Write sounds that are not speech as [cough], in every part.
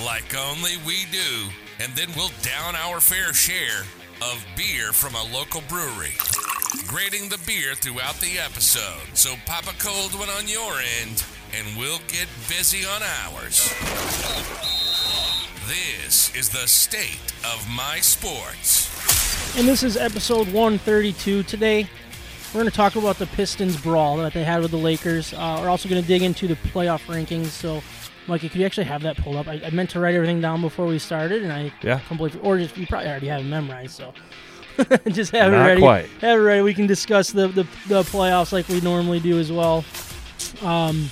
like only we do, and then we'll down our fair share of beer from a local brewery. Grading the beer throughout the episode, so pop a cold one on your end, and we'll get busy on ours. This is the State of My Sports. And this is episode 132. Today, we're going to talk about the Pistons brawl that they had with the Lakers. Uh, we're also going to dig into the playoff rankings. So, Mikey, could you actually have that pulled up? I, I meant to write everything down before we started, and I Yeah. completely, or just you probably already have it memorized. So, [laughs] just have Not it ready. quite. Have it ready. We can discuss the, the the playoffs like we normally do as well. Um,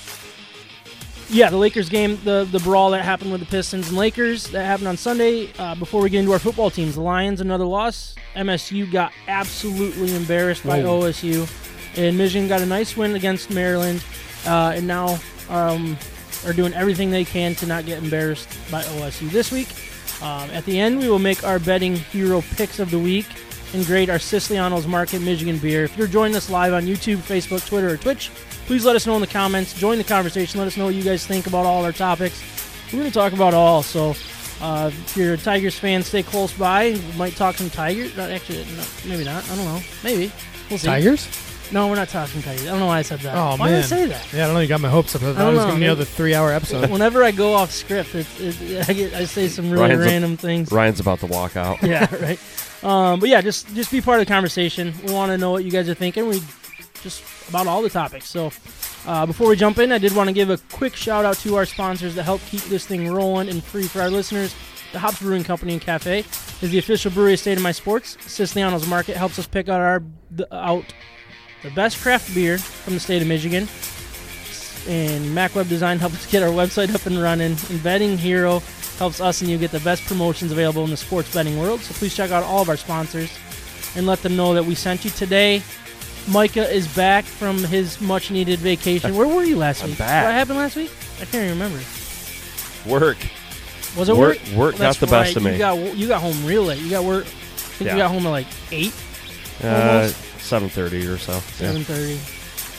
yeah, the Lakers game, the the brawl that happened with the Pistons and Lakers that happened on Sunday. Uh, before we get into our football teams, the Lions another loss. MSU got absolutely embarrassed by Whoa. OSU, and Michigan got a nice win against Maryland, uh, and now um, are doing everything they can to not get embarrassed by OSU this week. Um, at the end, we will make our betting hero picks of the week and grade our Siciliano's Market Michigan beer. If you're joining us live on YouTube, Facebook, Twitter, or Twitch, please let us know in the comments. Join the conversation. Let us know what you guys think about all our topics. We're going to talk about all. So, uh, if you're a Tigers fan, stay close by. We might talk some Tigers. Actually, no, maybe not. I don't know. Maybe. We'll see. Tigers? No, we're not talking Tigers. I don't know why I said that. Oh why man. did I say that? Yeah, I don't know. You got my hopes up. I thought don't it was know, going to be another three-hour episode. Whenever I go off script, it's, it, I, get, I say some really Ryan's a- random things. Ryan's about to walk out. [laughs] yeah, right. Um, but yeah, just just be part of the conversation. We want to know what you guys are thinking. We just about all the topics. So uh, before we jump in, I did want to give a quick shout out to our sponsors that help keep this thing rolling and free for our listeners. The Hops Brewing Company and Cafe is the official brewery of State of My Sports. Siciliano's Market helps us pick out our the, out the best craft beer from the state of Michigan. And Mac Web Design helps get our website up and running. And Betting Hero helps us and you get the best promotions available in the sports betting world. So please check out all of our sponsors and let them know that we sent you today. Micah is back from his much needed vacation. Where were you last I'm week? back. What happened last week? I can't even remember. Work. Was it Work- work? work got That's the best right. of me. You got you got home real late. You got work. I think Yeah. you got home at like eight, Uh, Almost. seven thirty or so. Yeah. seven thirty.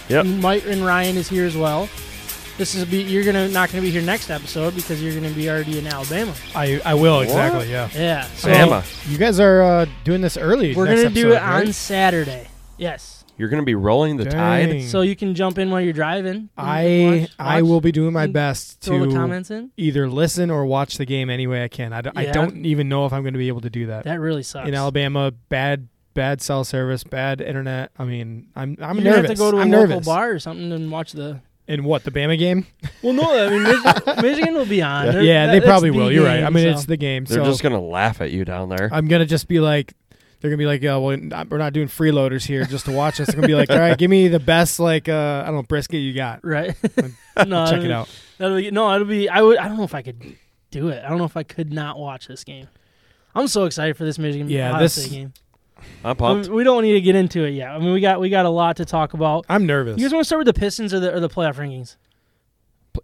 Yep. Mike and Ryan is here as well. This is be you're gonna not gonna be here next episode because you're gonna be already in Alabama. I I will exactly. Yeah. Yeah. So Bama. You guys are uh, doing this early. we're next gonna do it episode, right? on Saturday. Yes. You're gonna be rolling the tide. Dang. So you can jump in while you're driving. and I watch- I watch, will be doing my and best throw the to comments in. either listen or watch the game any way I can. I, d- I Yeah. don't even know if I'm going to be able to do that. That really sucks. In Alabama, bad bad cell service, bad internet. I mean, I'm I'm nervous. you nervous. have to go to a I'm local nervous. bar or something and watch the. In what the Bama game? [laughs] Well, no, I mean Michigan, [laughs] Michigan will be on. They're- yeah, that- they probably will. You're right. I mean, so. it's the game. They're so just gonna laugh at you down there. I'm gonna just be like, they're gonna be like, oh, well, we're not doing freeloaders here just to watch us. They're gonna be like, all right, give me the best like uh, I don't know brisket you got. right. [laughs] Check no, it it'll- out. That'll be no. It'll be. I would. I don't know if I could do it. I don't know if I could not watch this game. I'm so excited for this Michigan Yeah, Ohio this- State game. I'm pumped. we don't need to get into it yet. I mean, we got we got a lot to talk about. I'm nervous. You guys want to start with the Pistons or the or the playoff rankings?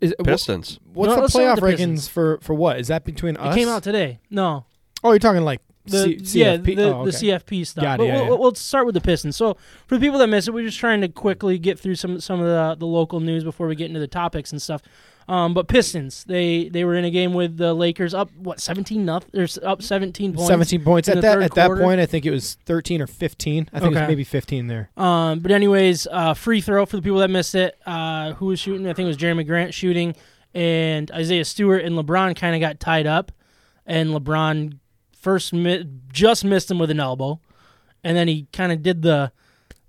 Is- wh- Pistons. what's No, the let's start playoff with the rankings for for what? Is that between us? It came out today. No, Oh, you're talking like the C- yeah CFP? the, oh, the okay. CFP stuff. Got it, But yeah, we'll, yeah. we'll- we'll start with the Pistons. So for the people that missed it, we're just trying to quickly get through some some of the the local news before we get into the topics and stuff. Um, but Pistons, they they were in a game with the Lakers up what seventeen nothing. There's up seventeen points. 17 points at that at that point. I think it was 13 or 15. I think it was maybe 15 there. Um, but anyways, uh, free throw for the people that missed it. Uh, who was shooting? I think it was Jerami Grant shooting, and Isaiah Stewart and LeBron kind of got tied up, and LeBron first mi- just missed him with an elbow, and then he kind of did the,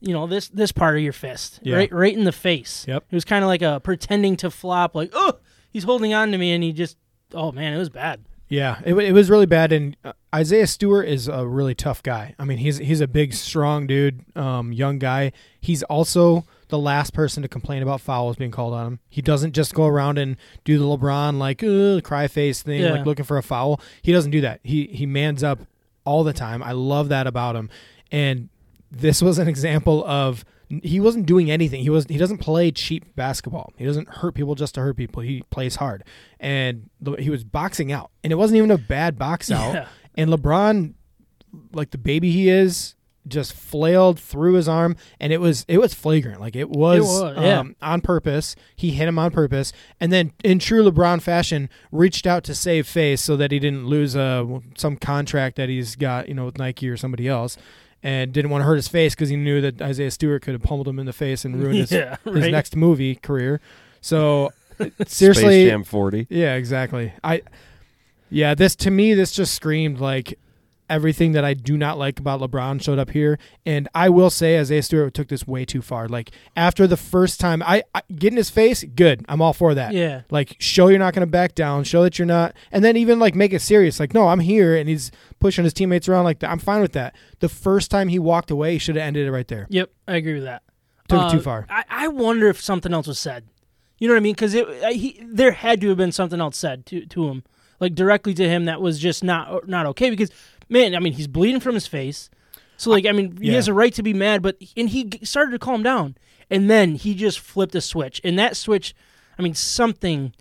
you know, this this part of your fist, Yeah. right, right in the face. Yep. It was kind of like a pretending to flop, like oh, he's holding on to me, and he just, oh man, it was bad. Yeah, it, it was really bad. And uh, Isaiah Stewart is a really tough guy. I mean, he's he's a big, strong dude, um, young guy. He's also the last person to complain about fouls being called on him. He doesn't just go around and do the LeBron like cry face thing, Yeah. like looking for a foul. He doesn't do that. He he mans up all the time. I love that about him. And this was an example of he wasn't doing anything. He was he doesn't play cheap basketball. He doesn't hurt people just to hurt people. He plays hard. And he was boxing out. And it wasn't even a bad box out. Yeah. And LeBron like the baby he is just flailed through his arm and it was it was flagrant like it was, was, yeah. um, on purpose he hit him on purpose and then in true lebron fashion reached out to save face so that he didn't lose uh, some contract that he's got you know with nike or somebody else and didn't want to hurt his face because he knew that isaiah stewart could have pummeled him in the face and ruined [laughs] his, Yeah, his next movie career so [laughs] seriously Space Jam 40. yeah, exactly. I yeah, this to me this just screamed like everything that I do not like about LeBron showed up here. And I will say Isaiah Stewart took this way too far. Like after the first time I, I get in his face, good. I'm all for that. Yeah. Like show you're not gonna back down, show that you're not and then even like make it serious. Like, no, I'm here and he's pushing his teammates around like that. I'm fine with that. The first time he walked away, he should have ended it right there. Yep, I agree with that. Took it Uh, too far. I, I wonder if something else was said. You know what I mean? Because he there had to have been something else said to to him, like directly to him that was just not not okay. Because man, I mean, he's bleeding from his face, so like I mean, he Yeah. has a right to be mad. But and he started to calm down, and then he just flipped a switch, and that switch, I mean, something.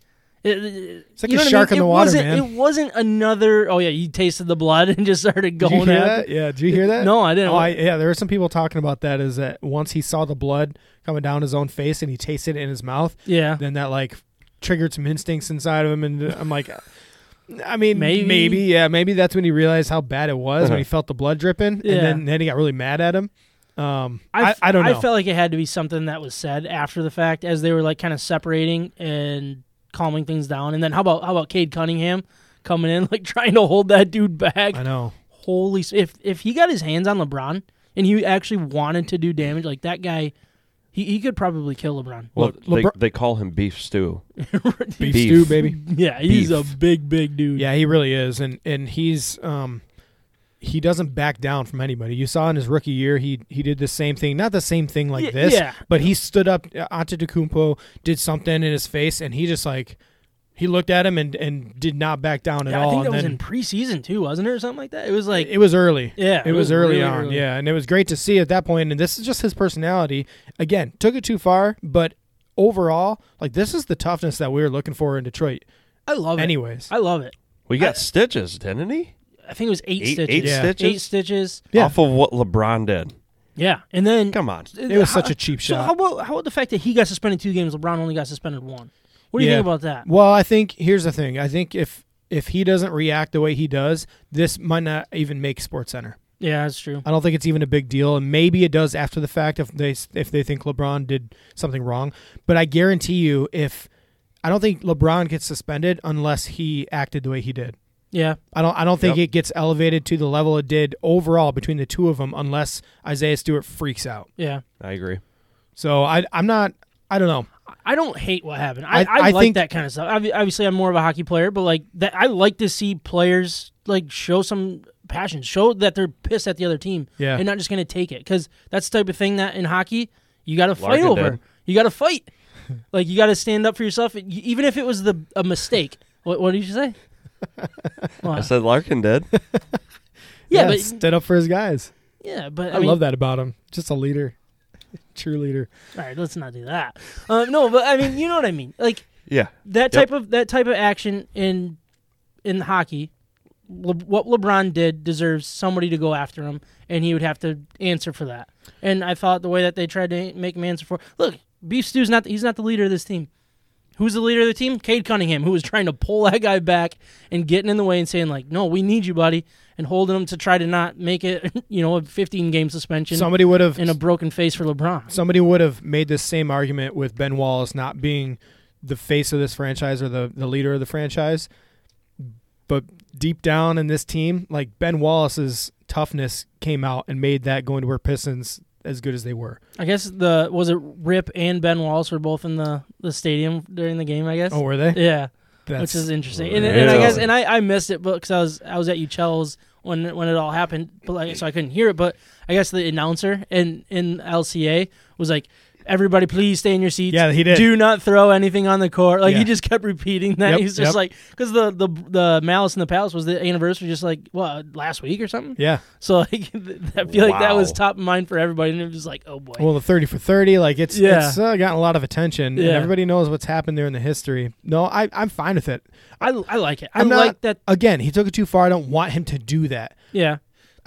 Uh, uh, it's like a shark in the water, wasn't, man. It wasn't another. Oh yeah, he tasted the blood [laughs] and just started going. Did you hear at that? Yeah, did you hear that? No, I didn't. Oh, I, yeah, there were some people talking about that. Is that once he saw the blood coming down his own face and he tasted it in his mouth, yeah, then that like triggered some instincts inside of him, and I'm like, I mean, Maybe. maybe, yeah, maybe that's when he realized how bad it was when he felt the blood dripping, Yeah. and then then he got really mad at him. Um, I, f- I don't know. I felt like it had to be something that was said after the fact, as they were like kind of separating and calming things down. And then how about how about Cade Cunningham coming in [laughs] like trying to hold that dude back? I know. Holy, if if he got his hands on LeBron and he actually wanted to do damage, like that guy, he, he could probably kill LeBron. Well, Le- they, LeBron- they call him Beef Stew. [laughs] Beef, Beef. stew, baby. [laughs] yeah, he's Beef. a big big dude. Yeah, he really is, and and he's um he doesn't back down from anybody. You saw in his rookie year, he he did the same thing, not the same thing like Y- this, yeah. but he stood up. uh, Antetokounmpo did something in his face, and he just like he looked at him and and did not back down at Yeah, all. I think that and was then in preseason too, wasn't it, or something like that? It was like it was early. yeah, It, was, early really on, early. yeah, and it was great to see at that point. And this is just his personality. Again, took it too far, but overall, like this is the toughness that we were looking for in Detroit. I love it. Anyways, I love it. We got I- stitches, didn't he? I think it was eight, Eight, stitches. eight Yeah. stitches? Eight stitches. Yeah. Off of what LeBron did. Yeah, and then Come on. it was such a cheap So shot. how about how about the fact that he got suspended two games, LeBron only got suspended one? What do you Yeah. think about that? Well, I think here's the thing. I think if if he doesn't react the way he does, this might not even make Sports Center. Yeah, that's true. I don't think it's even a big deal, and maybe it does after the fact if they if they think LeBron did something wrong. But I guarantee you, if I don't think LeBron gets suspended unless he acted the way he did. Yeah, I don't. I don't think Yep. it gets elevated to the level it did overall between the two of them, unless Isaiah Stewart freaks out. yeah. I agree. So I, I'm not. I don't know. I don't hate what happened. I, I- I, I like think- that kind of stuff. Obviously, I'm more of a hockey player, but like that, I like to see players like show some passion, show that they're pissed at the other team, Yeah. and not just going to take it because that's the type of thing that in hockey you got to fight Larkin over. did. You got to fight. [laughs] like you got to stand up for yourself, even if it was the a mistake. What, what did you say? [laughs] I said Larkin did. [laughs] yeah, but stood up for his guys. yeah, but I, I, mean, love that about him. Just a leader, [laughs] true leader. All right, let's not do that. Uh, no, but I mean, you know what I mean. Like Yeah. that Yep. type of that type of action in in hockey. Le- what LeBron did deserves somebody to go after him, and he would have to answer for that. And I thought the way that they tried to make him answer for look, Beef Stew's not he's not the leader of this team. Who's the leader of the team? Cade Cunningham, who was trying to pull that guy back and getting in the way and saying like, "No, we need you, buddy," and holding him to try to not make it, [laughs] you know, a 15 game suspension Somebody would have. in a broken face for LeBron. somebody would have made this same argument with Ben Wallace not being the face of this franchise or the, the leader of the franchise. But deep down in this team, like Ben Wallace's toughness came out and made that going to wear Pistons as good as they were. I guess the was it Rip and Ben Wallace were both in the, the stadium during the game. I guess. Oh, were they? Yeah, That's, which is interesting. And, and I guess and I, I missed it because I was I was at Uccello's when when it all happened, but like so I couldn't hear it. But I guess the announcer in in LCA was like, everybody please stay in your seats. Yeah, he did. Do not throw anything on the court. Like Yeah. he just kept repeating that. Yep, He's just yep. like because the the the Malice in the Palace was the anniversary just like what last week or something. Yeah. So like [laughs] I feel like that was top of mind for everybody, and it was like oh boy. Well, the thirty for thirty, like it's Yeah. it's uh, gotten a lot of attention, and Yeah. everybody knows what's happened there in the history. No, I I'm fine with it. I I like it. I I'm not- like that. Again, he took it too far. I don't want him to do that. Yeah.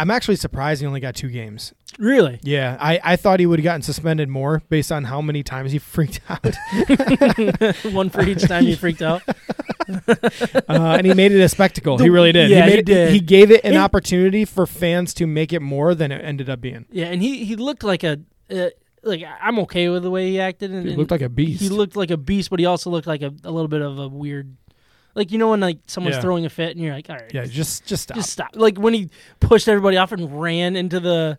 I'm actually surprised he only got two games. Really. Yeah, I, I thought he would have gotten suspended more based on how many times he [laughs] freaked out. [laughs] One for each time he freaked out. [laughs] uh, and he made it a spectacle. he really did. yeah, he, he made, did. He gave it an And- opportunity for fans to make it more than it ended up being. Yeah, and he he looked like a uh, like I'm okay with the way he acted. And, He looked like a beast. He looked like a beast, but he also looked like a, a little bit of a weird. Like you know when like someone's Yeah. throwing a fit and you're like, all right, yeah, just just stop. just stop. Like when he pushed everybody off and ran into the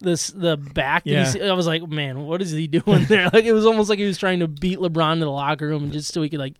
this the back. Did you Yeah. see- I was like, man, what is he [laughs] doing there? Like it was almost like he was trying to beat LeBron to the locker room and just so he could like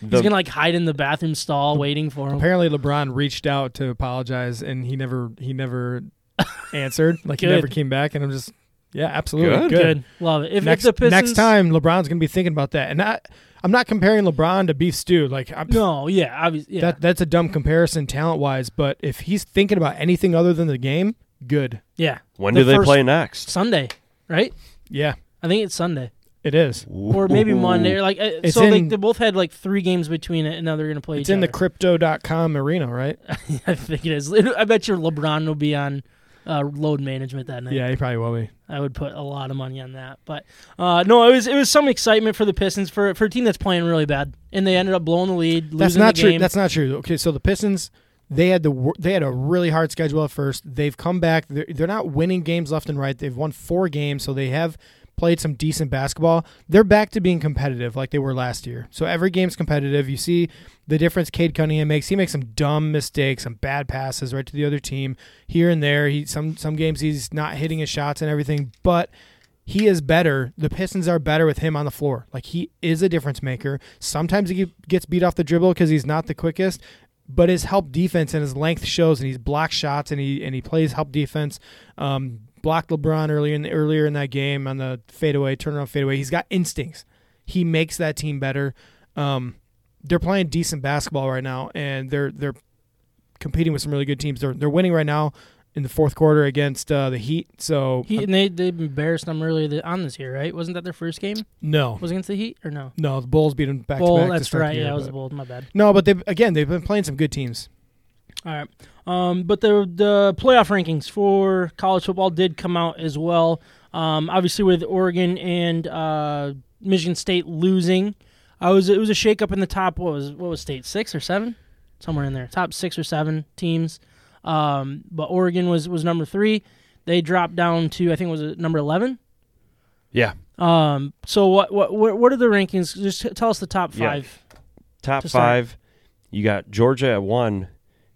The- he's gonna like hide in the bathroom stall waiting for him. Apparently, LeBron reached out to apologize, and he never he never [laughs] answered. Like he Good. never came back, and I'm just yeah, absolutely Good. good. Good, love it. If, next if the Pistons, next time, LeBron's gonna be thinking about that, and I, I'm not comparing LeBron to Beef Stew. Like I'm, no, yeah, obviously, yeah. that that's a dumb comparison talent wise, but if he's thinking about anything other than the game, good. yeah, when the do they play next? Sunday, right? Yeah, I think it's Sunday. it is. or maybe Monday. Or like uh, It's so, they, in- they both had like three games between it, and now they're gonna play It's each in the other. crypto.com arena, right? [laughs] I think it is. I bet your LeBron will be on uh, load management that night. Yeah, he probably will be. I would put a lot of money on that. But uh, no, it was it was some excitement for the Pistons for for a team that's playing really bad, and they ended up blowing the lead. That's not the true. game. That's not true. Okay, so the Pistons, they had the they had a really hard schedule at first. They've come back. They're, they're not winning games left and right. They've won four games, so they have played some decent basketball. They're back to being competitive like they were last year. So every game's competitive. You see the difference Cade Cunningham makes. He makes some dumb mistakes, some bad passes right to the other team here and there. He some some games he's not hitting his shots and everything, but he is better. The Pistons are better with him on the floor. Like he is a difference maker. Sometimes he gets beat off the dribble because he's not the quickest, but his help defense and his length shows, and he's blocked shots and he and he plays help defense. Um, blocked LeBron earlier in earlier in that game on the fadeaway turnaround fadeaway. He's got instincts. He makes that team better. Um, they're playing decent basketball right now, and they're they're competing with some really good teams. They're they're winning right now in the fourth quarter against uh, the Heat. So he, and they they embarrassed them earlier on this year, right? Wasn't that their first game? no, Was it against the Heat or no? no, the Bulls beat them back Bull, to back. that's right. year, Yeah, it was the Bulls. My bad. No, but they again they've been playing some good teams. All right. Um, but the the playoff rankings for college football did come out as well. Um, obviously, with Oregon and uh, Michigan State losing, I was it was a shakeup in the top. What was what was state six or seven, somewhere in there, top six or seven teams. Um, but Oregon was was number three. They dropped down to I think was it number eleven. Yeah, Um, so what what what are the rankings? Just tell us the top Yeah. five. top To five. You got Georgia at one,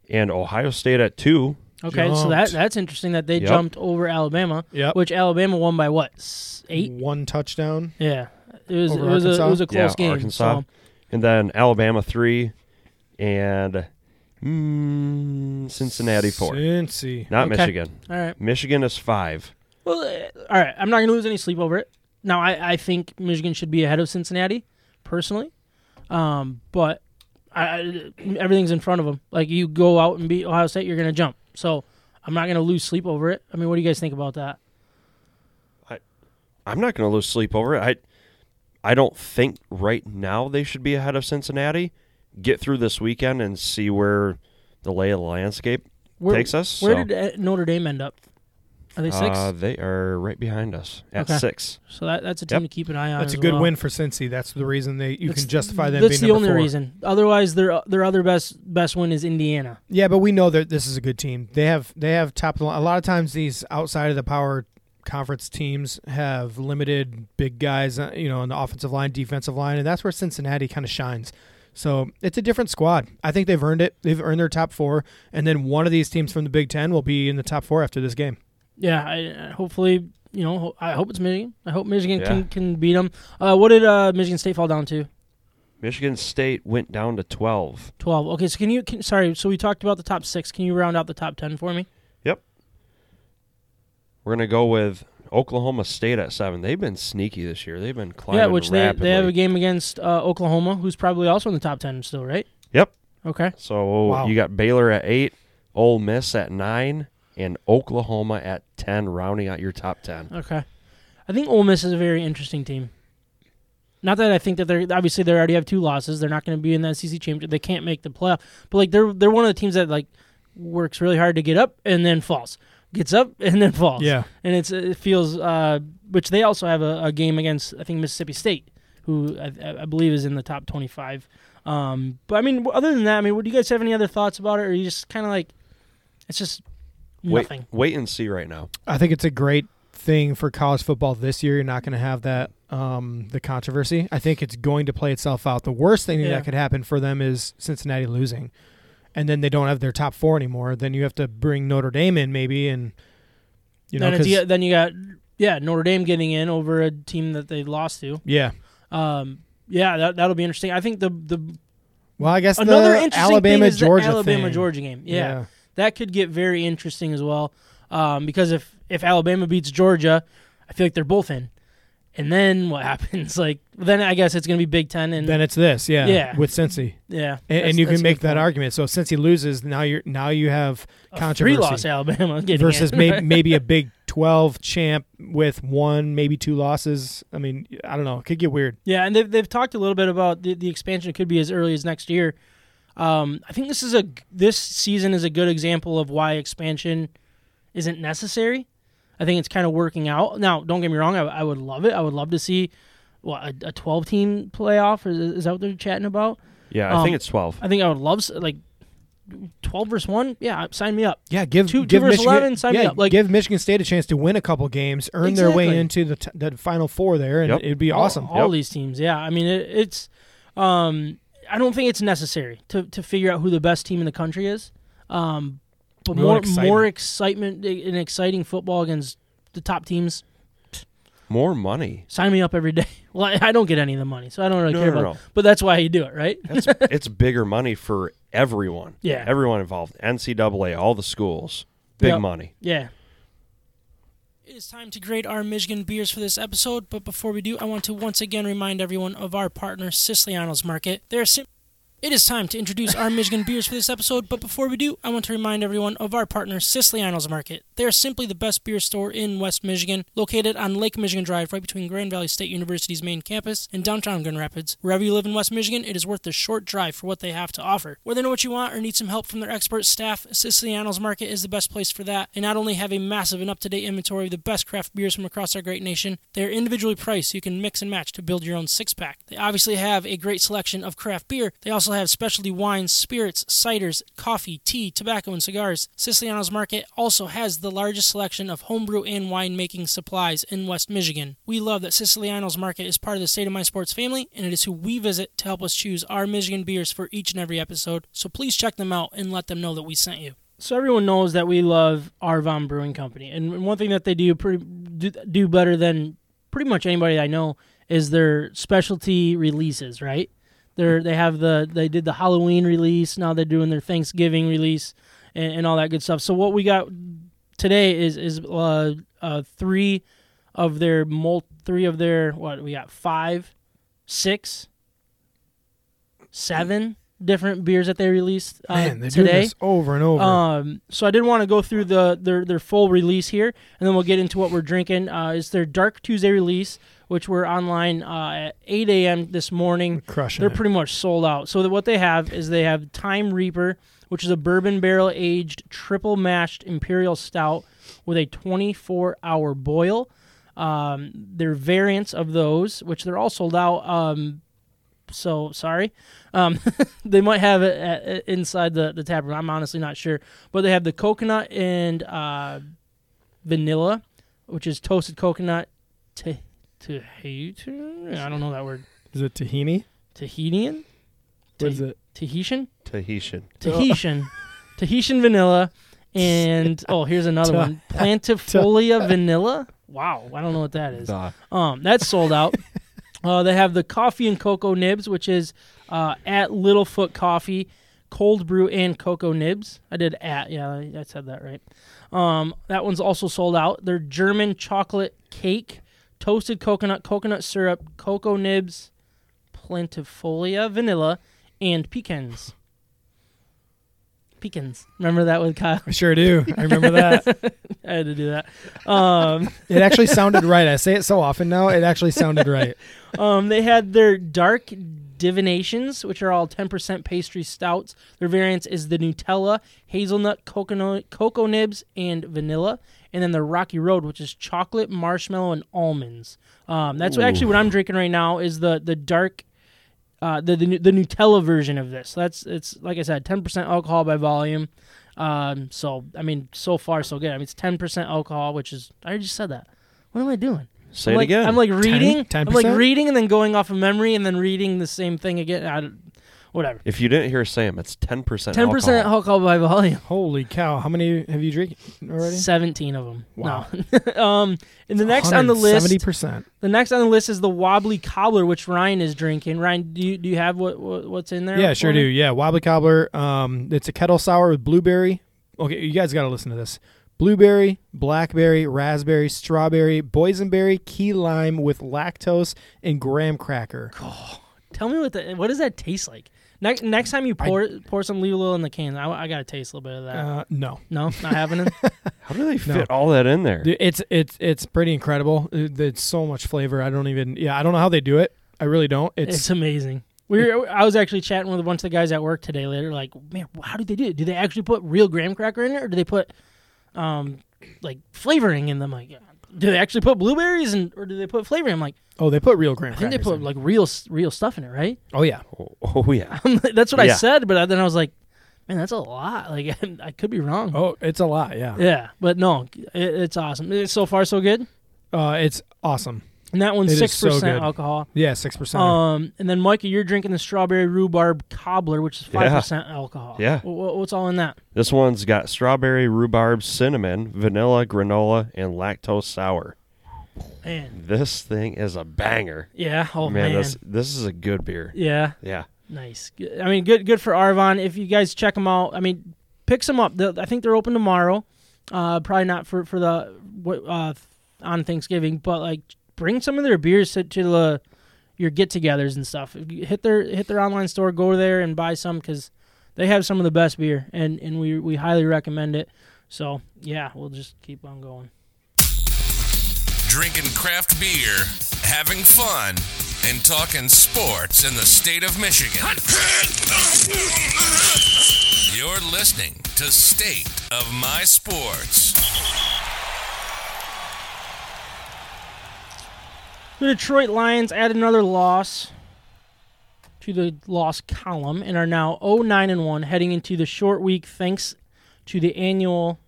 and Ohio State at two. Okay, so that that's interesting that they Yep. jumped over Alabama. Yep. which Alabama won by what eight? One touchdown. Yeah, it was it was a it was a close Yeah, game. Arkansas. So And then Alabama three, and mm, Cincinnati four. Cincy. Not Okay. Michigan. all right, Michigan is five. well, uh, all right. I'm not gonna lose any sleep over it. Now I, I think Michigan should be ahead of Cincinnati, personally, um, but I, everything's in front of them. Like you go out and beat Ohio State, you're gonna jump. So I'm not gonna lose sleep over it. I mean, what do you guys think about that? I, I'm not going to lose sleep over it. I, I don't think right now they should be ahead of Cincinnati. Get through this weekend and see where the lay of the landscape Where, takes us. Where so, did uh, Notre Dame end up? Are they six? Uh, they are right behind us at Okay. six. so that, that's a team yep. to keep an eye on. That's a good well. win for Cincy. That's the reason they you That's- can justify them That's being the number only four. reason. Otherwise, their their other best best win is Indiana. Yeah, but we know that this is a good team. They have they have top of the line. A lot of times these outside of the power conference teams have limited big guys, uh, you know, on the offensive line, defensive line, and that's where Cincinnati kind of shines. So it's a different squad. I think they've earned it. They've earned their top four, and then one of these teams from the Big Ten will be in the top four after this game. Yeah, I, I- hopefully, you know, I hope it's Michigan. I hope Michigan Yeah. can, can beat them. Uh, what did uh, Michigan State fall down to? Michigan State went down to 12. Twelve. Okay, so can you? Can, sorry, so we talked about the top six. Can you round out the top ten for me? Yep. We're going to go with Oklahoma State at seven. They've been sneaky this year. They've been climbing yeah, which they they have a game against uh, Oklahoma, who's probably also in the top ten still, right? Yep. Okay. So Wow. you got Baylor at eight, Ole Miss at nine, and Oklahoma at ten, rounding out your top ten. Okay. I think Ole Miss is a very interesting team. Not that I think that they're obviously they already have two losses. They're not going to be in the SEC championship. They can't make the playoff. But like they're they're one of the teams that like works really hard to get up and then falls, gets up and then falls. Yeah. and it's it feels uh, which they also have a, a game against I think Mississippi State, who I, I believe is in the top twenty five. Um, but I mean, other than that, I mean, do you guys have any other thoughts about it, or are you just kind of like it's just Wait, nothing? wait and see right now. I think it's a great thing for college football this year. You're not going to have that um, the controversy. I think it's going to play itself out. The worst thing Yeah. that could happen for them is Cincinnati losing, and then they don't have their top four anymore. Then you have to bring Notre Dame in maybe, and you know, then, it's, 'cause- yeah, then you got yeah Notre Dame getting in over a team that they lost to. yeah. Um, yeah, that that'll be interesting. I think the the Well, I guess another the interesting Alabama thing is Georgia the Alabama thing. Georgia game. Yeah, that could get very interesting as well. Um, because if if Alabama beats Georgia, I feel like they're both in. And then what [laughs] happens? Like then I guess it's gonna be Big Ten and Then it's this, yeah, Yeah. with Cincy, yeah, and, and you can make that point. argument. So Cincy loses, now you're now you have A controversy. Three loss Alabama versus maybe [laughs] maybe a Big Twelve champ with one, maybe two losses. I mean, I don't know. It could get weird. Yeah, and they've they've talked a little bit about the, the expansion could be as early as next year. Um, I think this is a this season is a good example of why expansion isn't necessary. I think it's kind of working out. Now, don't get me wrong, I, I would love it. I would love to see what a, a twelve team playoff. Is, is that what they're chatting about? Yeah, I Um, think it's twelve. I think I would love like twelve versus one. Yeah, sign me up. Yeah, give Two- two give versus Michigan, 11, sign me yeah, up, like- give Michigan State a chance to win a couple games, earn their way into the t- the final four there, and Yep. it'd be All- awesome. All, Yep. these teams, yeah. I mean, it, it's. Um, I don't think it's necessary to, to figure out who the best team in the country is. Um, but More more excitement. more excitement and exciting football against the top teams. More money. Sign me up every day. [laughs] Well, I, I don't get any of the money, so I don't really No, care no, about. no. it. But that's why you do it, right? It's [laughs] it's bigger money for everyone. Yeah. Everyone involved. NCAA, all the schools. Big Yep. money. Yeah. Is time to grade our Michigan beers for this episode, but before we do, I want to once again remind everyone of our partner, Siciliano's Market. They're sim- it is time to introduce our Michigan beers for this episode, but before we do, I want to remind everyone of our partner, Siciliano's Market. They are simply the best beer store in West Michigan, located on Lake Michigan Drive, right between Grand Valley State University's main campus and downtown Grand Rapids. Wherever you live in West Michigan, it is worth the short drive for what they have to offer. Whether you know what you want or need some help from their expert staff, Siciliano's Market is the best place for that. They not only have a massive and up-to-date inventory of the best craft beers from across our great nation, they are individually priced so you can mix and match to build your own six-pack. They obviously have a great selection of craft beer. They also have specialty wines, spirits, ciders, coffee, tea, tobacco, and cigars. Siciliano's Market also has the largest selection of homebrew and winemaking supplies in West Michigan. We love that Siciliano's Market is part of the State of My Sports family, and it is who we visit to help us choose our Michigan beers for each and every episode. So please check them out and let them know that we sent you. So everyone knows that we love Arvon Brewing Company, and one thing that they do pretty do, do better than pretty much anybody I know is their specialty releases. Right? They're they have the they did the Halloween release. Now they're doing their Thanksgiving release and, and all that good stuff. So what we got today is is uh, uh, three of their mul- three of their what we got five, six, seven different beers that they released uh, Man, doing today. this over and over. Um, so I did want to go through the their their full release here, and then we'll get into what we're drinking. Uh, it's their Dark Tuesday release, which we're online uh, at 8 a.m. this morning. Crushing They're it. pretty much sold out. So what they have is they have Time Reaper, which is a bourbon barrel aged triple mashed imperial stout with a 24 hour boil. Um, there are variants of those, which they're all sold out. Um, so sorry. Um, [laughs] they might have it at, at- inside the, the tap room. I'm honestly not sure. But they have the coconut and uh, vanilla, which is toasted coconut. Te- Tahitian? I don't know that word. Is it tahini? Tahitian? What is it? Tahitian? Tahitian. Tahitian. Tahitian vanilla. And, [laughs] oh, here's another one. [laughs] Plantifolia [laughs] vanilla. Wow. I don't know what that is. Duh. Um, that's sold out. uh, they have the coffee and cocoa nibs, which is uh, at Littlefoot Coffee. cold brew and cocoa nibs. I did at yeah, I I said that right. Um, that one's also sold out. They're German chocolate cake, toasted coconut, coconut syrup, cocoa nibs, plentifolia, vanilla, and pecans. Pecans. Remember that with Kyle? I sure do. I [laughs] remember that. I had to do that. Um, [laughs] it actually sounded right. I say it so often now. It actually sounded right. [laughs] um, they had their dark divinations, which are all 10% pastry stouts. Their variants is the Nutella, hazelnut, coconut, cocoa nibs, and vanilla. And then the Rocky Road, which is chocolate, marshmallow, and almonds. Um, that's what, actually what I'm drinking right now. Is the the dark, uh, the, the the Nutella version of this. That's it's like I said, 10% alcohol by volume. Um, so I mean, so far so good. I mean, it's 10% alcohol, which is I just said that. What am I doing? Say I'm it like, again. I'm like reading. 10%? I'm like reading and then going off of memory and then reading the same thing again. I, whatever. if you didn't hear Sam, it's ten percent. Ten percent alcohol by volume. Holy cow! How many have you drank already? Seventeen of them. Wow. No. [laughs] um, and the next on the list, seventy percent. the next on the list is the wobbly cobbler, which Ryan is drinking. Ryan, do you do you have what, what what's in there? Yeah, sure me? do. Yeah, wobbly cobbler. Um, it's a kettle sour with blueberry. Okay, you guys got to listen to this. Blueberry, blackberry, raspberry, strawberry, boysenberry, key lime with lactose and graham cracker. Tell me what the what does that taste like? Next next time you pour pour some, leave a little in the can. I, I gotta taste a little bit of that. Uh, no, no, not [laughs] having it. How do they fit all that in there? Dude, it's it's it's pretty incredible. It- It's so much flavor. I don't even. Yeah, I don't know how they do it. I really don't. It's, It's, amazing. We were, I was actually chatting with a bunch of the guys at work today. Later, like, man, how do they do it? Do they actually put real graham cracker in it, or do they put, um, like flavoring in them? Like, do they actually put blueberries and, or do they put flavoring? I'm like, oh, they put real graham I think crackers. they put in. like real real stuff in it, right? oh yeah, Oh, oh, yeah. [laughs] that's what I Yeah. said, but then I was like, man, that's a lot. [laughs] Like, [laughs] I could be wrong. oh it's a lot. Yeah, Yeah, but no, it, it's awesome. It's so far so good. uh, it's awesome. And that one's It is six so percent good. alcohol. Yeah, six percent. Um, and then Micah, you're drinking the strawberry rhubarb cobbler, which is five percent alcohol. Yeah. Wh- wh- what's all in that? This one's got strawberry, rhubarb, cinnamon, vanilla, granola, and lactose sour. Man, This thing is a banger. yeah. Oh man, man, this this is a good beer. yeah. Yeah. Nice. I mean, good. Good for Arvon. If you guys check them out, I mean, pick some up. I think they're open tomorrow. Uh, probably not for for the uh on Thanksgiving, but like bring some of their beers to, to the your get-togethers and stuff. Hit their hit their online store, go there and buy some because they have some of the best beer, and and we we highly recommend it. So yeah, we'll just keep on going. Drinking craft beer, having fun, and talking sports in the state of Michigan. You're listening to State of My Sports. The Detroit Lions add another loss to the loss column and are now 0-9 and 1 heading into the short week thanks to the annual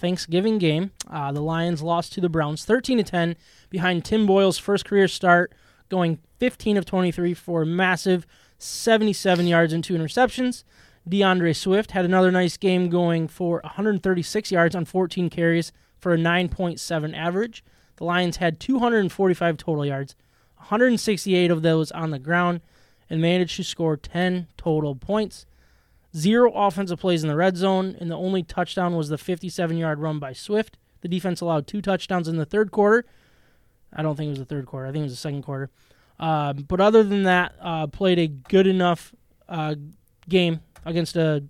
Thanksgiving game. Uh, the Lions lost to the Browns 13 to 10 behind Tim Boyle's first career start going 15 of 23 for massive 77 yards and two interceptions. D'Andre Swift had another nice game going for 136 yards on 14 carries for a 9.7 average. The Lions had 245 total yards, 168 of those on the ground, and managed to score 10 total points. Zero offensive plays in the red zone, and the only touchdown was the 57 yard run by Swift. The defense allowed two touchdowns in the third quarter. I don't think it was the third quarter, I think it was the second quarter. Um, but other than that, uh, played a good enough uh, game against a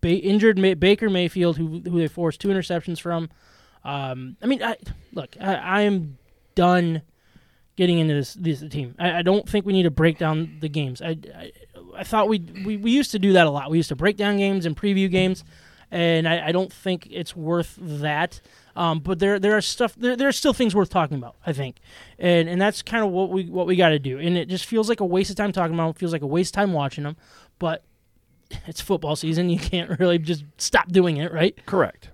ba- injured May- Baker Mayfield, who who they forced two interceptions from. Um, I mean, I, look, I, I am done getting into this this team. I, I don't think we need to break down the games. I, I, I thought we, we we used to do that a lot. We used to break down games and preview games, and I, I don't think it's worth that. Um, but there there are stuff there, there are still things worth talking about. I think, and and that's kind of what we what we got to do. And it just feels like a waste of time talking about. Them. It feels like a waste of time watching them. But [laughs] it's football season. You can't [laughs] really just stop doing it, right? Correct.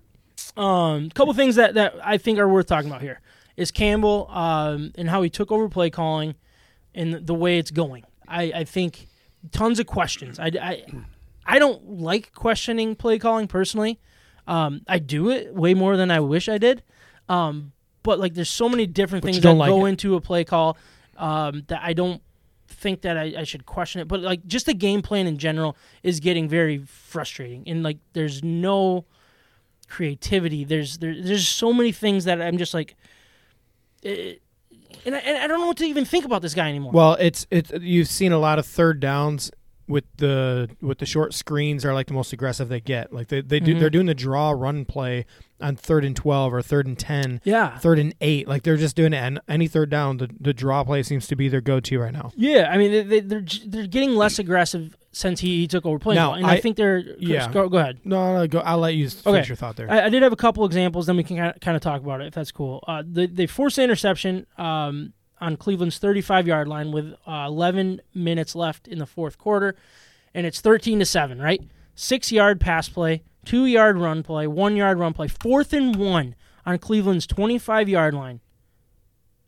Um, a couple things that, that I think are worth talking about here is Campbell um, and how he took over play calling and the way it's going. I, I think tons of questions. I, I, I don't like questioning play calling personally. Um, I do it way more than I wish I did. Um, but like there's so many different But things that like go it. into a play call um, that I don't think that I, I should question it, but like just the game plan in general is getting very frustrating, and like there's no creativity. There's there, there's so many things that I'm just like, eh, and I, and I don't know what to even think about this guy anymore. Well, it's it's you've seen a lot of third downs with the with the short screens are like the most aggressive they get. Like they, they do Mhm. they're doing the draw run play on third and twelve or third and ten, yeah, third and eight. Like they're just doing it. And any third down, the, the draw play seems to be their go to right now. yeah. I mean, they, they, they're they're getting less aggressive since he, he took over playing, Now, ball, and I, I- think they're yeah. Go, go ahead. No, no, go. I'll let you finish your thought there. I, I did have a couple examples, then we can kind of talk about it if that's cool. Uh, they, they forced an interception um, on Cleveland's 35 yard line with uh, 11 minutes left in the fourth quarter, and it's 13 to 7, right? Six yard pass play, two yard run play, one yard run play, fourth and one on Cleveland's 25 yard line,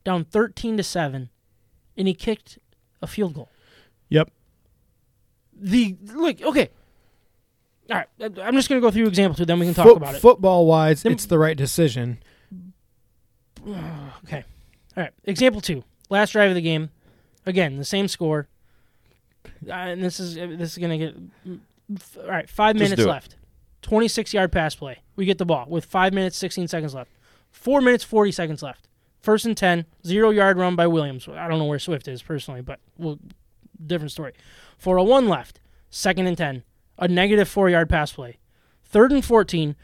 down 13 to 7, and he kicked a field goal. yep. The look, okay. All right, I- I'm just going to go through example two, then we can talk Foot- about it. Football wise, it's the right decision. [sighs] Okay. All right. Example two. Last drive of the game. Again, the same score. Uh, and this is this is gonna get. All right. Five Just minutes do it. left. Twenty-six yard pass play. We get the ball with five minutes sixteen seconds left. Four minutes forty seconds left. First and ten. Zero yard run by Williams. I don't know where Swift is personally, but well, different story. Four oh one left. Second and ten. A negative four yard pass play. Third and fourteen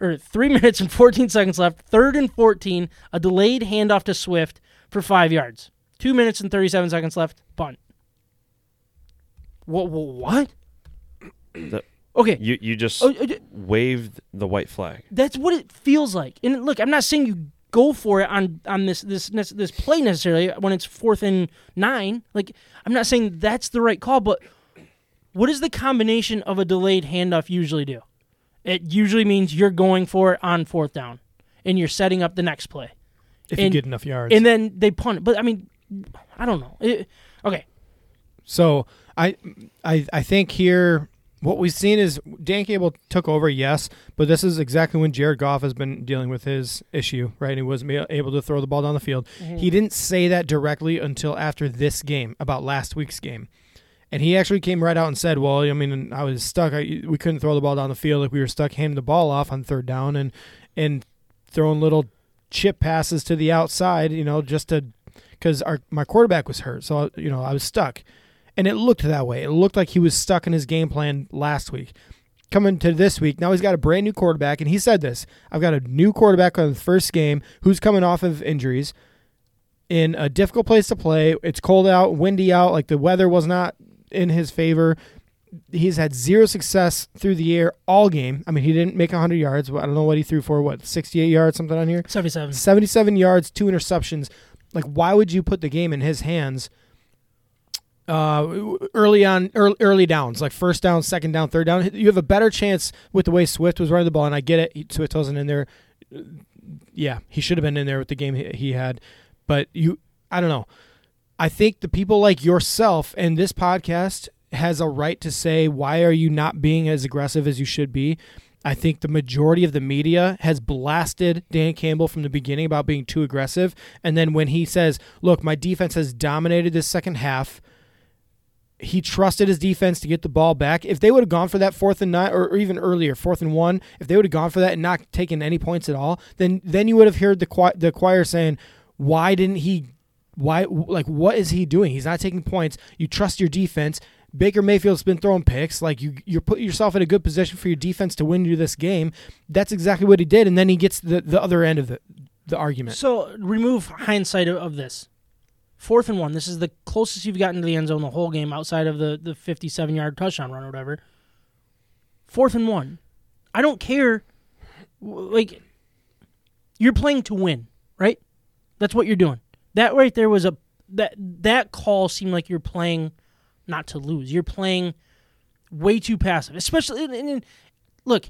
or three [laughs] minutes and 14 seconds left. Third and 14, a delayed handoff to Swift for five yards. Two minutes and 37 seconds left. Punt. What? What? The- [clears throat] Okay. You you just Oh, uh, waved the white flag. that's what it feels like. And look, I'm not saying you go for it on on this this this, play necessarily when it's fourth and nine. Like I'm not saying that's the right call, but what does the combination of a delayed handoff usually do? It usually means you're going for it on fourth down, and you're setting up the next play. If And- you get enough yards. and then they punt it. But I mean, I don't know. It, okay, So I, I, I think here what we've seen is Dan Campbell took over, yes, but this is exactly when Jared Goff has been dealing with his issue, right? He wasn't able to throw the ball down the field. Mm-hmm. He didn't say that directly until after this game, about last week's game. And he actually came right out and said, "Well, I mean, I was stuck. I, we couldn't throw the ball down the field. Like we were stuck handing the ball off on third down and and throwing little chip passes to the outside, you know, just to because our my quarterback was hurt, so you know I was stuck." And it looked that way. It looked like he was stuck in his game plan last week. Coming to this week, now he's got a brand new quarterback, and he said this I've got a new quarterback on the first game who's coming off of injuries in a difficult place to play. It's cold out, windy out, like the weather was not in his favor. He's had zero success through the air all game. I mean, he didn't make 100 yards. I don't know what he threw for, what, 68 yards, something on here? 77. 77 yards, two interceptions. Like, why would you put the game in his hands uh, early on, early, early downs, like first down, second down, third down? You have a better chance with the way Swift was running the ball, and I get it. Swift wasn't in there. Yeah, he should have been in there with the game he, he had, but you, I don't know. I think the people like yourself and this podcast has a right to say, why are you not being as aggressive as you should be? I think the majority of the media has blasted Dan Campbell from the beginning about being too aggressive. And then when he says, look, my defense has dominated this second half, he trusted his defense to get the ball back. If they would have gone for that fourth and nine, or, even earlier, fourth and one, if they would have gone for that and not taken any points at all, then then you would have heard the choir, the choir saying, "Why didn't he? Why like what is he doing? He's not taking points. You trust your defense." Baker Mayfield's been throwing picks. Like you, you're putting yourself in a good position for your defense to win you this game. That's exactly what he did, and then he gets the, the other end of the the argument. So remove hindsight of this. Fourth and one. This is the closest you've gotten to the end zone the whole game outside of the, the 57 yard touchdown run or whatever. Fourth and one. I don't care. Like, you're playing to win, right? That's what you're doing. That right there was a. That, that call seemed like you're playing not to lose. You're playing way too passive. Especially. Look,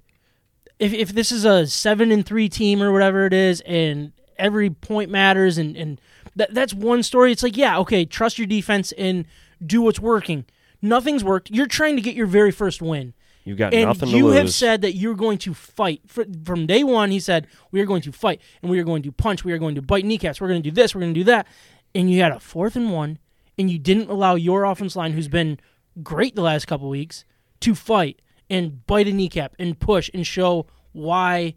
if, if this is a seven and three team or whatever it is, and every point matters, and and that that's one story. It's like, yeah, okay, trust your defense and do what's working. Nothing's worked. You're trying to get your very first win, You've got and nothing to you lose. have said that you're going to fight Fr- from day one. He said we are going to fight, and we are going to punch. We are going to bite kneecaps. We're going to do this. We're going to do that. And you had a fourth and one, and you didn't allow your offense line, who's been great the last couple weeks, to fight and bite a kneecap and push and show why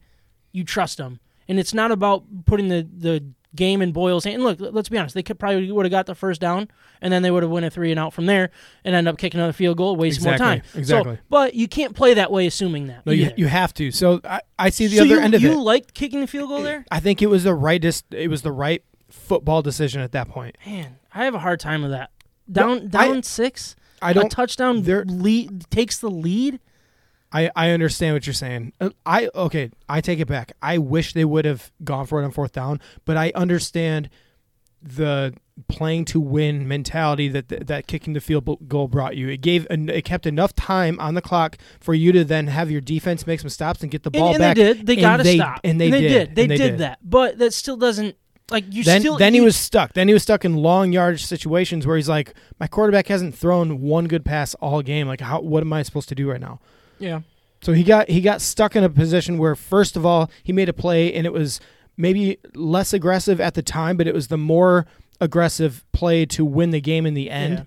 you trust them. And it's not about putting the, the game in Boyle's hand. And look, let's be honest, they could probably would have got the first down, and then they would have won a three and out from there, and end up kicking another field goal, waste Exactly, more time. So- exactly. but you can't play that way, assuming that. No, you, you have to. So I, I see the so other you, end of you it. You liked kicking the field goal there? I think it was the right dis- it was the right football decision at that point. Man, I have a hard time with that. Down No, I- down six, I don't touchdown there- lead takes the lead. I, I understand what you're saying. Uh, I okay, I take it back. I wish they would have gone for it on fourth down, but I understand the playing to win mentality that that, kicking the field goal brought you. It gave it kept enough time on the clock for you to then have your defense make some stops and get the ball and, and back. they did. They got to stop. and they, did. did. They and did that. But that still doesn't like you then still. then he was stuck. Then he was stuck in long yardage situations where he's like, my quarterback hasn't thrown one good pass all game. Like, how what am I supposed to do right now? Yeah. So he got he got stuck in a position where first of all he made a play and it was maybe less aggressive at the time, but it was the more aggressive play to win the game in the end.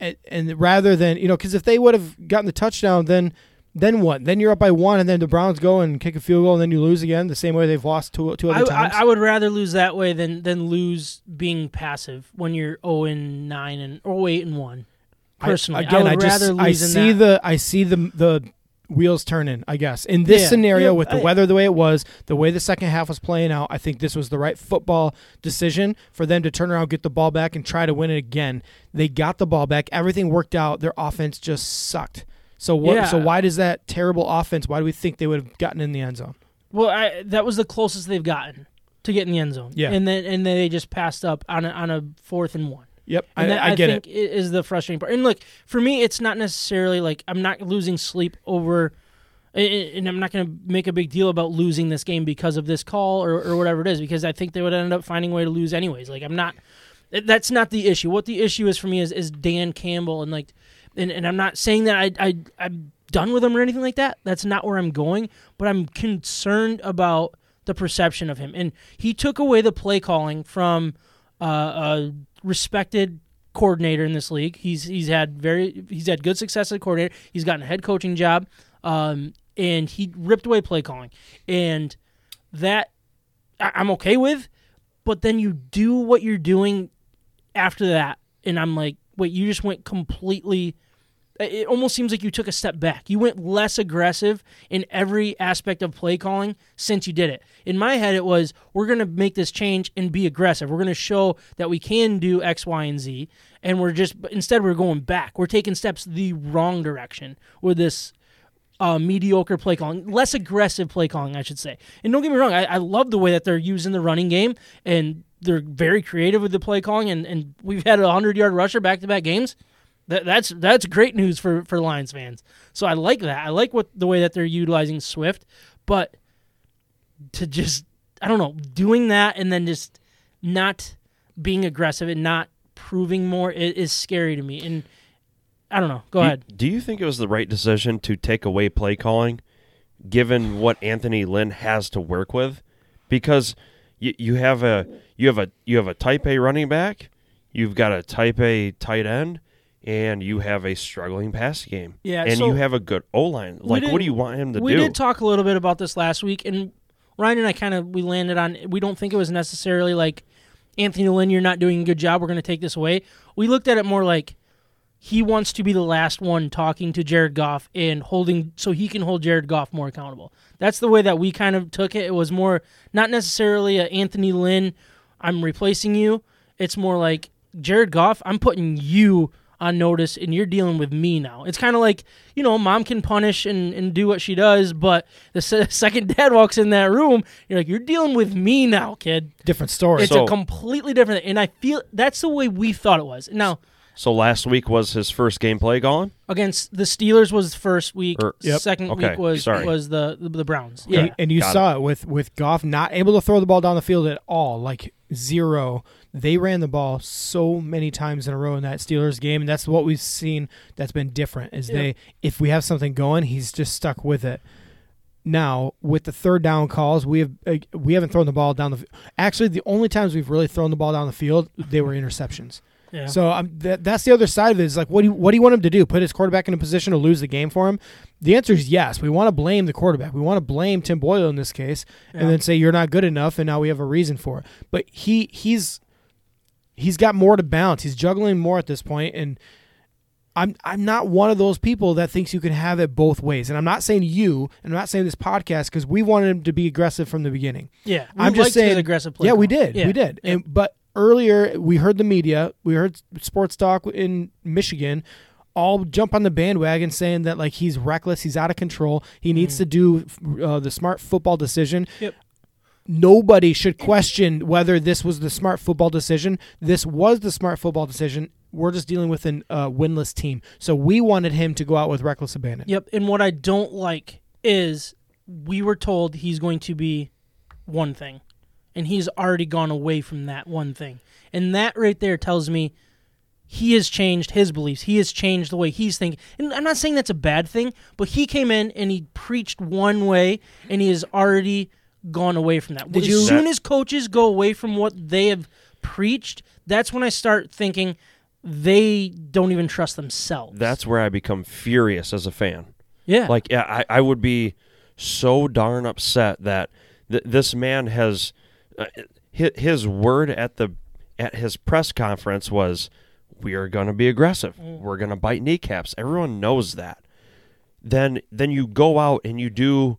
And, and rather than you know, because if they would have gotten the touchdown, then then what? Then you're up by one, and then the Browns go and kick a field goal, and then you lose again, the same way they've lost two two I, other I, times. I would rather lose that way than than lose being passive when you're 0 and 9 and or 8 and 1. Personally, I, again, would I, just rather I lose see that. the I see the the wheels turning. I guess in this Yeah, scenario yeah, with the I- weather the way it was, the way the second half was playing out, I think this was the right football decision for them to turn around, get the ball back, and try to win it again. They got the ball back. Everything worked out. Their offense just sucked. So what? Yeah. So why does that terrible offense? Why do we think they would have gotten in the end zone? Well, I, that was the closest they've gotten to getting the end zone. Yeah. and then and then they just passed up on a, on a fourth and one. Yep, I, And that, I get think it. i- is the frustrating part. And look, for me, it's not necessarily like I'm not losing sleep over, and I'm not going to make a big deal about losing this game because of this call or, or whatever it is, because I think they would end up finding a way to lose anyways. Like I'm not. That's not the issue. What the issue is for me is is Dan Campbell and like, and, and I'm not saying that I I I'm done with him or anything like that. That's not where I'm going. But I'm concerned about the perception of him, and he took away the play calling from uh, a respected coordinator in this league. He's he's had very he's had good success as a coordinator. He's gotten a head coaching job, um, and he ripped away play calling, and that I, I'm okay with. But then you do what you're doing after that, and I'm like, wait, you just went completely. It almost seems like you took a step back. You went less aggressive in every aspect of play calling since you did it. In my head, it was we're going to make this change and be aggressive. We're going to show that we can do X, Y, and Z. And we're just, instead, we're going back. We're taking steps the wrong direction with this uh, mediocre play calling, less aggressive play calling, I should say. And don't get me wrong, I, I love the way that they're using the running game and they're very creative with the play calling. And, and we've had a hundred yard rusher back to back games. That, that's that's great news for for Lions fans. So I like that. I like what the way that they're utilizing Swift, but to just I don't know doing that and then just not being aggressive and not proving more is, is scary to me. And I don't know. Go Do you- ahead. Do you think it was the right decision to take away play calling, given what Anthony Lynn has to work with? Because you, you have a you have a you have a type A running back, you've got a type A tight end, and you have a struggling pass game. Yeah, and so- you have a good O line. Like, what do you want him to we do? We did talk a little bit about this last week, and Ryan and I kind of we landed on we don't think it was necessarily like Anthony Lynn, you're not doing a good job. We're going to take this away. We looked at it more like he wants to be the last one talking to Jared Goff and holding so he can hold Jared Goff more accountable. That's the way that we kind of took it. It was more not necessarily a Anthony Lynn, I'm replacing you. It's more like Jared Goff, I'm putting you on notice and you're dealing with me now. It's kind of like, you know, mom can punish and, and do what she does, but the se- [laughs] second dad walks in that room, you're like, you're dealing with me now, kid. Different story. It's So- a completely different And I feel that's the way we thought it was. Now, so last week was his first game play calling. against the Steelers was first week. Or- Yep. Second Okay, week was sorry. was the the, the Browns. And- Yeah. and, you Got saw it. with with Goff not able to throw the ball down the field at all, like zero. They ran the ball so many times in a row in that Steelers game, and that's what we've seen. That's been different. Is Yeah. they if we have something going, he's just stuck with it. Now with the third down calls, we have uh, we haven't thrown the ball down the. Actually, the only times we've really thrown the ball down the field, they were interceptions. Yeah. So um, that, that's the other side of it. Is like, what do you, what do you want him to do? Put his quarterback in a position to lose the game for him? The answer is yes. We want to blame the quarterback. We want to blame Tim Boyle in this case, Yeah. and then say you're not good enough, and now we have a reason for it. But he he's he's got more to balance. He's juggling more at this point, and I'm I'm not one of those people that thinks you can have it both ways. And I'm not saying you, and I'm not saying this podcast because we wanted him to be aggressive from the beginning. yeah, I'm just saying aggressive play. Yeah, we did. Yeah. We did. Yeah. And but earlier we heard the media, we heard sports talk in Michigan all jump on the bandwagon saying that like he's reckless, he's out of control, he needs to do uh, the smart football decision. Yep. Nobody should question whether this was the smart football decision. This was the smart football decision. We're just dealing with an uh, winless team, so we wanted him to go out with reckless abandon. Yep. And what I don't like is we were told he's going to be one thing, and he's already gone away from that one thing. And that right there tells me he has changed his beliefs. He has changed the way he's thinking. And I'm not saying that's a bad thing, but he came in and he preached one way, and he has already gone away from that. Did as you- soon as coaches go away from what they have preached, that's when I start thinking they don't even trust themselves. That's where I become furious as a fan. yeah. Like yeah, I, I would be so darn upset that th- this man has uh, his, his word at the at his press conference was we are going to be aggressive. We're going to bite kneecaps. Everyone knows that. Then then you go out and you do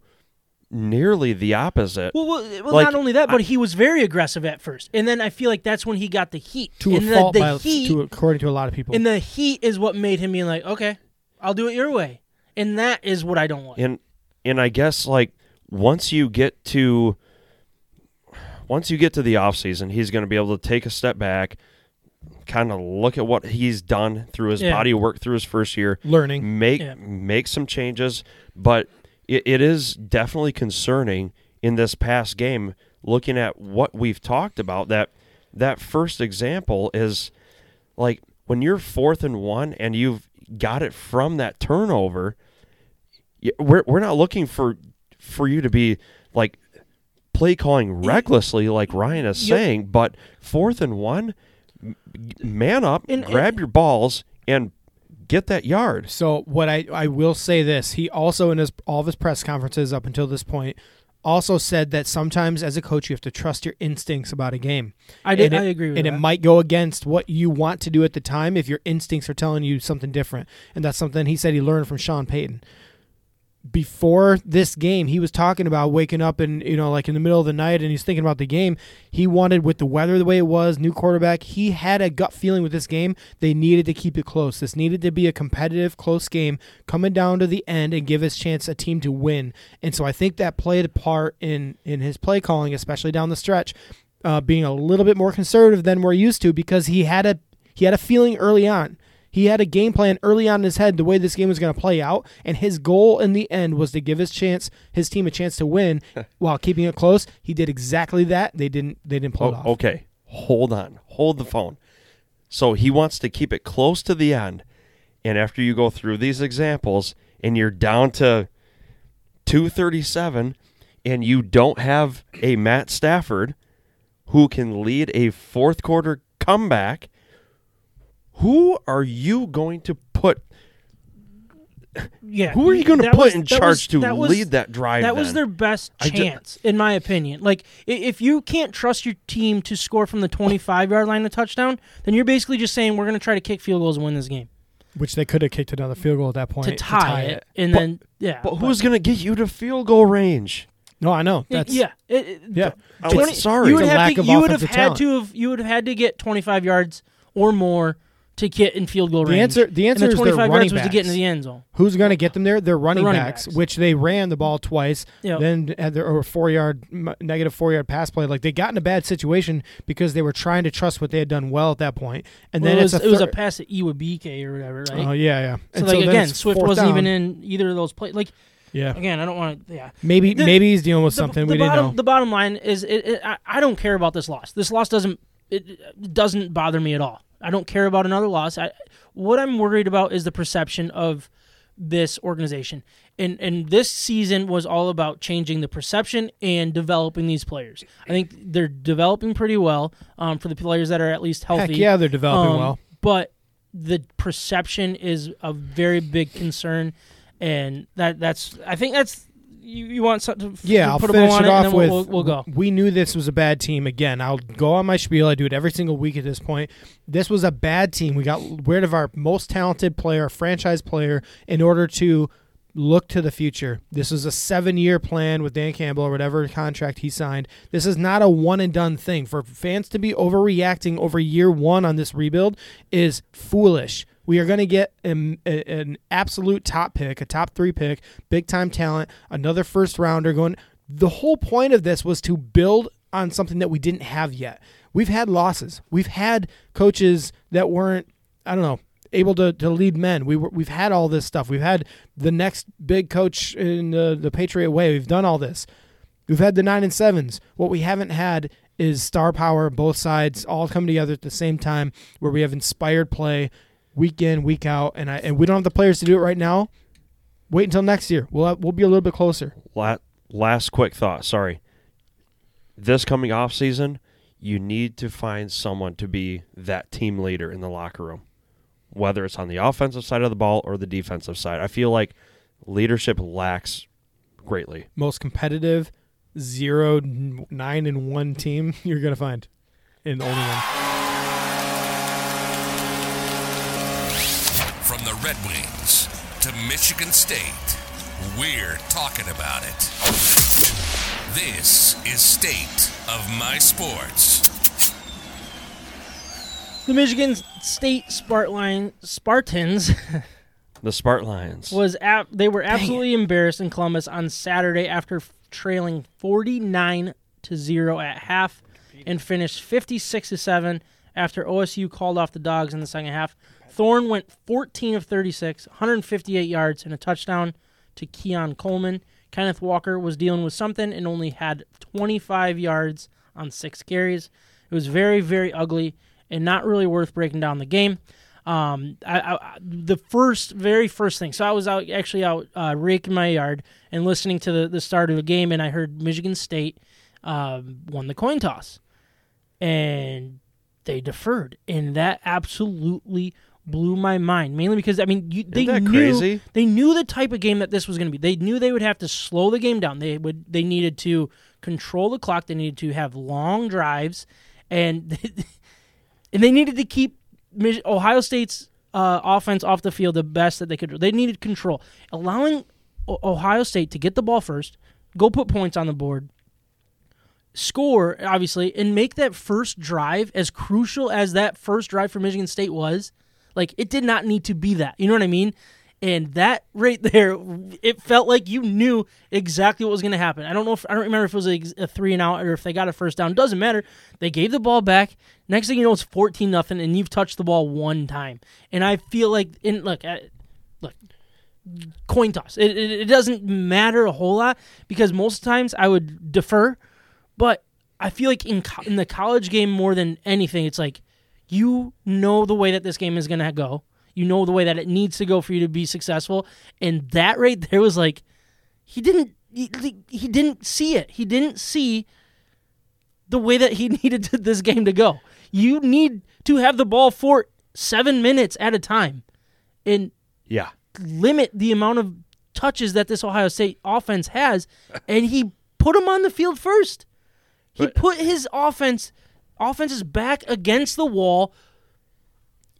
nearly the opposite. Well, well, well Like, not only that, but I- he was very aggressive at first, and then I feel like that's when he got the heat. To and a the, fault, the by, heat, to according to a lot of people. and the heat is what made him be like, okay, I'll do it your way, and that is what I don't want. and and I guess like once you get to once you get to the off season, he's going to be able to take a step back, kind of look at what he's done through his Yeah. body work through his first year, Learning. make Yeah. make some changes, but it, it is definitely concerning in this past game looking at what we've talked about that that first example is like when you're fourth and one and you've got it from that turnover we're we're not looking for for you to be like play calling recklessly like Ryan is Yep. saying but fourth and one man up And- grab your balls and get that yard So what I I will say this, he also in his all of his press conferences up until this point also said that sometimes as a coach you have to trust your instincts about a game. I did, it- I agree with and that. it might go against what you want to do at the time if your instincts are telling you something different. And that's something he said he learned from Sean Payton. Before this game, he was talking about waking up and you know, like in the middle of the night, and he's thinking about the game. He wanted with the weather the way it was, new quarterback. He had a gut feeling with this game. They needed to keep it close. This needed to be a competitive, close game, coming down to the end and give his chance a team to win. And so I think that played a part in in his play calling, especially down the stretch uh, being a little bit more conservative than we're used to because he had a he had a feeling early on. He had a game plan early on in his head the way this game was going to play out, and his goal in the end was to give his chance his team a chance to win [laughs] while keeping it close. He did exactly that. They didn't they didn't pull it Oh, off. okay, hold on, hold the phone. So he wants to keep it close to the end, and after you go through these examples, and you're down to two thirty-seven, and you don't have a Matt Stafford who can lead a fourth quarter comeback. Who are you going to put? yeah, Who are you going to put was- in charge was- to that was- lead that drive? That was their best I ju- chance, in my opinion. Like, if you can't trust your team to score from the 25 yard line a touchdown, then you're basically just saying we're going to try to kick field goals and win this game Which they could have kicked another field goal at that point to tie, it, and But- then yeah. But who's going to get you to field goal range? No, I know. That's yeah, it- it- yeah. I'm 20 sorry. You would It's have lack to. of You would have had talent. to have. You would have had to get 25 yards or more to get in field goal The range. answer the answer and the is their 25 running yards was to get into the end zone. Who's going to get them there? They're running, running backs, backs. which they ran the ball twice. Yep. Then uh, had their or four yard negative four yard pass play. Like they got in a bad situation because they were trying to trust what they had done well at that point. And Well, then it was a it was a pass to Igwebuike or whatever, right? Oh yeah, yeah. so And like then again, Swift wasn't even in either of those plays. Like Yeah, again, I don't want to. Yeah. maybe The- maybe he's dealing with something the we bottom, didn't know. The bottom line is, it, it, I, I don't care about this loss. This loss doesn't it, it doesn't bother me at all. I don't care about another loss. I, what I'm worried about is the perception of this organization. And and this season was all about changing the perception and developing these players. I think they're developing pretty well um, for the players that are at least healthy. Heck yeah, they're developing Um, well. But the perception is a very big concern, and that that's I think that's you, you want something to, Yeah, I'll put finish on it it, off with. we'll, we'll, go. We knew this was a bad team. Again, I'll go on my spiel. I do it every single week at this point. This was a bad team. We got rid of our most talented player, franchise player, in order to look to the future. This was a seven-year plan with Dan Campbell or whatever contract he signed. This is not a one and done thing. For fans to be overreacting over year one on this rebuild is foolish. We are going to get an, an absolute top pick, a top three pick, big time talent, another first rounder going. The whole point of this was to build on something that we didn't have yet. We've had losses. We've had coaches that weren't, I don't know, able to, to lead men. We were, we've had all this stuff. We've had the next big coach in the, the Patriot way. We've done all this. We've had the nine and sevens. What we haven't had is star power, both sides all come together at the same time, where we have inspired play week in, week out, and I and we don't have the players to do it right now. Wait until next year. We'll have, we'll be a little bit closer. La- last quick thought. Sorry. This coming off season, you need to find someone to be that team leader in the locker room, whether it's on the offensive side of the ball or the defensive side. I feel like leadership lacks greatly. Most competitive, zero nine and one team [laughs] you're gonna find, and only one. From the Red Wings to Michigan State, we're talking about it. This is State of My Sports. The Michigan State Spartline Spartans The Spart Lions. was ab- they were absolutely embarrassed in Columbus on Saturday after f- trailing 49 to 0 at half and finished 56 to 7 after OSU called off the dogs in the second half. Thorne went 14 of 36, 158 yards and a touchdown to Keon Coleman. Kenneth Walker was dealing with something and only had 25 yards on 6 carries. It was very very ugly and not really worth breaking down the game. Um, I, I, the first, very first thing. So I was out, actually out uh, raking my yard and listening to the, the start of the game, and I heard Michigan State um, won the coin toss, and they deferred, and that absolutely blew my mind. Mainly because I mean, you, they knew crazy? they knew the type of game that this was going to be. They knew they would have to slow the game down. They would they needed to control the clock. They needed to have long drives, and [laughs] and they needed to keep Ohio State's uh, offense off the field the best that they could. They needed control, allowing o- Ohio State to get the ball first, go put points on the board, score obviously, and make that first drive as crucial as that first drive for Michigan State was. Like it did not need to be that. You know what I mean? And that right there, it felt like you knew exactly what was going to happen. I don't know if I don't remember if it was a, a three and out or if they got a first down. Doesn't matter. They gave the ball back. Next thing you know, it's fourteen nothing, and you've touched the ball one time. And I feel like, in look, uh, look, coin toss. It, it, it doesn't matter a whole lot because most times I would defer, but I feel like in co- in the college game more than anything, it's like you know the way that this game is going to go. You know the way that it needs to go for you to be successful, and that right there was like he didn't he, he didn't see it. He didn't see the way that he [laughs] needed to, this game to go. You need to have the ball for seven minutes at a time, and Yeah. limit the amount of touches that this Ohio State offense has, and he put him on the field first. He But- put his offense offenses back against the wall,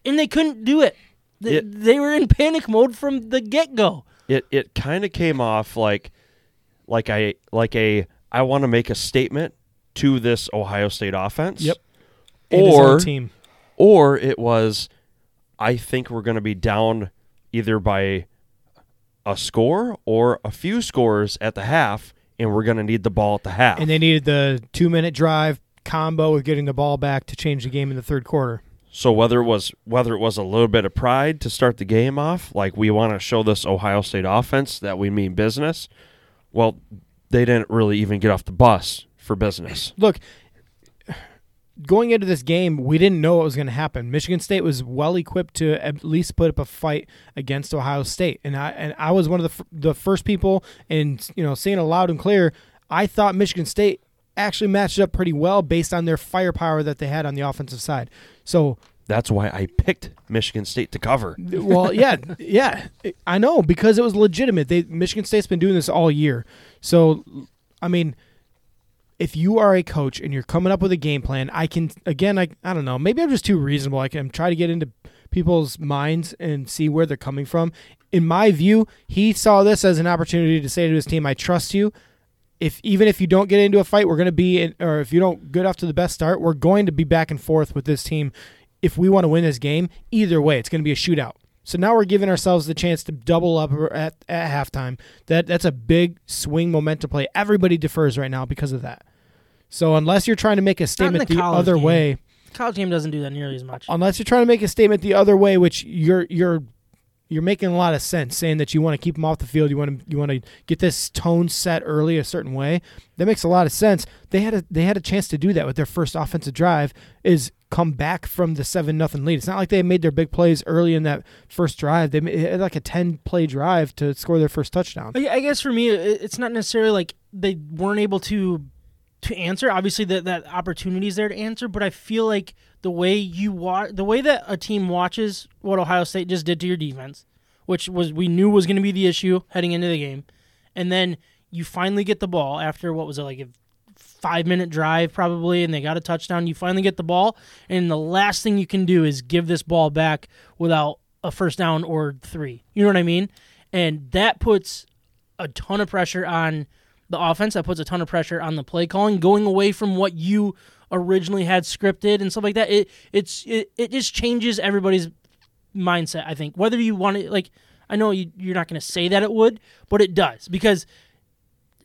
and they couldn't do it. They, It- they were in panic mode from the get go. It it kind of came off like like I like a I want to make a statement to this Ohio State offense. Yep. And his Or team. or it was I think we're going to be down either by a score or a few scores at the half and we're going to need the ball at the half. And they needed the two minute drive combo with getting the ball back to change the game in the third quarter. so whether it was whether it was a little bit of pride to start the game off, like we want to show this Ohio State offense that we mean business, well, they didn't really even get off the bus for business. [clears throat] Look, going into this game, we didn't know what was going to happen. Michigan State was well equipped to at least put up a fight against Ohio State, and I and I was one of the f- the first people, and you know, saying it loud and clear, I thought Michigan State actually matched up pretty well based on their firepower that they had on the offensive side. So That's why I picked Michigan State to cover. [laughs] well, yeah, yeah, I know because it was legitimate. They Michigan State's been doing this all year. So, I mean, if you are a coach and you're coming up with a game plan, I can again, I I don't know, maybe I'm just too reasonable. I can try to get into people's minds and see where they're coming from. In my view, he saw this as an opportunity to say to his team, "I trust you." If even if you don't get into a fight, we're going to be, in, or if you don't get off to the best start, we're going to be back and forth with this team if we want to win this game, either way, it's going to be a shootout. So now we're giving ourselves the chance to double up at, at halftime. That that's a big swing momentum play. Everybody defers right now because of that. So unless you're trying to make a statement the the, other game. way, College game doesn't do that nearly as much. unless you're trying to make a statement the other way, which you're you're you're making a lot of sense, saying that you want to keep them off the field, you want to you want to get this tone set early a certain way. That makes a lot of sense. They had a they had a chance to do that with their first offensive drive. Is come back from the seven nothing lead. It's not like they made their big plays early in that first drive. They made, like a ten play drive to score their first touchdown. I guess for me, it's not necessarily like they weren't able to to answer. Obviously, that that opportunity is there to answer, but I feel like the way you watch, the way that a team watches what Ohio State just did to your defense, which was we knew was going to be the issue heading into the game, and then you finally get the ball after what was it like a five minute drive probably, and they got a touchdown. You finally get the ball, and the last thing you can do is give this ball back without a first down or three. You know what I mean? And that puts a ton of pressure on the offense. That puts a ton of pressure on the play calling, going away from what you originally had scripted and stuff like that. It it's it, it just changes everybody's mindset. I think whether you want to like, I know you, you're not going to say that it would, but it does because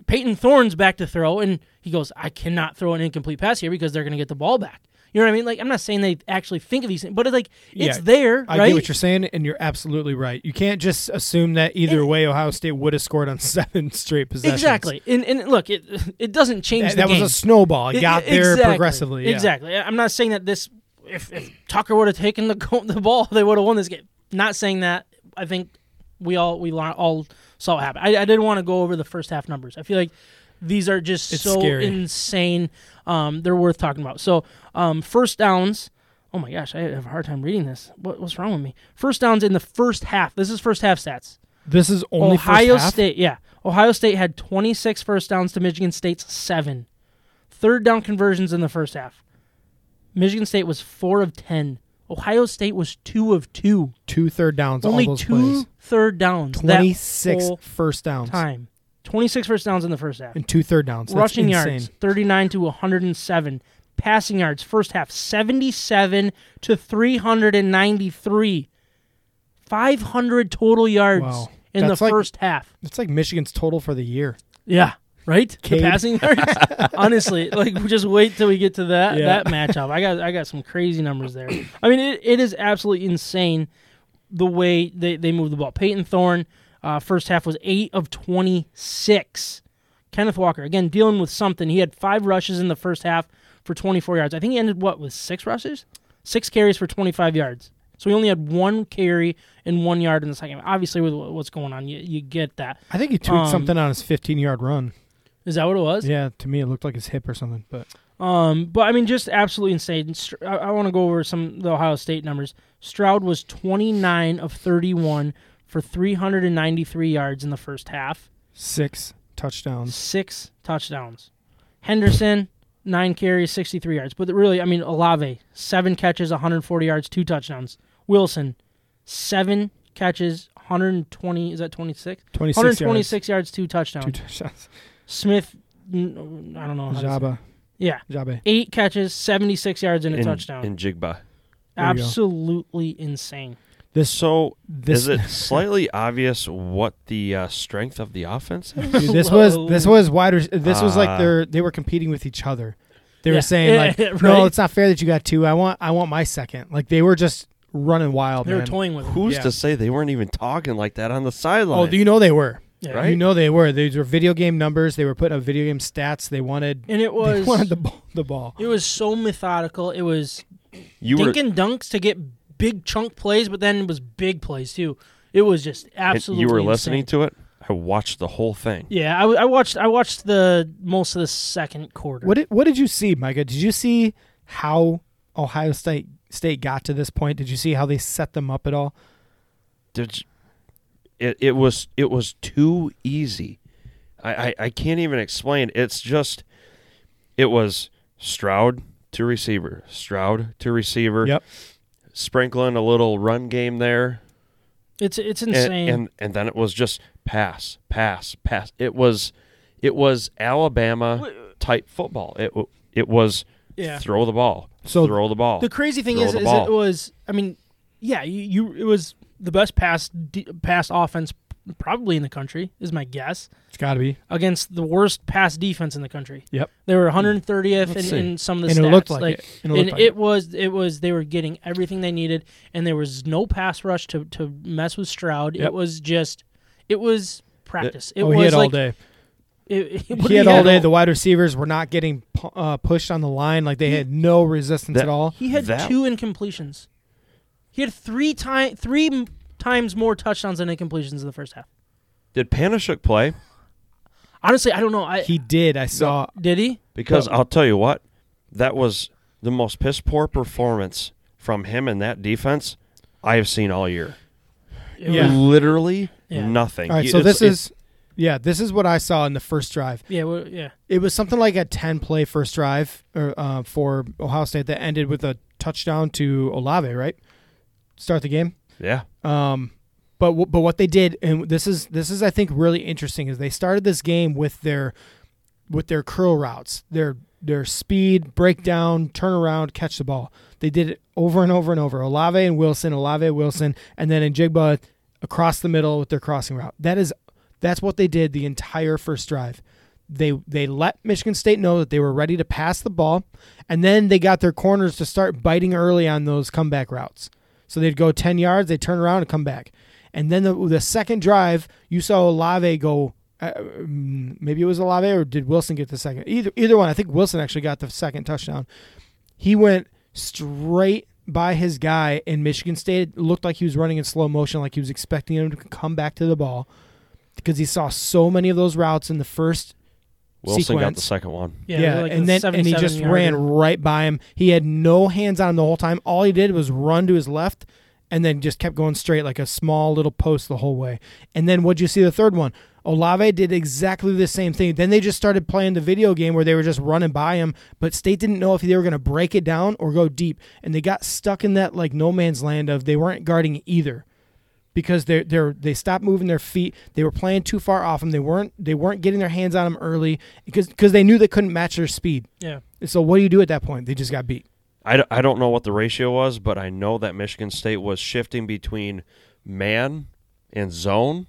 Payton Thorne's back to throw, and he goes, I cannot throw an incomplete pass here because they're going to get the ball back. You know what I mean? Like, I'm not saying they actually think of these things, but it's like it's Yeah, there, I right? get what you're saying, and you're absolutely right. You can't just assume that either It- way Ohio State would have scored on [laughs] seven straight possessions. exactly. And, and look, it it doesn't change That, that was a snowball. It got there exactly. progressively. yeah. Exactly. I'm not saying that this. If, if Tucker would have taken the [laughs] the ball, they would have won this game. Not saying that. I think we all we all saw what happened. I, I didn't want to go over the first half numbers. I feel like these are just It's so scary. insane. Um, they're worth talking about. So, um, first downs. Oh my gosh, I have a hard time reading this. What, what's wrong with me? First downs in the first half. This is first half stats. This is only Ohio first half? State, yeah. Ohio State had 26 first downs to Michigan State's 7. Third down conversions in the first half. Michigan State was 4 of 10. Ohio State was 2 of 2. two third downs. Only all those two plays. third downs. that 26 first downs time. 26 first downs in the first half. and two third downs. That's Rushing insane. yards 39 to 107. Passing yards first half 77 to 393. 500 total yards Wow. in the like- first half. It's like Michigan's total for the year. Yeah, right. The passing yards. [laughs] Honestly, like just wait till we get to that Yeah. that matchup. I got I got some crazy numbers there. I mean, it, it is absolutely insane the way they they move the ball. Payton Thorne, uh, first half was eight of twenty six. Kenneth Walker again dealing with something. He had five rushes in the first half for twenty four yards. I think he ended what with six rushes, six carries for twenty five yards. So he only had one carry and one yard in the second. Obviously, with what's going on, you, you get that. I think he tweaked Um, something on his 15 yard run. Is that what it was? Yeah, to me it looked like his hip or something. But Um, but I mean, just absolutely insane. I, I want to go over some of the Ohio State numbers. Stroud was 29 of 31 for 393 yards in the first half, six touchdowns. six touchdowns. Henderson, nine carries, 63 yards. But really, I mean, Olave, seven catches, 140 yards, two touchdowns. Wilson, seven catches, 120. Is that 26? 26 126 yards, two touchdowns. Two touchdowns. Smith, n- I don't know. how Jabba. Yeah, Jabe. eight catches, 76 yards, and a in, touchdown. Njigba. There you go. Absolutely insane. This So this is it [laughs] slightly obvious what the uh, strength of the offense is? Dude, this was this was wider. This was like Ah. they're they were competing with each other. They Yeah. were saying like, [laughs] Yeah, no, right. it's not fair that you got two. I want I want my second. Like they were just running wild. They were man. toying with him. Who's Yeah. to say they weren't even talking like that on the sideline? Oh, do you know they were? Yeah. right? You know they were. These were video game numbers. They were putting up video game stats. They wanted. And it [laughs] They was wanted the ball. The ball. it was so methodical. It was you were dinking dunks to get big chunk plays, but then it was big plays too. It was just and absolutely. you were insane. listening to it. I watched the whole thing. Yeah, I watched. I watched the most of the second quarter. What did What did you see, Micah? Did you see how Ohio State State got to this point? Did you see how they set them up at all? Did you- it it was it was too easy. I, I, I can't even explain. It's just it was Stroud to receiver, Stroud to receiver. Yep. Sprinkling a little run game there, It's it's insane. and and then it was just pass, pass, pass. It was it was Alabama type football. It it was yeah. throw the ball, So throw the ball. The crazy thing is, is it was. I mean, yeah, you, you it was the best pass de- pass offense probably in the country is my guess It's got to be. against the worst pass defense in the country. Yep. They were 130th in, in some of the And stats. it looked like, it. And it and looked like it it. was it was they were getting everything they needed, and there was no pass rush to to mess with Stroud. Yep. It was just it was practice. It oh, was [laughs] he had like all day. It, it- He had all had- day. The wide receivers were not getting uh, pushed on the line. Like they had no resistance That- at all. He had That- two incompletions. He had three time three m- times more touchdowns than incompletions in the first half. Did Panasiuk play? Honestly, I don't know. I He did. I saw. did he? Because Well- I'll tell you what, that was the most piss poor performance from him in that defense I have seen all year. It Yeah. was- Literally Yeah. nothing. All right. You- So it's- this is. Yeah, this is what I saw in the first drive. yeah. Well, yeah. It was something like a ten play first drive or, uh, for Ohio State that ended with a touchdown to Olave. Right. Start the game. yeah. Um, but w- but what they did, and this is this is I think really interesting, is they started this game with their with their curl routes, their their speed, breakdown, turn around, catch the ball. They did it over and over and over. Olave and Wilson, Olave Wilson, and then Njigba across the middle with their crossing route. That is that's what they did the entire first drive. They they let Michigan State know that they were ready to pass the ball, and then they got their corners to start biting early on those comeback routes. So they'd go 10 yards, they'd turn around and come back. And then the, the second drive, you saw Olave go. Uh, um, maybe it was Olave or did Wilson get the second? Either either one. I think Wilson actually got the second touchdown. He went straight by his guy, in Michigan State looked like he was running in slow motion, like he was expecting him to come back to the ball because he saw so many of those routes in the first Wilson got the second one. Yeah. yeah, like and a then and he just yarder. ran right by him. He had no hands on him the whole time. All he did was run to his left, and then just kept going straight like a small little post the whole way. And then what'd you see the third one? Olave did exactly the same thing. Then they just started playing the video game where they were just running by him, but State didn't know if they were going to break it down or go deep, and they got stuck in that like no man's land of they weren't guarding either because they they they stopped moving their feet. They were playing too far off them. They weren't they weren't getting their hands on him early because because they knew they couldn't match their speed. Yeah. And so what do you do at that point? They just got beat. I, d- I don't know what the ratio was, but I know that Michigan State was shifting between man and zone,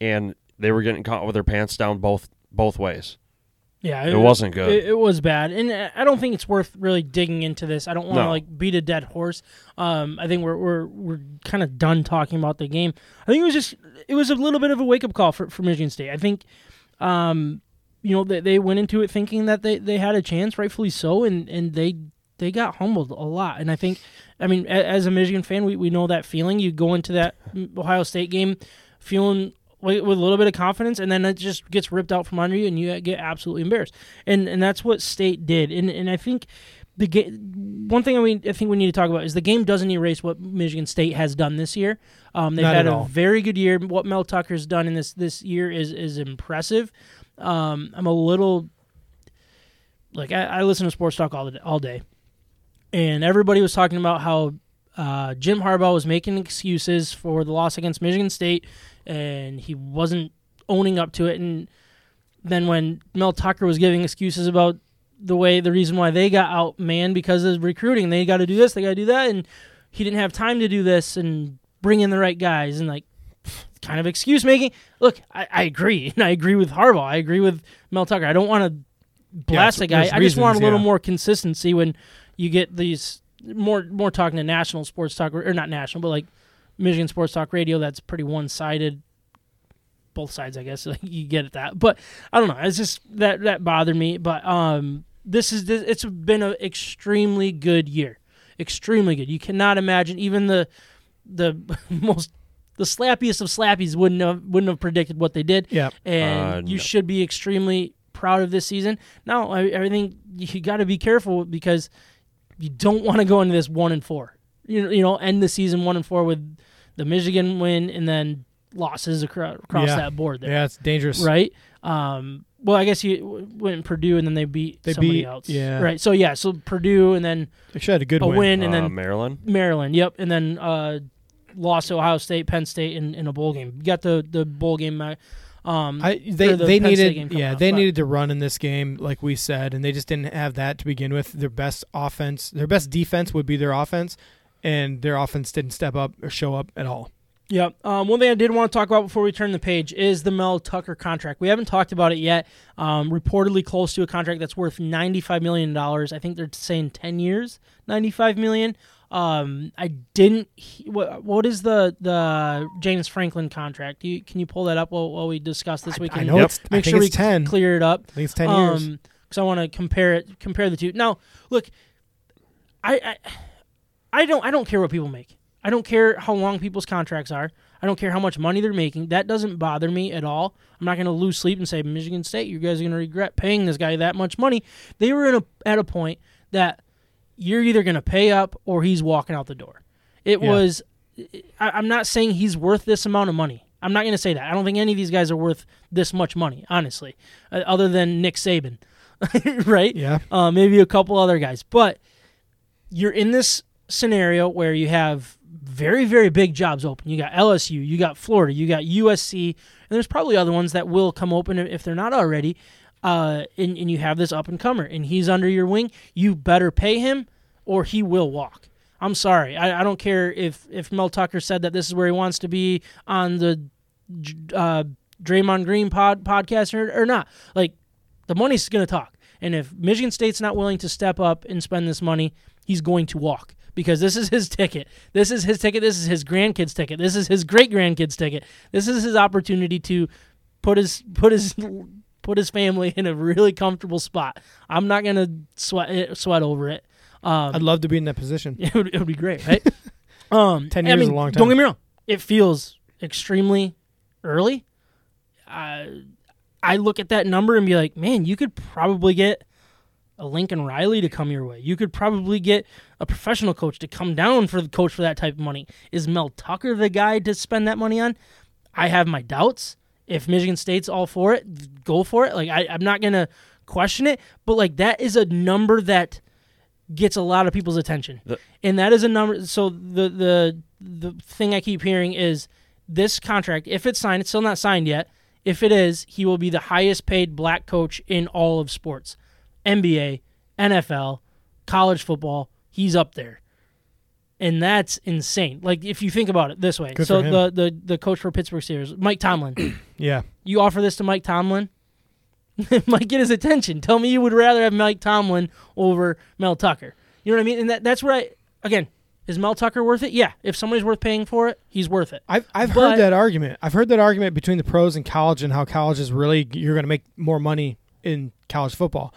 and they were getting caught with their pants down both both ways. Yeah, It wasn't good. It, it was bad, and I don't think it's worth really digging into this. I don't want to No. like beat a dead horse. Um, I think we're we're we're kind of done talking about the game. I think it was just it was a little bit of a wake up call for, for Michigan State. I think, um, you know, they, they went into it thinking that they, they had a chance, rightfully so, and and they they got humbled a lot. And I think, I mean, as a Michigan fan, we, we know that feeling. You go into that Ohio State game feeling with, with a little bit of confidence, and then it just gets ripped out from under you, and you get absolutely embarrassed. And and that's what State did. And and I think the game. One thing I mean, I think we need to talk about is the game doesn't erase what Michigan State has done this year. Um, they've Not had a all. very good year. What Mel Tucker's done in this this year is is impressive. Um, I'm a little like I, I listen to sports talk all the, all day, and everybody was talking about how uh, Jim Harbaugh was making excuses for the loss against Michigan State, and he wasn't owning up to it. And then when Mel Tucker was giving excuses about the way the reason why they got out man because of recruiting, they got to do this, they got to do that, and he didn't have time to do this and bring in the right guys and like kind of excuse making. Look, I, I agree, [laughs] and I agree with Harbaugh. I agree with Mel Tucker. I don't want to blast it's- a guy. I just want a little yeah. more consistency when you get these more more talking to national sports talk or not national, but like Michigan sports talk radio. That's pretty one sided. both sides, I guess. [laughs] Like, you get at that, but I don't know. It's just that that bothered me. But um, this is this, it's been an extremely good year, extremely good. You cannot imagine even the the [laughs] most the slappiest of slappies wouldn't have wouldn't have predicted what they did. Yeah. and Uh, you no. should be extremely proud of this season. Now, I, everything you got to be careful because you don't want to go into this one and four. You know, you know, end the season one and four with the Michigan win and then losses across, across Yeah. that board there, Yeah, it's dangerous. right? Um, well, I guess you went in Purdue and then they beat They somebody beat- else, yeah. right? So yeah, so Purdue and then They should had a good a win. win, and Uh, then Maryland. Maryland, yep, and then uh, lost to Ohio State, Penn State in, in a bowl game. You got the the bowl game. Um, I, they the they needed yeah they but- needed to run in this game like we said and they just didn't have that to begin with. Their best offense, their best defense would be their offense, and their offense didn't step up or show up at all. Yeah. Um, one thing I did want to talk about before we turn the page is the Mel Tucker contract. We haven't talked about it yet. Um, reportedly close to a contract that's worth ninety-five million dollars. I think they're saying ten years, ninety-five million. Um, I didn't. he- What, what is the the James Franklin contract? Do you, can you pull that up while, while we discuss this? We I can know Yep. it's I make think sure we it's ten. clear it up. I think it's ten years. because I want to compare it, compare the two. Now, look, I, I, I don't, I don't care what people make. I don't care how long people's contracts are. I don't care how much money they're making. That doesn't bother me at all. I'm not going to lose sleep and say Michigan State, you guys are going to regret paying this guy that much money. They were in a, at a point that you're either going to pay up or he's walking out the door. It Yeah. was. I, I'm not saying he's worth this amount of money. I'm not going to say that. I don't think any of these guys are worth this much money, honestly, uh, other than Nick Saban, [laughs] right? yeah, uh, maybe a couple other guys. But you're in this scenario where you have very, very big jobs open. You got LSU, you got Florida, you got USC, and there's probably other ones that will come open if they're not already. Uh, and, and you have this up and comer, and he's under your wing. You better pay him, or he will walk. I'm sorry. I, I don't care if if Mel Tucker said that this is where he wants to be on the uh, Draymond Green pod podcast or, or not. Like the money's going to talk. And if Michigan State's not willing to step up and spend this money, he's going to walk because this is his ticket. This is his ticket. This is his grandkids' ticket. This is his great grandkids' ticket. This is his opportunity to put his put his put his family in a really comfortable spot. I'm not going to sweat it, sweat over it. Um, I'd love to be in that position. [laughs] it would, it would be great, right? [laughs] um, 10 I years is a long time. Don't get me wrong; it feels extremely early. Uh, I look at that number and be like, man, you could probably get a Lincoln Riley to come your way. You could probably get a professional coach to come down for the coach for that type of money. Is Mel Tucker the guy to spend that money on? I have my doubts. If Michigan State's all for it, go for it. Like I, I'm not gonna question it, but like that is a number that gets a lot of people's attention, The- and that is a number. So the the the thing I keep hearing is this contract. If it's signed, it's still not signed yet. If it is, he will be the highest paid black coach in all of sports, NBA, NFL, college football. He's up there, and that's insane. Like if you think about it this way, Good so the the the coach for Pittsburgh Steelers, Mike Tomlin. [clears throat] Yeah, you offer this to Mike Tomlin, [laughs] it might get his attention. Tell me you would rather have Mike Tomlin over Mel Tucker. You know what I mean? And that, that's where I again is Mel Tucker worth it? Yeah. If somebody's worth paying for it, he's worth it. I've I've But- heard that argument. I've heard that argument between the pros and college and how college is really you're going to make more money in college football.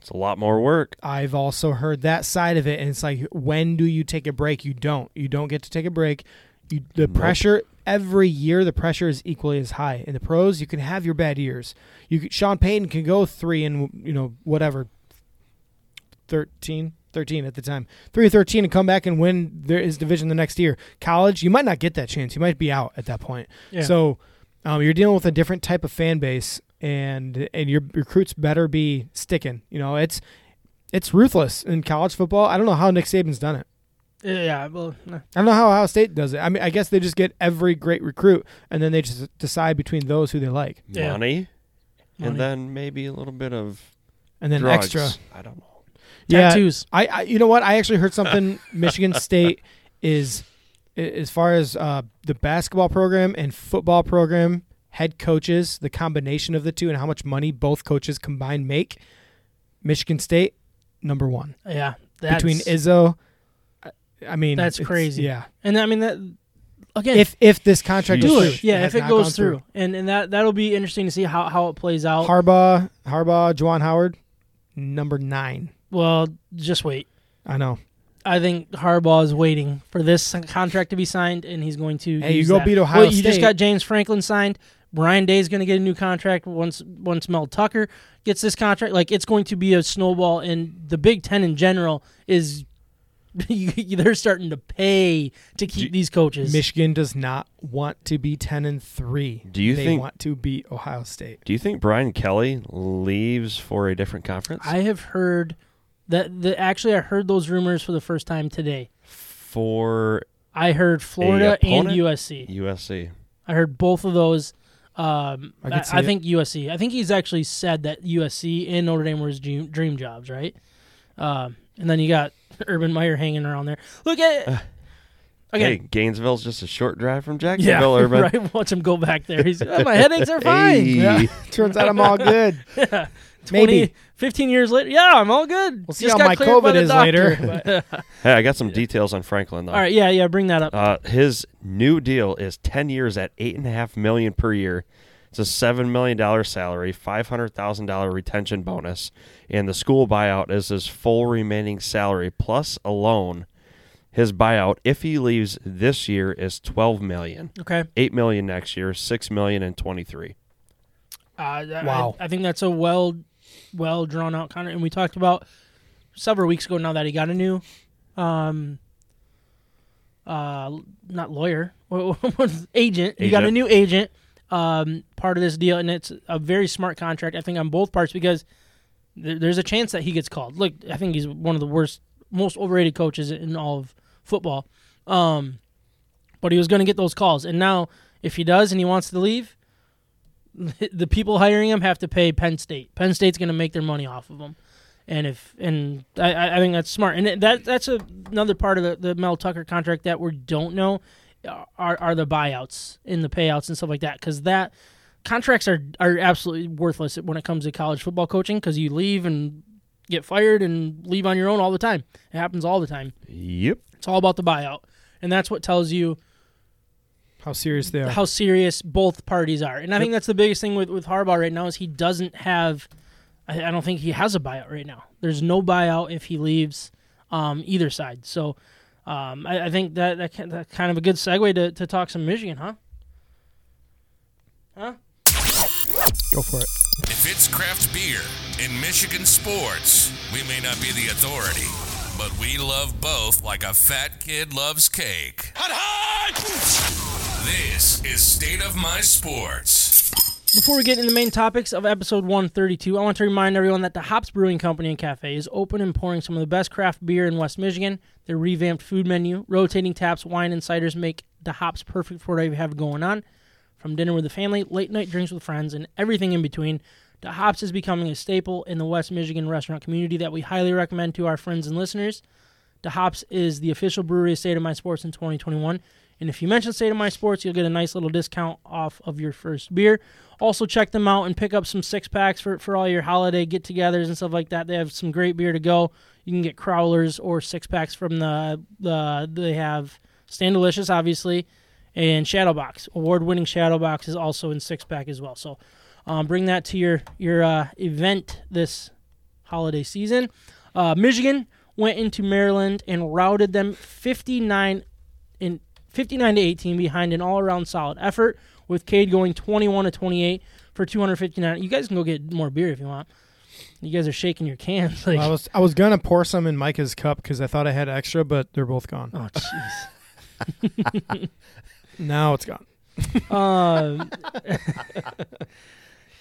It's a lot more work. I've also heard that side of it, and it's like, when do you take a break? You don't. You don't get to take a break. You, the Nope. pressure every year, the pressure is equally as high. In the pros, you can have your bad years. You could, Sean Payton can go three and you know whatever, 13, 13 at the time, three or thirteen, and come back and win their, his division the next year. College, you might not get that chance. You might be out at that point. Yeah. So um, you're dealing with a different type of fan base, and and your recruits better be sticking. You know, it's it's ruthless in college football. I don't know how Nick Saban's done it. yeah. Well, eh. I don't know how Ohio State does it. I mean, I guess they just get every great recruit, and then they just decide between those who they like, Yeah. Money, money. and then maybe a little bit of and then drugs. extra. I don't know. Yeah, tattoos. I, I you know what? I actually heard something. [laughs] Michigan State is as far as uh, the basketball program and football program head coaches, the combination of the two, and how much money both coaches combined make. Michigan State number one Yeah. That's, between Izzo. I- mean, That's crazy. Yeah, And I mean that again, if if this contract Do it. through. yeah, if it goes gone through. and and that that'll be interesting to see how how it plays out. Harbaugh, Harbaugh, Juwan Howard, number nine. Well, just wait. I know. I think Harbaugh is waiting for this contract to be signed, and he's going to. Hey, you go that. beat Ohio Well, you just got James Franklin signed. Ryan Day is going to get a new contract once once Mel Tucker gets this contract. Like it's going to be a snowball, and the Big Ten in general is [laughs] they're starting to pay to keep Do- these coaches. Michigan does not want to be ten and three. Do you they think- want to beat Ohio State? Do you think Brian Kelly leaves for a different conference? I have heard that the actually I heard those rumors for the first time today. for I heard Florida and? USC. USC. I heard both of those. Um, I I, could see I it. think USC. I think he's actually said that USC and Notre Dame were his dream, dream jobs, right? Um, and then you got [laughs] Urban Meyer hanging around there. Look at Hey, again. Gainesville's just a short drive from yeah, Jacksonville, [laughs] Urban. right. Watch him go back there. He's "Oh, my [laughs] headaches are fine. Hey. Yeah. Turns out I'm all good. 20, Maybe. 15 years later, yeah, I'm all good. We'll see Just how my COVID is doctor. later. [laughs] Hey, I got some details on Franklin though. all right, yeah, yeah, bring that up. Uh, his new deal is ten years at eight and a half million per year. It's a seven million dollar salary, five hundred thousand dollar retention bonus, and the school buyout is his full remaining salary plus a loan. His buyout, if he leaves this year, is twelve million. okay. Eight million next year, six million in twenty three. Uh, Wow. I, I think that's a well, well drawn out contract, and we talked about several weeks ago now that he got a new, um, uh, not lawyer, [laughs] agent. He got a new agent. Um, part of this deal, and it's a very smart contract. I think on both parts because there, there's a chance that he gets called. Look, I think he's one of the worst, most overrated coaches in all of football. Um, but he was going to get those calls, and now if he does and he wants to leave, [laughs] the people hiring him have to pay Penn State. Penn State's going to make their money off of him, and if and I- I, think that's smart. And that that's a, another part of the, the Mel Tucker contract that we don't know uh, are are the buyouts and the payouts and stuff like that because that contracts are are absolutely worthless when it comes to college football coaching because you leave and get fired and leave on your own all the time. It happens all the time. Yep. It's all about the buyout, and that's what tells you How serious they are. how serious both parties are. And I think that's the biggest thing with, with Harbaugh right now is he doesn't have. I, I don't think he has a buyout right now. There's no buyout if he leaves um, either side. So um, I, I think that that, kind- that kind of a good segue to, to talk some Michigan, huh? Huh? Go for it. If it's craft beer in Michigan sports, we may not be the authority, but we love both like a fat kid loves cake. This is State of My Sports. Before we get into the main topics of episode 132, I want to remind everyone that the Hops Brewing Company and Cafe is open and pouring some of the best craft beer in West Michigan. Their revamped food menu, rotating taps, wine, and ciders make the hops perfect for whatever you have going on. From dinner with the family, late night drinks with friends, and everything in between, the Hops is becoming a staple in the West Michigan restaurant community that we highly recommend to our friends and listeners. The Hops is the official brewery of State of My Sports in 2021. And if you mention State of My Sports, you'll get a nice little discount off of your first beer. Also, check them out and pick up some six packs for, for all your holiday get togethers and stuff like that. They have some great beer to go. You can get crowlers or six packs from the, the they have Stand Delicious, obviously, and Shadowbox. Award winning Shadowbox is also in six pack as well. So um, bring that to your, your uh, event this holiday season. Uh, Michigan went into Maryland and routed them 59 in 59 to 18 behind an all-around solid effort with Cade going 21 to 28 for 259. You guys can go get more beer if you want. You guys are shaking your cans [laughs] like Well, I was I was gonna pour some in Micah's cup because I thought I had extra, but they're both gone. Oh jeez. [laughs] Now it's gone. Um, [laughs]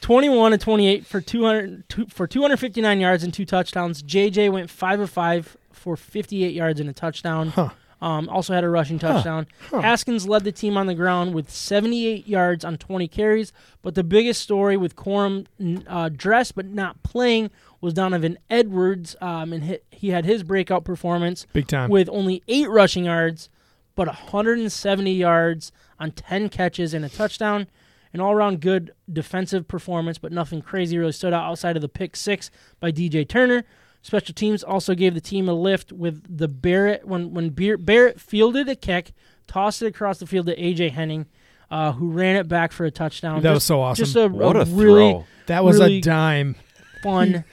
21 to 28 for 200 two, for 259 yards and two touchdowns. JJ went 5 of 5 for 58 yards and a touchdown. Huh. Um, also had a rushing touchdown. Huh. Haskins led the team on the ground with 78 yards on 20 carries. But the biggest story with Corum n- uh, dressed but not playing was Donovan Edwards, um, and hi- he had his breakout performance Big time. with only eight rushing yards, but 170 yards on 10 catches and a touchdown. An all around good defensive performance, but nothing crazy really stood out outside of the pick six by DJ Turner. Special teams also gave the team a lift with the Barrett when when Barrett fielded a kick tossed it across the field to AJ Henning, uh, who ran it back for a touchdown. That was so awesome. Just a, What a really throw! that was really- a dime. fun,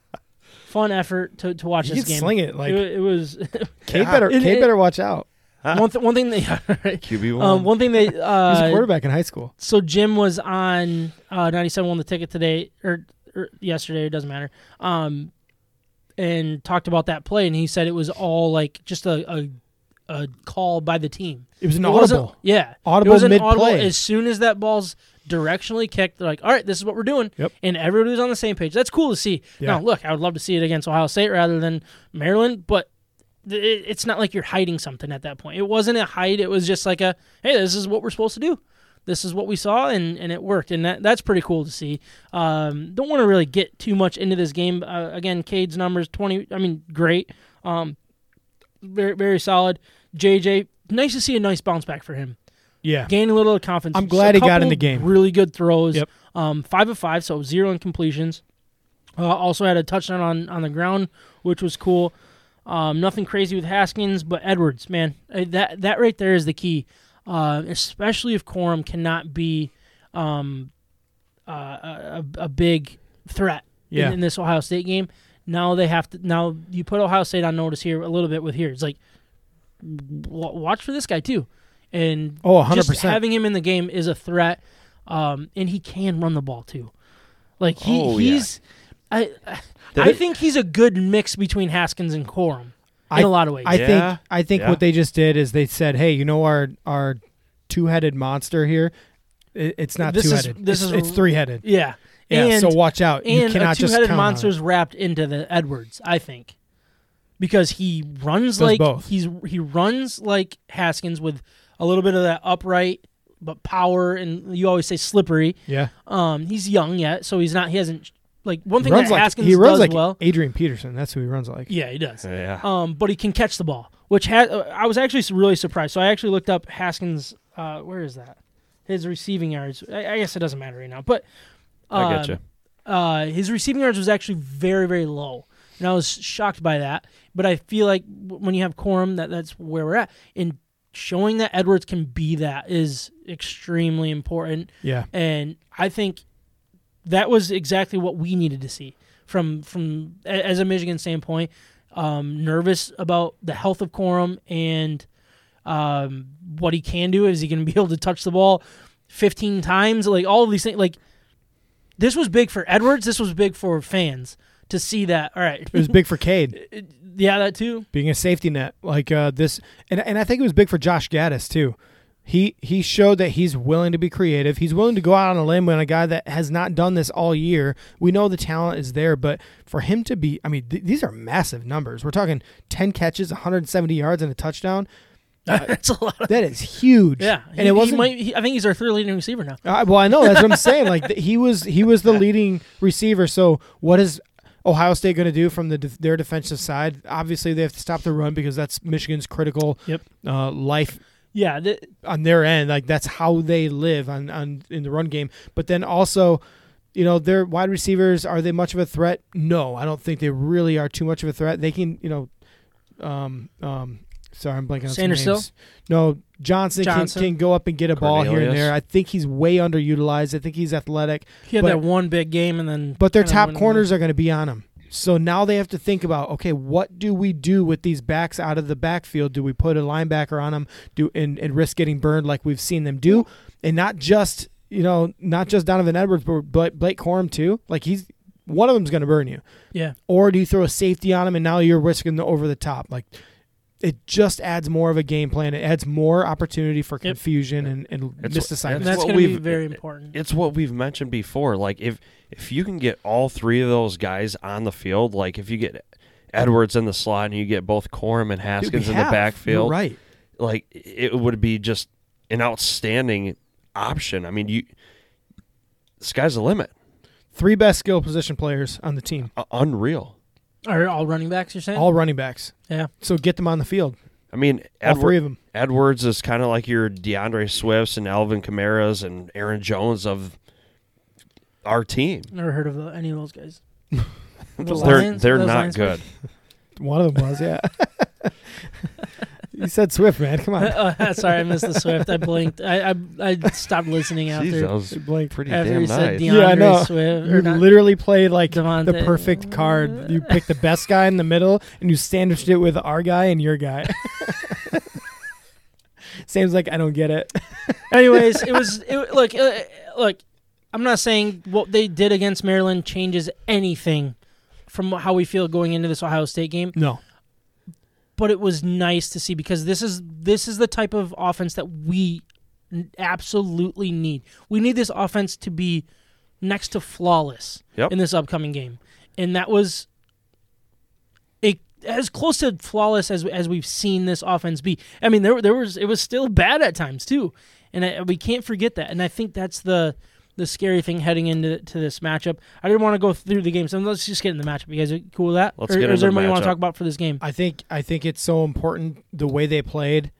[laughs] fun effort to, to watch He this could game. sling it like it, it was [laughs] Cade Yeah. better. [laughs] It- Cade it- better watch out. one, th- one thing they QB one. um, one thing they He was a uh, quarterback in high school. so Jim was on uh, 97 won the ticket today or, or yesterday. It doesn't matter. Um, and talked about that play, and he said it was all like just a a, a call by the team. It was an It audible. yeah, Audible it was an mid-play. As soon as that ball's directionally kicked, they're like, "All right, this is what we're doing," Yep. and everybody was on the same page. That's cool to see. Yeah. Now, look, I would love to see it against Ohio State rather than Maryland, but it, it's not like you're hiding something at that point. It wasn't a hide. It was just like a, "Hey, this is what we're supposed to do." This is what we saw, and, and it worked, and that that's pretty cool to see. Um, don't want to really get too much into this game. Uh, again, Cade's numbers twenty. I mean, great. Um, very very solid. JJ, nice to see a nice bounce back for him. Yeah. Gain a little confidence. I'm glad he got in the game. Really good throws. Yep. Um, five of five, so zero incompletions. Uh, also had a touchdown on on the ground, which was cool. Um, nothing crazy with Haskins, but Edwards, man, uh, that that right there is the key. Uh, especially if Corum cannot be um, uh, a, a big threat Yeah. in, in this Ohio State game. Now they have to. Now you put Ohio State on notice here a little bit with here. It's like w- watch for this guy too, and Oh, 100%. just having him in the game is a threat, um, and he can run the ball too. Like he, Oh, yeah. he's, I, I, I think he's a good mix between Haskins and Corum in I- a lot of ways. I Yeah. think I think Yeah. what they just did is they said, "Hey, you know our our two headed monster here. It, it's not This two-headed. this it's, is- it's three headed. yeah, Yeah. and, so watch out. you and cannot a just two-headed count on it. monster's wrapped into the Edwards. I think because he runs Does like both. he's he runs like Haskins with a little bit of that upright but power, and you always say slippery. Yeah. Um, he's young yet, so he's not. He hasn't like one thing runs that like Haskins he runs does like well. Adrian Peterson. That's who he runs like. Yeah, he does. yeah. Um, but he can catch the ball, which ha- uh, I was actually really surprised. So I actually looked up Haskins. Uh, where is that? His receiving yards. I, I guess it doesn't matter right now, but I um, get you. Uh, his receiving yards was actually very, very low, and I was shocked by that. But I feel like when you have Corum, that that's where we're at. And showing that Edwards can be that is extremely important. Yeah. And I think that was exactly what we needed to see from from as a Michigan standpoint. Um, nervous about the health of Corum and um, what he can do. Is he going to be [laughs] able to touch the ball 15 times? Like all of these things. Like this was big for Edwards. This was big for fans to see that. All right, It was big for Cade [laughs] yeah, that too. being a safety net like uh, this, and and I think it was big for Josh Gattis too. He he showed that he's willing to be creative. He's willing to go out on a limb when a guy that has not done this all year. We know the talent is there, but for him to be, I mean, th- these are massive numbers. We're talking ten catches, 170 yards, and a touchdown. [laughs] That's a lot. Of, That is huge. yeah, and it wasn't. He might, he, I think he's our third leading receiver now. Uh, well, I know that's what I'm saying. Like th- he was, he was the [laughs] leading receiver. So what is Ohio State going to do from the their defensive side? Obviously, they have to stop the run because that's Michigan's critical Yep. uh, life Yeah, th- on their end. Like that's how they live on, on in the run game. But then also, you know, their wide receivers are they much of a threat? No, I don't think they really are too much of a threat. They can, you know, um, um, sorry, I'm blanking on some Sanderson? names. No, Johnson, Johnson. Can, can go up and get a ball here and there. I think he's way underutilized. I think he's athletic, he had But- that one big game, and then but their top went away. corners are going to be on him. So now they have to think about okay, what do we do with these backs out of the backfield? Do we put a linebacker on them? Do and, and risk getting burned like we've seen them do, and not just you know not just Donovan Edwards, but Blake, Corum too. Like he's one of them's going to burn you. Yeah, Or do you throw a safety on him and now you're risking the over the top? Like it just adds more of a game plan. It adds more opportunity for Yep. confusion and, and It's- missed and assignments. that's going to be very important. It's what we've mentioned before. Like if if you can get all three of those guys on the field, like if you get Edwards in the slot and you get both Corum and Dude, we Haskins in have. the backfield, You're right. like it would be just an outstanding option. I mean, you sky's the limit. Three best skill position players on the team, Uh, unreal. Are all running backs? You're saying? all running backs. yeah. So get them on the field. I mean, All Edward, three of them. Edwards is kind of like your D'Andre Swifts and Alvin Kamara's and Aaron Jones of our team. Never heard of any of those guys. [laughs] They're Lions? they're Those not Lions good. One of them was, yeah. [laughs] [laughs] You said Swift, man. Come on. Uh, [laughs] [laughs] sorry, I missed the Swift. I blinked. I I, I stopped listening after Jeez, that was Blake. pretty after damn he said nice. D'Andre Yeah, I know. Swift. You not, literally played like the perfect card. You picked the best guy in the middle, and you sandwiched it with our guy and your guy. [laughs] Seems like I don't get it. Anyways, it was it, look uh, look. I'm not saying what they did against Maryland changes anything from how we feel going into this Ohio State game, No. But it was nice to see because this is this is the type of offense that we absolutely need. We need this offense to be next to flawless Yep. in this upcoming game, and that was a, as close to flawless as as we've seen this offense be. I mean, there there was it was still bad at times too, and I, we can't forget that. And I think that's the the scary thing heading into to this matchup. I didn't want to go through the game, so let's just get in the matchup. You guys are cool with that? Let's or, get or is there the you want to talk about for this game? I think I think it's so important the way they played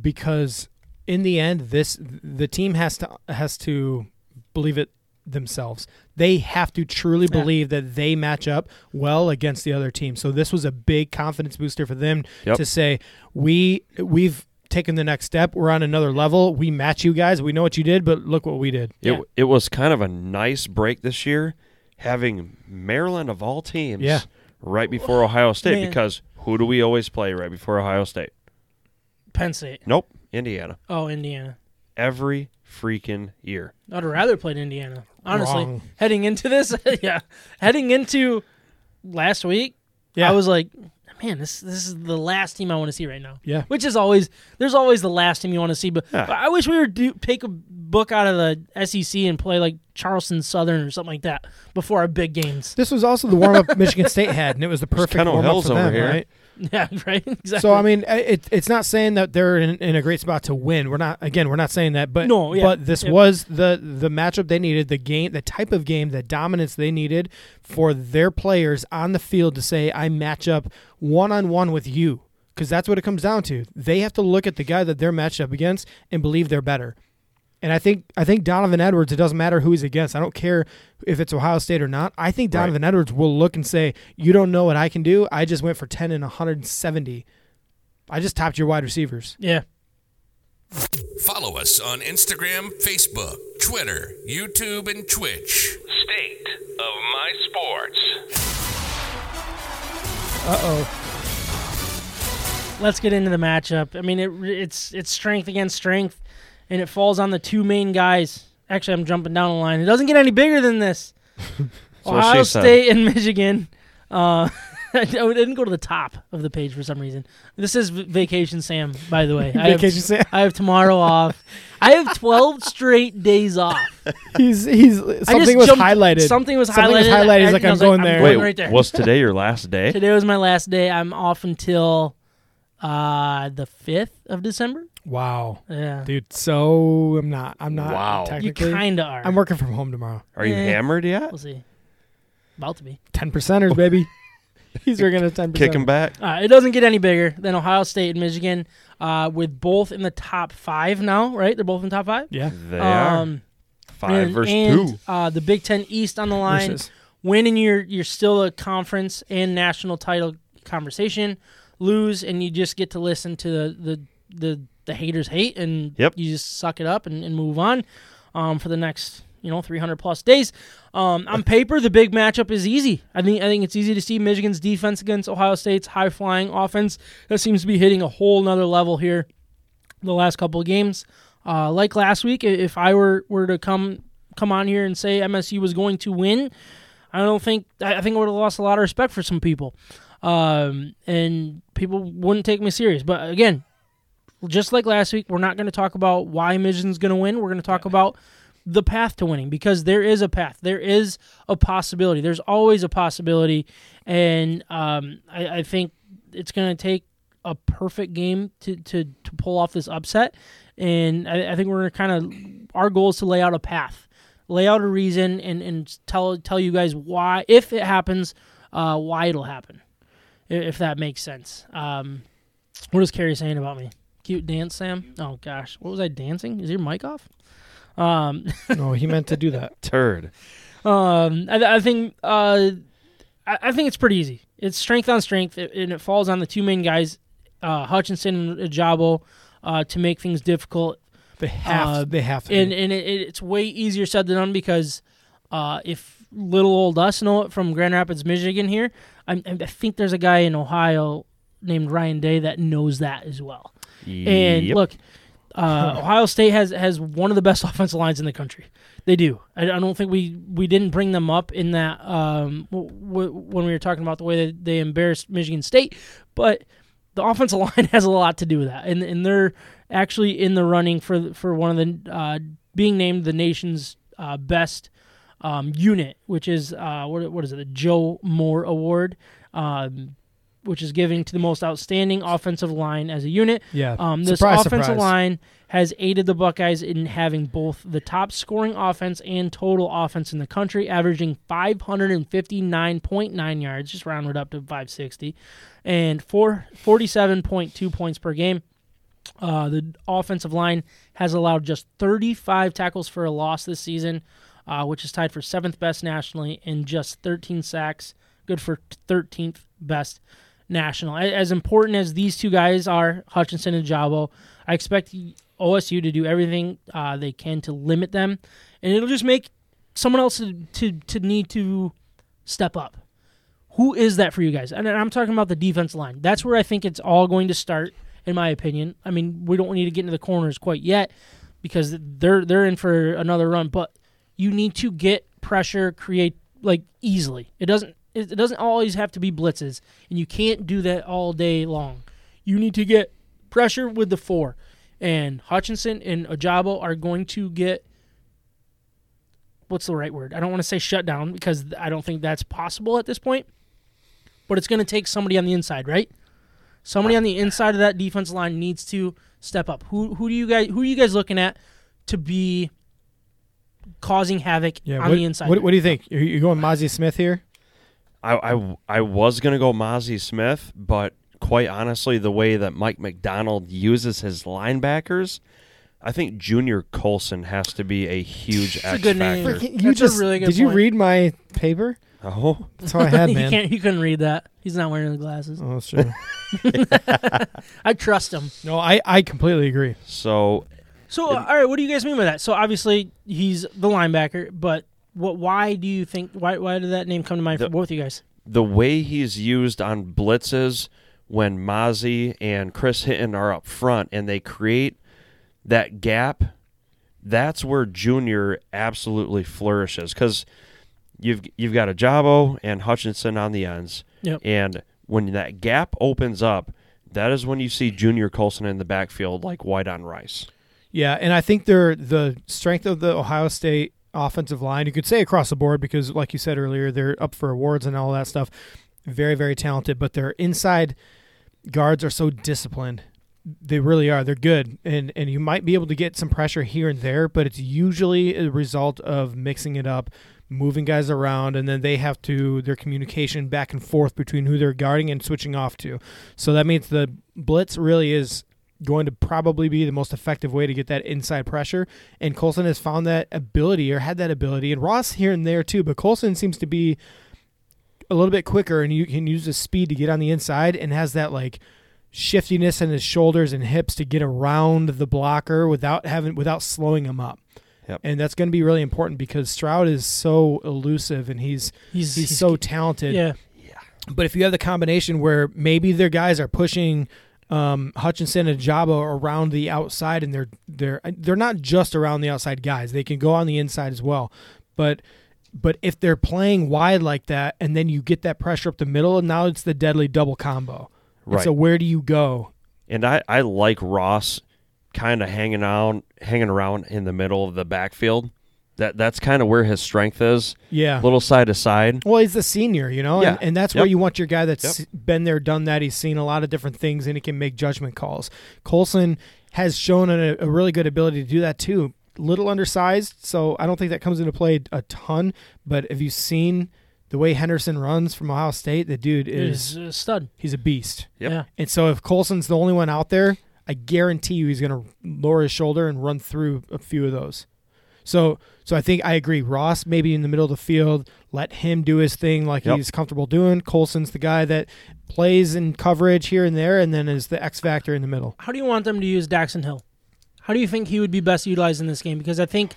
because in the end this the team has to has to believe it themselves. They have to truly Yeah. believe that they match up well against the other team. So this was a big confidence booster for them Yep. to say we we've taken the next step. We're on another level. We match you guys. We know what you did, but look what we did. It Yeah. it was kind of a nice break this year, having Maryland of all teams Yeah. right before Ohio State Man. because who do we always play right before Ohio State? Penn State. Nope, Indiana. Oh, Indiana. Every freaking year. I'd rather played Indiana. Honestly, Wrong. heading into this, [laughs] yeah, heading into last week, Yeah. I was like, man, this this is the last team I want to see right now. Yeah. Which is always there's always the last team you want to see, but, Yeah. but I wish we would do take a book out of the SEC and play like Charleston Southern or something like that before our big games. This was also the warm up Michigan State had, and it was the perfect Kennel warm up Hills for over them, here. right? [laughs] Yeah, right. Exactly. So I mean, uh, it, it's not saying that they're in, in a great spot to win. We're not again. We're not saying that, but No, yeah. but this Yep. was the the matchup they needed, the game, the type of game, the dominance they needed for their players on the field to say, "I match up one on one with you," because that's what it comes down to. They have to look at the guy that they're matched up against and believe they're better. And I think I think Donovan Edwards. It doesn't matter who he's against. I don't care if it's Ohio State or not. I think Right. Donovan Edwards will look and say, "You don't know what I can do. I just went for ten and 170. I just topped your wide receivers." yeah, Follow us on Instagram, Facebook, Twitter, YouTube, and Twitch. State of My Sports. Uh oh. let's get into the matchup. I mean, it it's it's strength against strength, and it falls on the two main guys. Actually, I'm jumping down the line. It doesn't get any bigger than this. [laughs] what Ohio she said. State and Michigan. Uh, [laughs] I didn't go to the top of the page for some reason. This is v- Vacation Sam, by the way. I have- Vacation Sam. I have tomorrow off. I have [laughs] 12 straight days off. He's he's something was jumped- highlighted. Something was Something highlighted. was highlighted. He's I- like, and I I'm was going there. going Wait, right there. was today your last day? Today was my last day. I'm off until uh, the 5th of December. Wow, Yeah. dude. So I'm not. I'm not. Wow. You Technically, kind of are. I'm working from home tomorrow. Are you Eh. hammered yet? We'll see. About to be. Ten percenters, baby. He's working at ten percent. Kick him back. Uh, it doesn't get any bigger than Ohio State and Michigan, uh, with both in the top five now, right? They're both in top five. Yeah. They are Um, five and, versus and, two. Uh, the Big Ten East on the line. Versus- Win and you're you're still a conference and national title conversation. Lose and you just get to listen to the the the, the haters hate and Yep. you just suck it up and, and move on um, for the next you know 300 plus days. Um, on [laughs] paper, the big matchup is easy. I think I think it's easy to see Michigan's defense against Ohio State's high flying offense that seems to be hitting a whole nother level here the last couple of games. Uh, like last week, if I were were to come come on here and say MSU was going to win, I don't think I think I would have lost a lot of respect for some people, um, and people wouldn't take me serious. But again, just like last week, we're not going to talk about why Michigan's going to win. We're going to talk about the path to winning because there is a path. There is a possibility. There's always a possibility, and um, I, I think it's going to take a perfect game to, to, to pull off this upset. And I, I think we're kind of our goal is to lay out a path, lay out a reason, and, and tell tell you guys why if it happens, uh, why it'll happen, if that makes sense. Um, what is Carrie saying about me? Cute dance, Sam. Oh gosh, what was I dancing? Is your mic off? Um, [laughs] no, he meant to do that. Turd. um, I, I think uh, I, I think it's pretty easy. It's strength on strength, and it falls on the two main guys. uh, Hutchinson and Ojabo uh, to make things difficult. They have. Uh, they have to. And and it, it's way easier said than done because uh, if little old us know it from Grand Rapids, Michigan here, I, I think there's a guy in Ohio named Ryan Day that knows that as well. And look, uh, [laughs] Ohio State has has one of the best [laughs] offensive lines in the country. They do. I, I don't think we we didn't bring them up in that um, w- w- when we were talking about the way that they embarrassed Michigan State, but the offensive [laughs] line has a lot to do with that, and and they're actually in the running for for one of the uh, being named the nation's uh, best um, unit, which is uh, what what is it, the Joe Moore Award. Um, which is giving to the most outstanding offensive line as a unit. yeah. Um, this Surprise, offensive surprise. line has aided the Buckeyes in having both the top scoring offense and total offense in the country, averaging 559.9 yards, just rounded up to 560, and four, 47.2 points per game. Uh, the offensive line has allowed just 35 tackles for a loss this season, uh, which is tied for seventh best nationally, and just 13 sacks, good for 13th best national. As important as these two guys are, Hutchinson and Jabo, I expect OSU to do everything uh, they can to limit them, and it'll just make someone else to, to, to need to step up. Who is that for you guys? And I'm talking about the defense line. That's where I think it's all going to start, in my opinion. I mean, we don't need to get into the corners quite yet because they're they're in for another run. But you need to get pressure, create like easily. It doesn't it doesn't always have to be blitzes, and you can't do that all day long. You need to get pressure with the four, and Hutchinson and Ojabo are going to get what's the right word? I don't want to say shut down because I don't think that's possible at this point. But it's going to take somebody on the inside, right? Somebody on the inside of that defense line needs to step up. Who who do you guys who are you guys looking at to be causing havoc Yeah. on what, the inside? What, what do you think? Are you going Mazi Smith here? I, I, I was going to go Mazi Smith, but quite honestly, the way that Mike Macdonald uses his linebackers, I think Junior Colson has to be a huge It's a X good name. factor. Freaking- you just- really good Did you point. read my paper? Oh, That's all I had, he [laughs] man. can't. He couldn't read that. He's not wearing the glasses. Oh, that's true. [laughs] I trust him. no, I, I completely agree. so So, all right, what do you guys mean by that? So, obviously, he's the linebacker, but what? Why do you think? Why? Why did that name come to mind The- for both you guys? the way he's used on blitzes when Mazi and Chris Hinton are up front and they create that gap, that's where Junior absolutely flourishes because you've you've got a Jabo and Hutchinson on the ends, Yep. and when that gap opens up, that is when you see Junior Colson in the backfield like white on rice. Yeah, and I think they're the strength of the Ohio State offensive line. You could say across the board because, like you said earlier, they're up for awards and all that stuff. Very, very talented, but their inside guards are so disciplined. They really are. They're good, and and you might be able to get some pressure here and there, but it's usually a result of mixing it up, moving guys around, and then they have to their communication back and forth between who they're guarding and switching off to. So that means the blitz really is going to probably be the most effective way to get that inside pressure. And Colson has found that ability or had that ability, and Ross here and there too. But Colson seems to be a little bit quicker, and you can use his speed to get on the inside, and has that like shiftiness in his shoulders and hips to get around the blocker without having without slowing him up. Yep. And that's going to be really important because Stroud is so elusive and he's He's he's so talented. Yeah. Yeah. But if you have the combination where maybe their guys are pushing um, Hutchinson and Jabo around the outside, and they're they're they're not just around the outside guys; they can go on the inside as well. But but if they're playing wide like that, and then you get that pressure up the middle, and now it's the deadly double combo. And Right. so where do you go? And I, I like Ross kind of hanging out hanging around in the middle of the backfield. That that's kind of where his strength is. Yeah. Little side to side. Well, he's the senior, you know, Yeah. and, and that's where you want your guy that's been there, done that. He's seen a lot of different things, and he can make judgment calls. Colson has shown a, a really good ability to do that too. Little undersized, so I don't think that comes into play a ton. But have you seen the way Henderson runs from Ohio State? The dude Is is a stud. he's a beast. Yep. Yeah. And so if Colson's the only one out there, I guarantee you he's going to lower his shoulder and run through a few of those. So so I think I agree. Ross maybe in the middle of the field, let him do his thing like Yep. he's comfortable doing. Colson's the guy that plays in coverage here and there, and then is the X factor in the middle. How do you want them to use Daxton Hill? How do you think he would be best utilized in this game? Because I think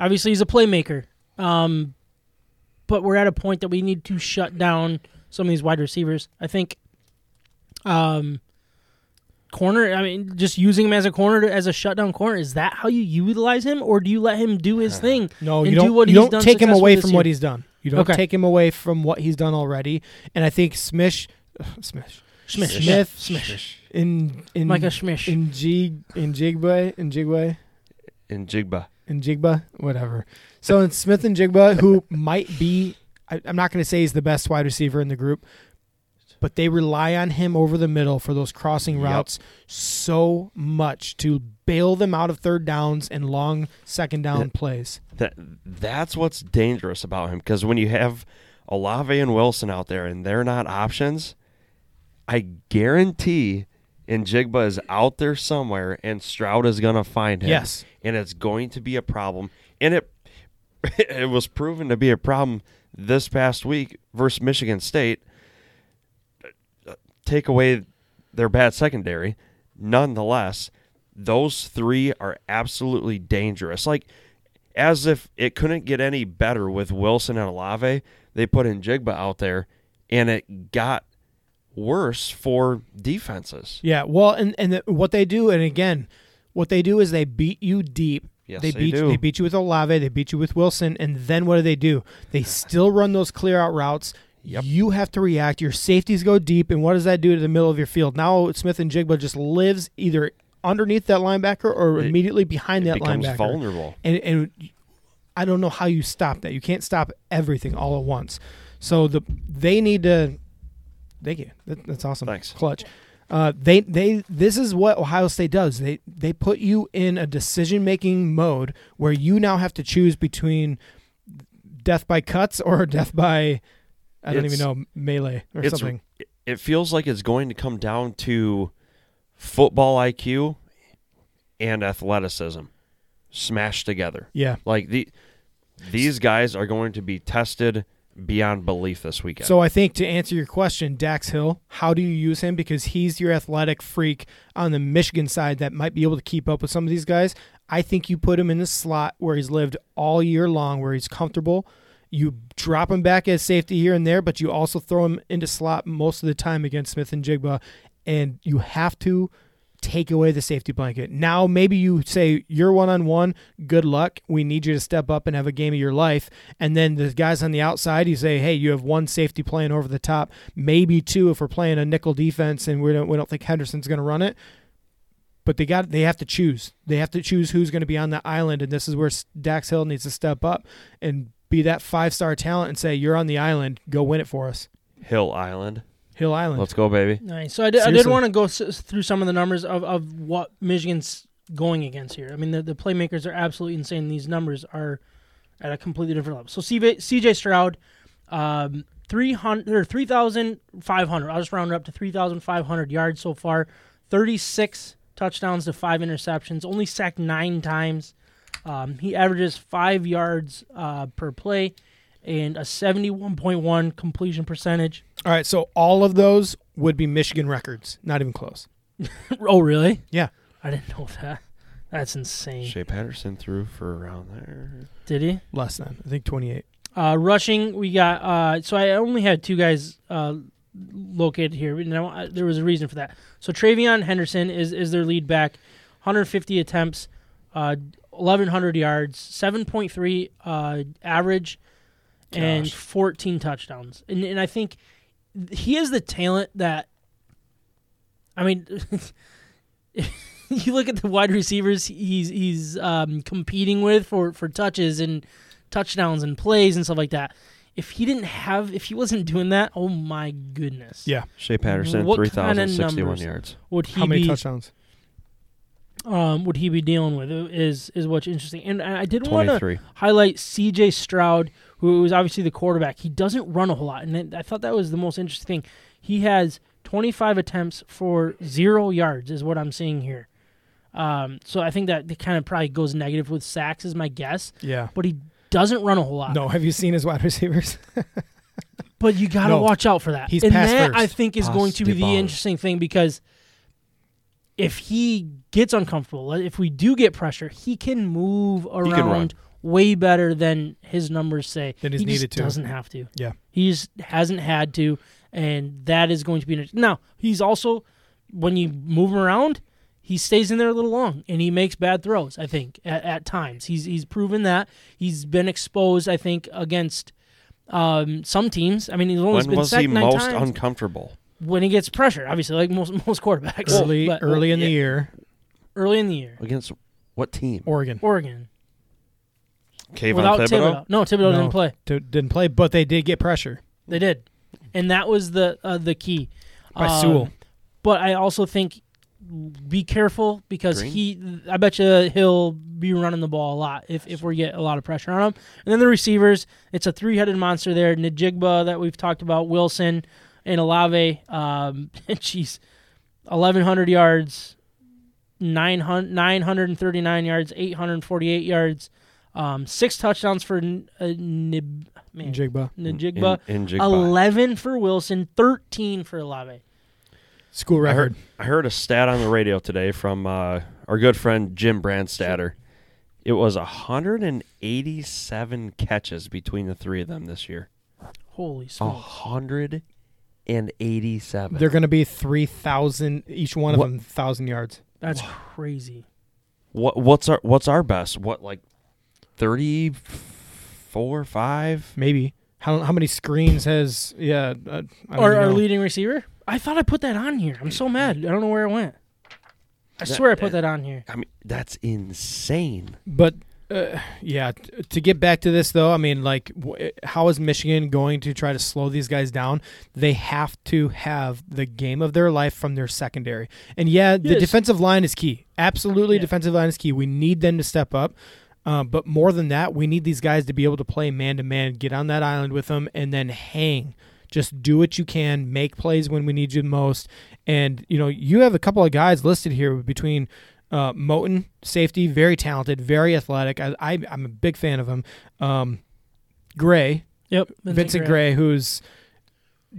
obviously he's a playmaker, um, but we're at a point that we need to shut down some of these wide receivers. I think um, corner. I mean, just using him as a corner to, as a shutdown corner is that how you utilize him, or do you let him do his uh, thing? No, and you do don't. what you he's don't done take him away from year? what he's done. You don't Okay. take him away from what he's done already. And I think Smish, [sighs] Smish, Smish, Smith, Smish, in in Micah Schmish. in Jig in Jigba in Jigway in Jigba. in Jigba, whatever. So it's Smith-Njigba, who [laughs] might be, I, I'm not going to say he's the best wide receiver in the group, but they rely on him over the middle for those crossing Yep. routes so much to bail them out of third downs and long second down Yeah. plays. That that's what's dangerous about him because when you have Olave and Wilson out there and they're not options, I guarantee Njigba is out there somewhere and Stroud is gonna find him. Yes. and it's going to be a problem. And it [laughs] it was proven to be a problem this past week versus Michigan State. Take away their bad secondary, nonetheless, those three are absolutely dangerous. Like as if it couldn't get any better with Wilson and Olave, they put in Jigba out there, and it got worse for defenses. Yeah, well, and and the, what they do, and again, what they do is they beat you deep. Yes, they they beat do. they beat you with Olave, they beat you with Wilson, and then what do they do? They still run those clear out routes. Yep. You have to react. Your safeties go deep, and what does that do to the middle of your field? Now Smith-Njigba just lives either underneath that linebacker or It- immediately behind that becomes linebacker. vulnerable. And and I don't know how you stop that. You can't stop everything all at once. So the they need to. Thank you. That, that's awesome. Thanks. Clutch. Uh, they they this is what Ohio State does. They they put you in a decision making mode where you now have to choose between death by cuts or [laughs] death by I don't even know melee or something. It feels like it's going to come down to football IQ and athleticism smashed together. Yeah. Like the these guys are going to be tested beyond belief this weekend. So I think to answer your question, Dax Hill, how do you use him? Because he's your athletic freak on the Michigan side that might be able to keep up with some of these guys. I think you put him in the slot where he's lived all year long, where he's comfortable. You drop him back as safety here and there, but you also throw him into slot most of the time against Smith-Njigba, and you have to take away the safety blanket. Now maybe you say you're one on one, good luck. We need you to step up and have a game of your life. And then the guys on the outside, you say, hey, you have one safety playing over the top, maybe two if we're playing a nickel defense and we don't we don't think Henderson's going to run it. But they got they have to choose. They have to choose who's going to be on the island, and this is where Dax Hill needs to step up and be that five star talent and say, "You're on the island. Go win it for us." Hill Island. Hill Island. Let's go, baby. Nice. So I did, I did want to go s- through some of the numbers of, of what Michigan's going against here. I mean, the, the playmakers are absolutely insane. These numbers are at a completely different level. So CJ, CJ Stroud, um, 300 or 3,500. I'll just round it up to 3,500 yards so far. 36 touchdowns to five interceptions. Only sacked nine times. Um, he averages five yards uh, per play and a 71.1 completion percentage. All right, so all of those would be Michigan records. Not even close. [laughs] Oh, really? Yeah. I didn't know that. That's insane. Shea Patterson threw for around there. Did he? Less than. I think 28. Uh, rushing, we got. Uh, so I only had two guys uh, located here. And I, I- there was a reason for that. So TreVeyon Henderson is is their lead back, 150 attempts, uh, 1,100 yards, 7.3 uh, average, and 14 touchdowns. And and I think he has the talent that. I mean. [laughs] you look at the wide receivers he's he's um, competing with for, for touches and touchdowns and plays and stuff like that. If he didn't have, if he wasn't doing that, oh my goodness, Yeah. Shea Patterson, What three kind of thousand sixty-one numbers? yards. would he How many be touchdowns? Um would he be dealing with is is what's interesting. And I did want to highlight C.J. Stroud, who is obviously the quarterback. He doesn't run a whole lot, and I thought that was the most interesting thing. He has 25 attempts for zero yards, is what I'm seeing here. Um, so I think that kind of probably goes negative with sacks, is my guess. Yeah. But he doesn't run a whole lot. No, have you seen his wide receivers? But you got to No. watch out for that. He's and pass that first. I think is going to be the Pass the interesting thing because if he gets uncomfortable, if we do get pressure, he can move can around way better than his numbers say. Than he's he just needed to. doesn't have to. Yeah. He just hasn't had to, and that is going to be an, now. He's also when you move him around, he stays in there a little long, and he makes bad throws. I think at, at times he's he's proven that he's been exposed. I think against um, some teams. I mean, he's only When been was sacked he most times uncomfortable? When he gets pressure. Obviously, like most [laughs] most quarterbacks. early But- early in the year, early in the year, Against what team? Oregon Oregon Kayvon without Thibodeaux? Thibodeaux. No, Thibodeaux No. didn't play. t- didn't play, but they did get pressure They did, and that was the uh, the key. by Um, Sewell. But I also think be careful because Green? he. I bet you he'll be running the ball a lot if if we get a lot of pressure on him. And then the receivers, it's a three headed monster there. Najigba that we've talked about, Wilson and Olave. Um, [laughs] jeez, eleven hundred yards, 900, 939 yards, eight hundred forty eight yards, um, six touchdowns for N- uh, Nib, man, Jigba. Najigba. In, in 11 for Wilson, 13 for Olave. School I record. heard, I heard a stat on the radio today from uh, our good friend Jim Brandstatter. It was 187 catches between the three of them this year. Holy A smokes. 187. They're going to be three thousand each one of What- them thousand yards. That's crazy. What what's our what's our best? What like 34 5? Maybe how how many screens has yeah? Uh, I don't Our, even our know. leading receiver? I thought I put that on here. I'm so mad. I don't know where it went. I That- swear I put that on here. I mean, that's insane. But uh, yeah, to get back to this though, I mean, like, w- how is Michigan going to try to slow these guys down? They have to have the game of their life from their secondary, and yeah, the Yes. defensive line is key. Absolutely, Yeah. defensive line is key. We need them to step up. Uh, but more than that, we need these guys to be able to play man to man, get on that island with them, and then hang. Just do what you can, make plays when we need you most. And you know, you have a couple of guys listed here between uh, Moten, safety, very talented, very athletic. I, I I'm a big fan of him. Um, Gray, Yep. Vincent Gray, who's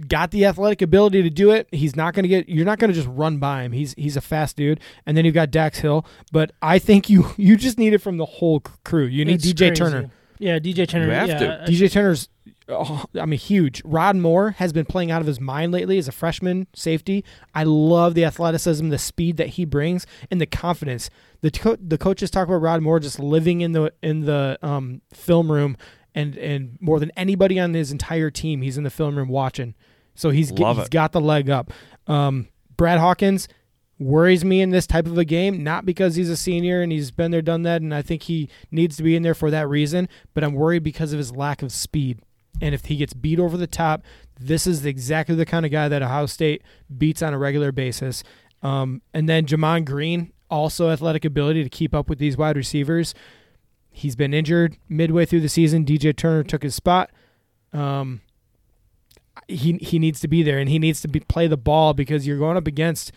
got the athletic ability to do it. He's not going to get. You're not going to just run by him. He's he's a fast dude. And then you've got Dax Hill. But I think you [laughs] you just need it from the whole crew. You need It's DJ crazy. Turner. Yeah, DJ Turner. You have yeah, to. DJ Turner's, oh, I mean, huge. Rod Moore has been playing out of his mind lately as a freshman safety. I love the athleticism, the speed that he brings, and the confidence. The co- the coaches talk about Rod Moore just living in the in the um, film room, and and more than anybody on his entire team, he's in the film room watching. So he's Love he's got the leg up. Um, Brad Hawkins worries me in this type of a game, not because he's a senior and he's been there, done that, and I think he needs to be in there for that reason, but I'm worried because of his lack of speed. And if he gets beat over the top, this is exactly the kind of guy that Ohio State beats on a regular basis. Um, and then Gemon Green, also athletic ability to keep up with these wide receivers. He's been injured midway through the season. DJ Turner took his spot. Um, he he needs to be there and he needs to be, play the ball because you're going up against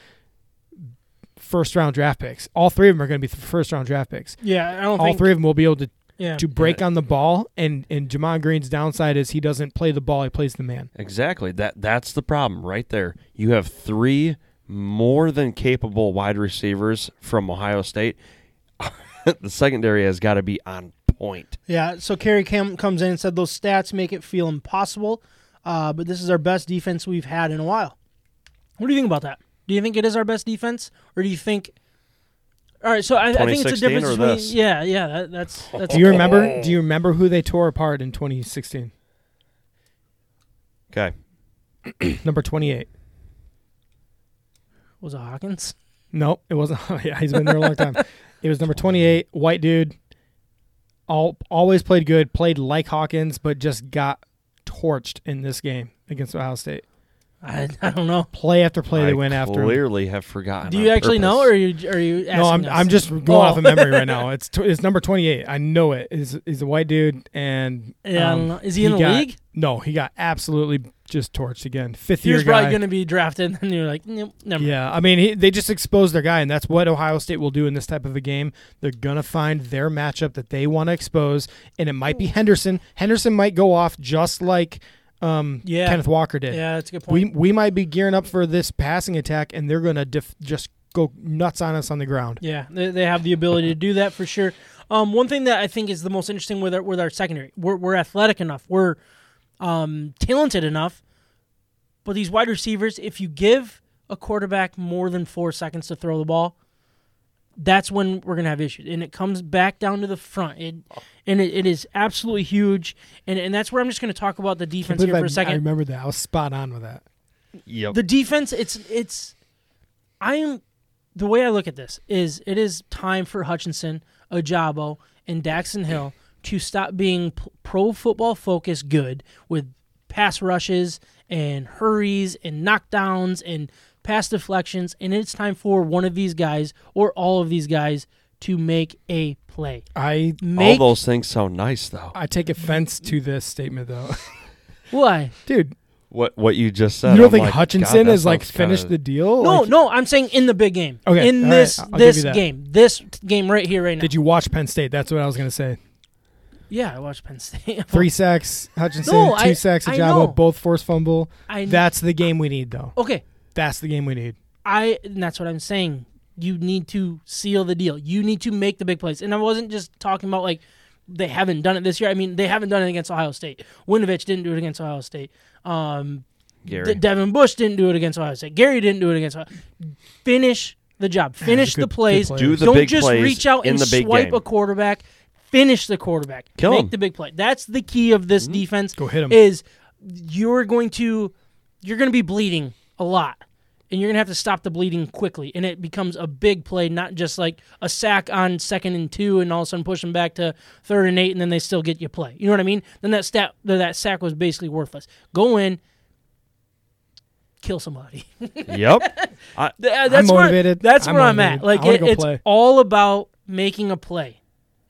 first round draft picks. All three of them are going to be first round draft picks. yeah, I don't All three of them will be able to, yeah. to break on the ball. And and Gemon Green's downside is he doesn't play the ball; he plays the man. Exactly. That that's the problem right there. You have three more than capable wide receivers from Ohio State. [laughs] the secondary has got to be on point. Yeah, so Kerry Cam comes in and said those stats make it feel impossible, uh, but this is our best defense we've had in a while. What do you think about that? Do you think it is our best defense, or do you think? All right, so I, I think it's a difference or between. this? Yeah, yeah, that, that's that's. Do you remember? Do you remember who they tore apart in 2016? Okay. [clears throat] Number 28. was it Hawkins? No, it wasn't. [laughs] yeah, he's been there a long time. It was number 28, white dude. All always played good, played like Hawkins, but just got torched in this game against Ohio State. I, I don't know. Play after play, I they went after him. clearly have forgotten. Do you on actually know, or are you are you? Asking No, I'm us? I'm just going Oh. off of memory right now. [laughs] It's tw- it's number 28. I know it. He's, he's a white dude, and Yeah, I um, don't know. Is he in the got- league? No, he got absolutely just torched again. Fifth He year was probably guy. going to be drafted, [laughs] and you're like, nope, never. Yeah, I mean, he, they just expose their guy, and that's what Ohio State will do in this type of a game. They're gonna find their matchup that they want to expose, and it might be Henderson. Henderson might go off just like um, Yeah. Kenneth Walker did. Yeah, that's a good We point. we might be gearing up for this passing attack, and they're gonna def- just go nuts on us on the ground. yeah, they, they have the ability to do that for sure. Um, one thing that I think is the most interesting with our with our secondary, we're we're athletic enough, we're um, talented enough, but these wide receivers, if you give a quarterback more than four seconds to throw the ball, that's when we're gonna have issues, and it comes back down to the front. It and it, it is absolutely huge, and and that's where I'm just gonna talk about the defense here for I- a second. I remember that. I was spot on with that. Yep. the defense it's it's i am the way i look at this is it is time for hutchinson ojabo and daxton hill to stop being p- pro football focused good with pass rushes and hurries and knockdowns and pass deflections and it's time for one of these guys or all of these guys to make a play I make All those things sound nice, though. I take offense to this statement though, [laughs] why dude. What what you just said. You don't I'm think like, Hutchinson God, has like finished kinda- the deal? no Like, no i'm saying in the big game Okay, in all right, this I'll this game this game right here right now Did you watch Penn State? That's what I was gonna say. yeah i watched penn state [laughs] Three sacks, Hutchinson. No, two I- sacks, I Ojabo. Both forced fumble. I That's the game we need, though. okay. That's the game we need. I and that's what I'm saying. You need to seal the deal. You need to make the big plays. And I wasn't just talking about like they haven't done it this year. I mean, they haven't done it against Ohio State. Winovich didn't do it against Ohio State. Um, Gary. De- Devin Bush didn't do it against Ohio State. Gary didn't do it against. Ohio Finish the job. Finish good- the plays. Do the Don't big just plays reach out and swipe game. a quarterback. Finish the quarterback. Kill Make him. the big play. That's the key of this Mm-hmm. defense Go hit him. is you're going to you're going to be bleeding a lot and you're going to have to stop the bleeding quickly and it becomes a big play not just like a sack on second and 2 and all of a sudden push them back to third and 8 and then they still get you play. You know what I mean? Then that stat that sack was basically worthless. Go in kill somebody. [laughs] Yep. I, Th- uh, that's where motivated. that's I'm where I'm at. Like it, it's play. all about making a play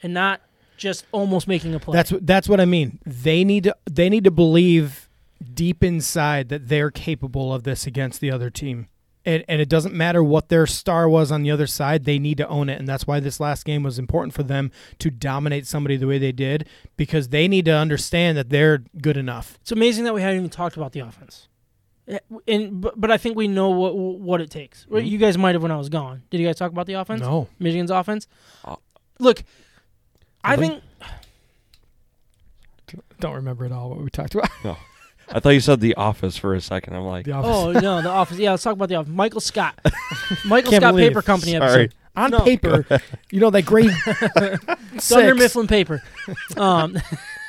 and not just almost making a play. That's that's what I mean. They need to they need to believe deep inside that they're capable of this against the other team. And, and it doesn't matter what their star was on the other side, they need to own it. And that's why this last game was important for them to dominate somebody the way they did, because they need to understand that they're good enough. It's amazing that we haven't even talked about the offense. And but, but I think we know what what it takes. Well, You guys might have when I was gone. Did you guys talk about the offense? No. Michigan's offense. Uh, Look, I Nobody? think. [sighs] Don't remember at all what we talked about. no. [laughs] I thought you said the office for a second. I'm like, The office. Oh no, the office. Yeah, let's talk about the office. Michael Scott, [laughs] Michael Can't Scott believe Paper. Company Sorry. episode. on No. paper, you know that grade Dunder [laughs] six. Mifflin paper. Um,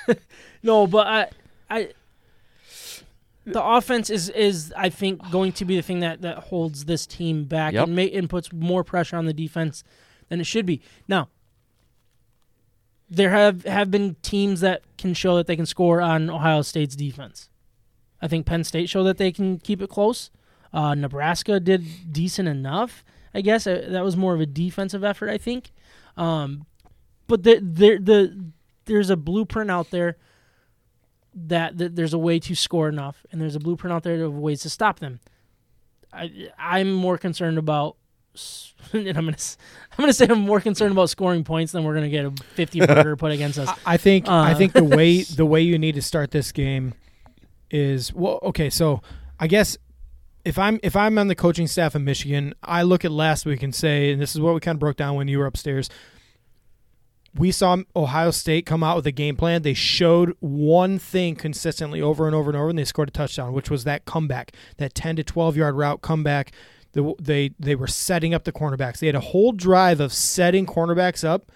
[laughs] no, but I, I, the offense is is I think going to be the thing that that holds this team back Yep. and ma- and puts more pressure on the defense than it should be. Now, there have have been teams that can show that they can score on Ohio State's defense. I think Penn State showed that they can keep it close. Uh, Nebraska did decent enough. I guess Uh, that was more of a defensive effort. I think. Um, but the, the, the there's a blueprint out there that, that there's a way to score enough, and there's a blueprint out there of ways to stop them. I, I'm more concerned about, [laughs] and I'm gonna I'm gonna say I'm more concerned about scoring points than we're gonna get a 50 burger [laughs] put against us. I- I think I Uh, think the way [laughs] the way you need to start this game is well okay so I guess if I'm if I'm on the coaching staff in Michigan I look at last week and say and this is what we kind of broke down when you were upstairs we saw Ohio State come out with a game plan. They showed one thing consistently over and over and over and they scored a touchdown which was that comeback that 10 to 12 yard route comeback. The, they they were setting up the cornerbacks. They had a whole drive of setting cornerbacks up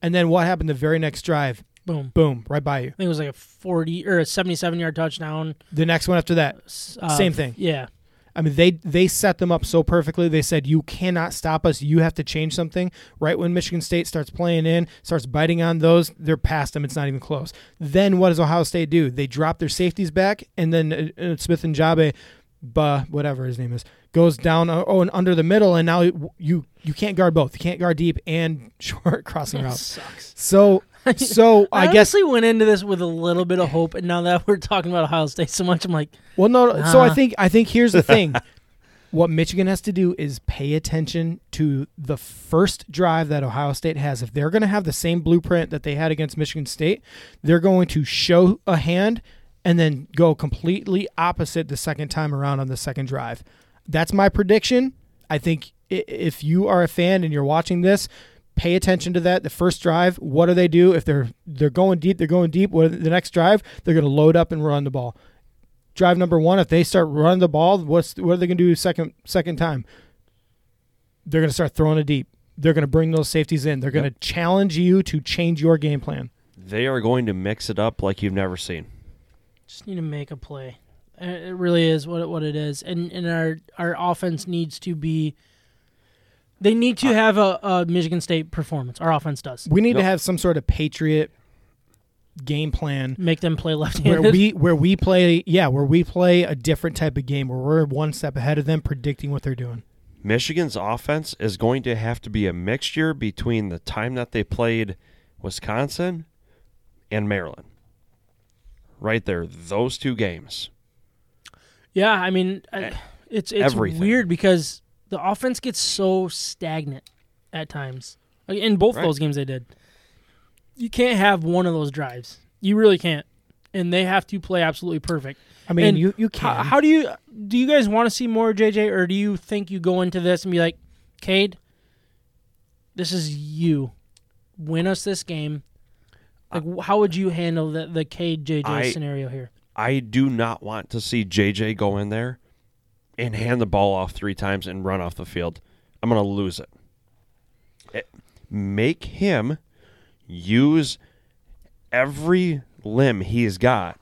and then what happened the very next drive Boom. boom, right by you. I think it was like a 40 or a 77 yard touchdown. The next one after that, uh, Same thing. Yeah. I mean, they they set them up so perfectly. They said you cannot stop us. You have to change something. Right when Michigan State starts playing in, starts biting on those, they're past them. It's not even close. Then what does Ohio State do? They drop their safeties back, and then uh, uh, Smith and Jabe, bah, whatever his name is, goes down uh, oh and under the middle, and now you you can't guard both. You can't guard deep and [laughs] short crossing That routes. sucks. So [laughs] so I, I, guess honestly went into this with a little bit of hope, and now that [laughs] we're talking about Ohio State so much, I'm like, Well, no. no, So I think I think here's the thing. [laughs] what Michigan has to do is pay attention to the first drive that Ohio State has. If they're going to have the same blueprint that they had against Michigan State, they're going to show a hand and then go completely opposite the second time around on the second drive. That's my prediction. I think if you are a fan and you're watching this, pay attention to that. The first drive, what do they do? If they're they're going deep, they're going deep. What the next drive, they're going to load up and run the ball. Drive number one, if they start running the ball, what's what are they going to do second second time? They're going to start throwing it deep. They're going to bring those safeties in. They're going to challenge you to change your game plan. They are going to mix it up like you've never seen. Just need to make a play. Uh, It really is what it, what it is, and and our our offense needs to be. They need to have a, a Michigan State performance. Our offense does. We need to Yep. have some sort of patriot game plan Make them play where left-handed. we [laughs] where we play yeah where we play a different type of game where we're one step ahead of them predicting what they're doing Michigan's offense is going to have to be a mixture between the time that they played Wisconsin and Maryland. Right there, those two games. yeah, I mean, Eh, I, it's it's everything. weird because the offense gets so stagnant at times. In both Right. those games, they did. You can't have one of those drives. You really can't, and they have to play absolutely perfect. i mean And you you How, can how do you do? You guys want to see more JJ, or do you think you go into this and be like, Cade, this is you, win us this game? Like, wh- how would you handle the the Cade JJ I- scenario here? I do not want to see JJ go in there and hand the ball off three times and run off the field. I'm going to lose it. It- Make him use every limb he's got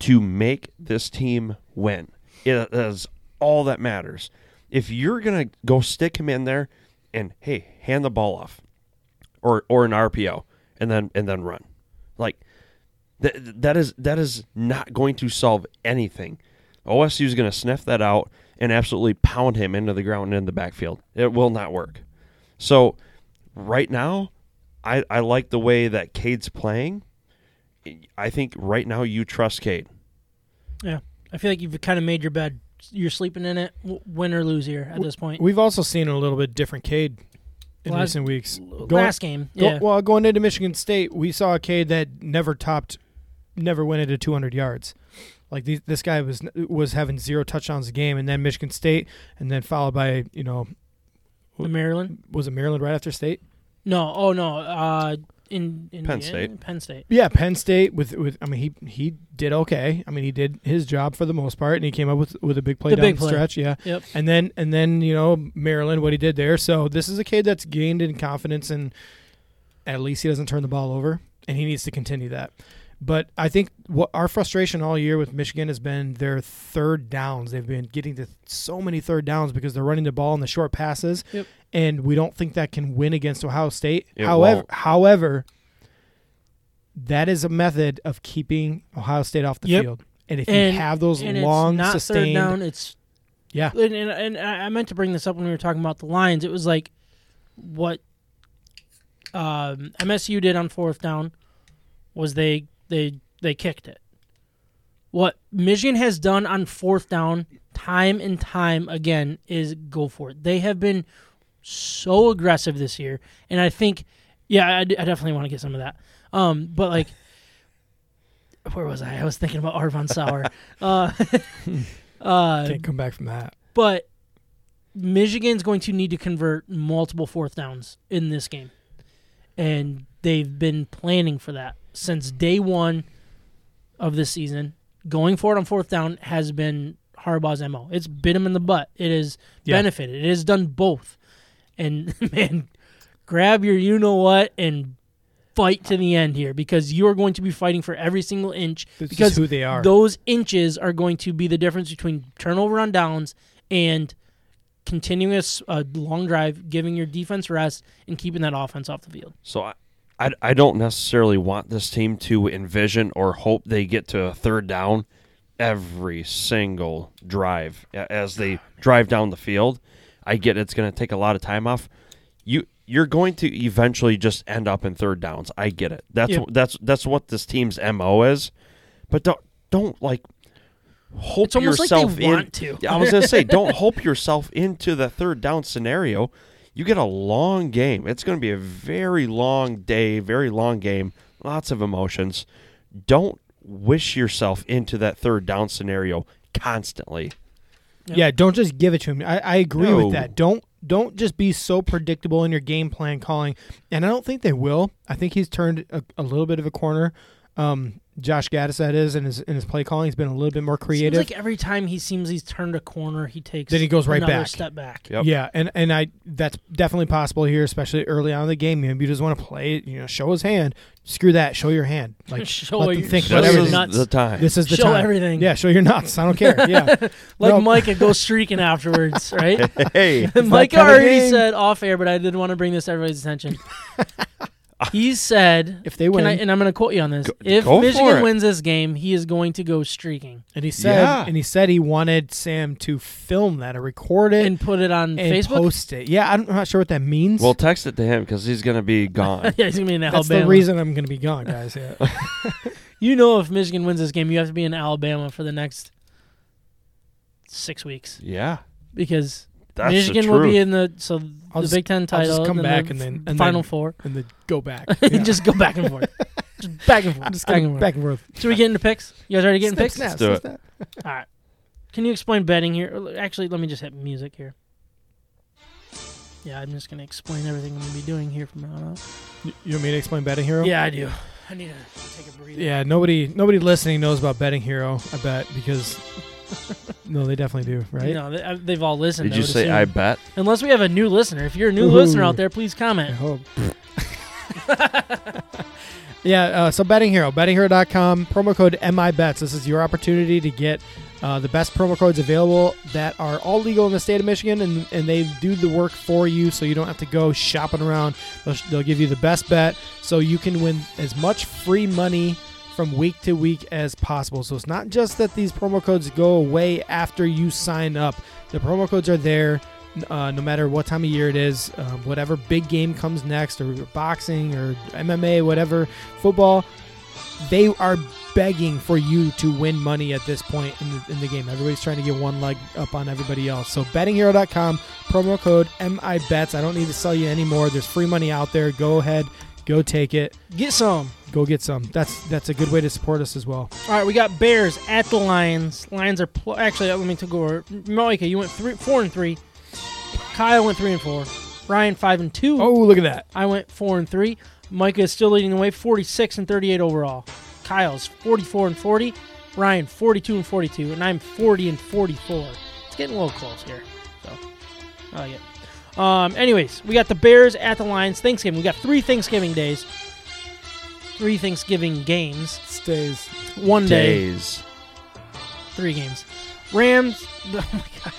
to make this team win. It is all that matters. If you're going to go stick him in there and hey, hand the ball off or or an RPO and then and then run. Like that that is that is not going to solve anything. OSU is going to sniff that out and absolutely pound him into the ground and in the backfield. It will not work. So right now, I I like the way that Cade's playing. I think right now you trust Cade. Yeah, I feel like you've kind of made your bed. You're sleeping in it, w- win or lose here at this point. we've also seen a little bit different cade in Last- recent weeks Last game, go- yeah, well going into michigan state we saw a cade that never topped never went into 200 yards like these, this guy was was having zero touchdowns a game and then michigan state and then followed by you know the Maryland. was it maryland right after state No, oh no, uh, in, in Penn State. Penn State. Yeah, Penn State with with I mean he he did okay. I mean he did his job for the most part, and he came up with with a big play The down big the play. stretch. Yeah, Yep. and then and then you know Maryland what he did there. So this is a kid that's gained in confidence, and at least he doesn't turn the ball over, and he needs to continue that. But I think what our frustration all year with Michigan has been their third downs. They've been getting to so many third downs because they're running the ball in the short passes, Yep. and we don't think that can win against Ohio State. It however, won't. however, that is a method of keeping Ohio State off the Yep. field. And if And- you have those and long it's not sustained, third down. It's yeah, and, and, and I I meant to bring this up when we were talking about the lines. It was like what um, MSU did on fourth down was they they they kicked it. What Michigan has done on fourth down, time and time again, is go for it. They have been so aggressive this year, and I think, yeah, I definitely want to get some of that. Um, but like, [laughs] where was I? I was thinking about Arvon Sauer. [laughs] uh, [laughs] uh, can't come back from that. but Michigan's going to need to convert multiple fourth downs in this game. And they've been planning for that since day one of this season. Going forward on fourth down has been Harbaugh's MO. It's bit him in the butt. It has Yeah. benefited. It has done both. And [laughs] man, grab your you know what and fight to the end here because you are going to be fighting for every single inch This because is who they are. those inches are going to be the difference between turnover on downs and continuous a, s- a long drive, giving your defense rest, and keeping that offense off the field. So I, I, I don't necessarily want this team to envision or hope they get to a third down every single drive as they drive down the field. I get it's going to take a lot of time off. You you're going to eventually just end up in third downs. I get it. That's Yep. that's that's what this team's mo is. But don't don't like hope like yourself they in. to. I was gonna say, [laughs] don't hope yourself into the third down scenario. You get a long game. It's going to be a very long day, very long game, lots of emotions. Don't wish yourself into that third down scenario constantly. Yep. Yeah, don't just give it to him. I, I agree No. with that. Don't don't just be so predictable in your game plan calling. And I don't think they will. I think he's turned a, a little bit of a corner. Um, Josh Gattis, that is, in his in his play calling, he's been a little bit more creative. Seems like every time he seems he's turned a corner, he takes Then he goes right back. step back. Yep. Yeah, and and I that's definitely possible here, especially early on in the game. Maybe he doesn't want to play it, you know, show his hand. Screw that, show your hand. [laughs] Like Show let them your- think show about this your is everything. nuts. the time. This is the Show time. everything. Yeah, show your nuts. I don't care. [laughs] Yeah, Like No. Micah goes streaking afterwards, right? [laughs] hey, Mike already said off air, but I did want to bring this to everybody's attention. [laughs] he said, if they win, I, and I'm going to quote you on this. Go- if go Michigan wins this game, he is going to go streaking and he said, Yeah. and he said he wanted Sam to film that or record it and put it on and Facebook. post it. Yeah, I'm not sure what that means. well, text it to him because he's gonna be [laughs] gone. yeah, he's going to be in that's the reason I'm going to be gone, guys. Yeah. [laughs] You know, if Michigan wins this game, you have to be in Alabama for the next six weeks yeah, because that's Michigan will be in the so I'll the just- Big Ten I'll title, just come then back the and then- and Final then- Four, and then go back. [laughs] and Yeah. just go back and forth, [laughs] just back and forth, just back back, and forth. back and forth. Should we get into picks? You guys already getting Snap, picks? snap, do snap, it. [laughs] snap. All right. Can you explain betting here? Actually, let me just hit music here. Yeah, I'm just gonna explain everything I'm gonna be doing here from now on out. You- You want me to explain Betting Hero? Yeah, I do. I need to take a breather. Yeah, nobody nobody listening knows about Betting Hero, I bet, because no, they definitely do, right? No, they, uh, they've all listened. Did I you would say assume. I bet? Unless we have a new listener. If you're a new Ooh. listener out there, please comment. I comment. hope. [laughs] yeah, uh, so Betting Hero, bettinghero.com, promo code MIBETS. This is your opportunity to get uh, the best promo codes available that are all legal in the state of Michigan, and, and they do the work for you so you don't have to go shopping around. They'll, they'll give you the best bet so you can win as much free money from week to week as possible. So it's not just that these promo codes go away after you sign up, the promo codes are there uh, no matter what time of year it is, um, whatever big game comes next, or boxing, or MMA, whatever, football, they are begging for you to win money at this point in the, in the game. Everybody's trying to get one leg up on everybody else. So bettinghero.com, promo code MIBETS. I don't need to sell you anymore. There's free money out there. Go ahead, go take it, Get some. go get some. That's that's a good way to support us as well. All right, we got Bears at the Lions. Lions are pl- actually. Let me go over. Micah, you went three, four and three. Kyle went three and four. Ryan five and two. Oh, look at that. I went four and three. Micah is still leading the way, forty six and thirty eight overall. Kyle's forty four and forty. Ryan forty two and forty two, and I'm forty and forty four. It's getting a little close here, so I like it. Um, anyways, we got the Bears at the Lions. Thanksgiving. We got three Thanksgiving days. Three Thanksgiving games. Stays. One day. Days. Three games. Rams. [laughs] Oh my gosh.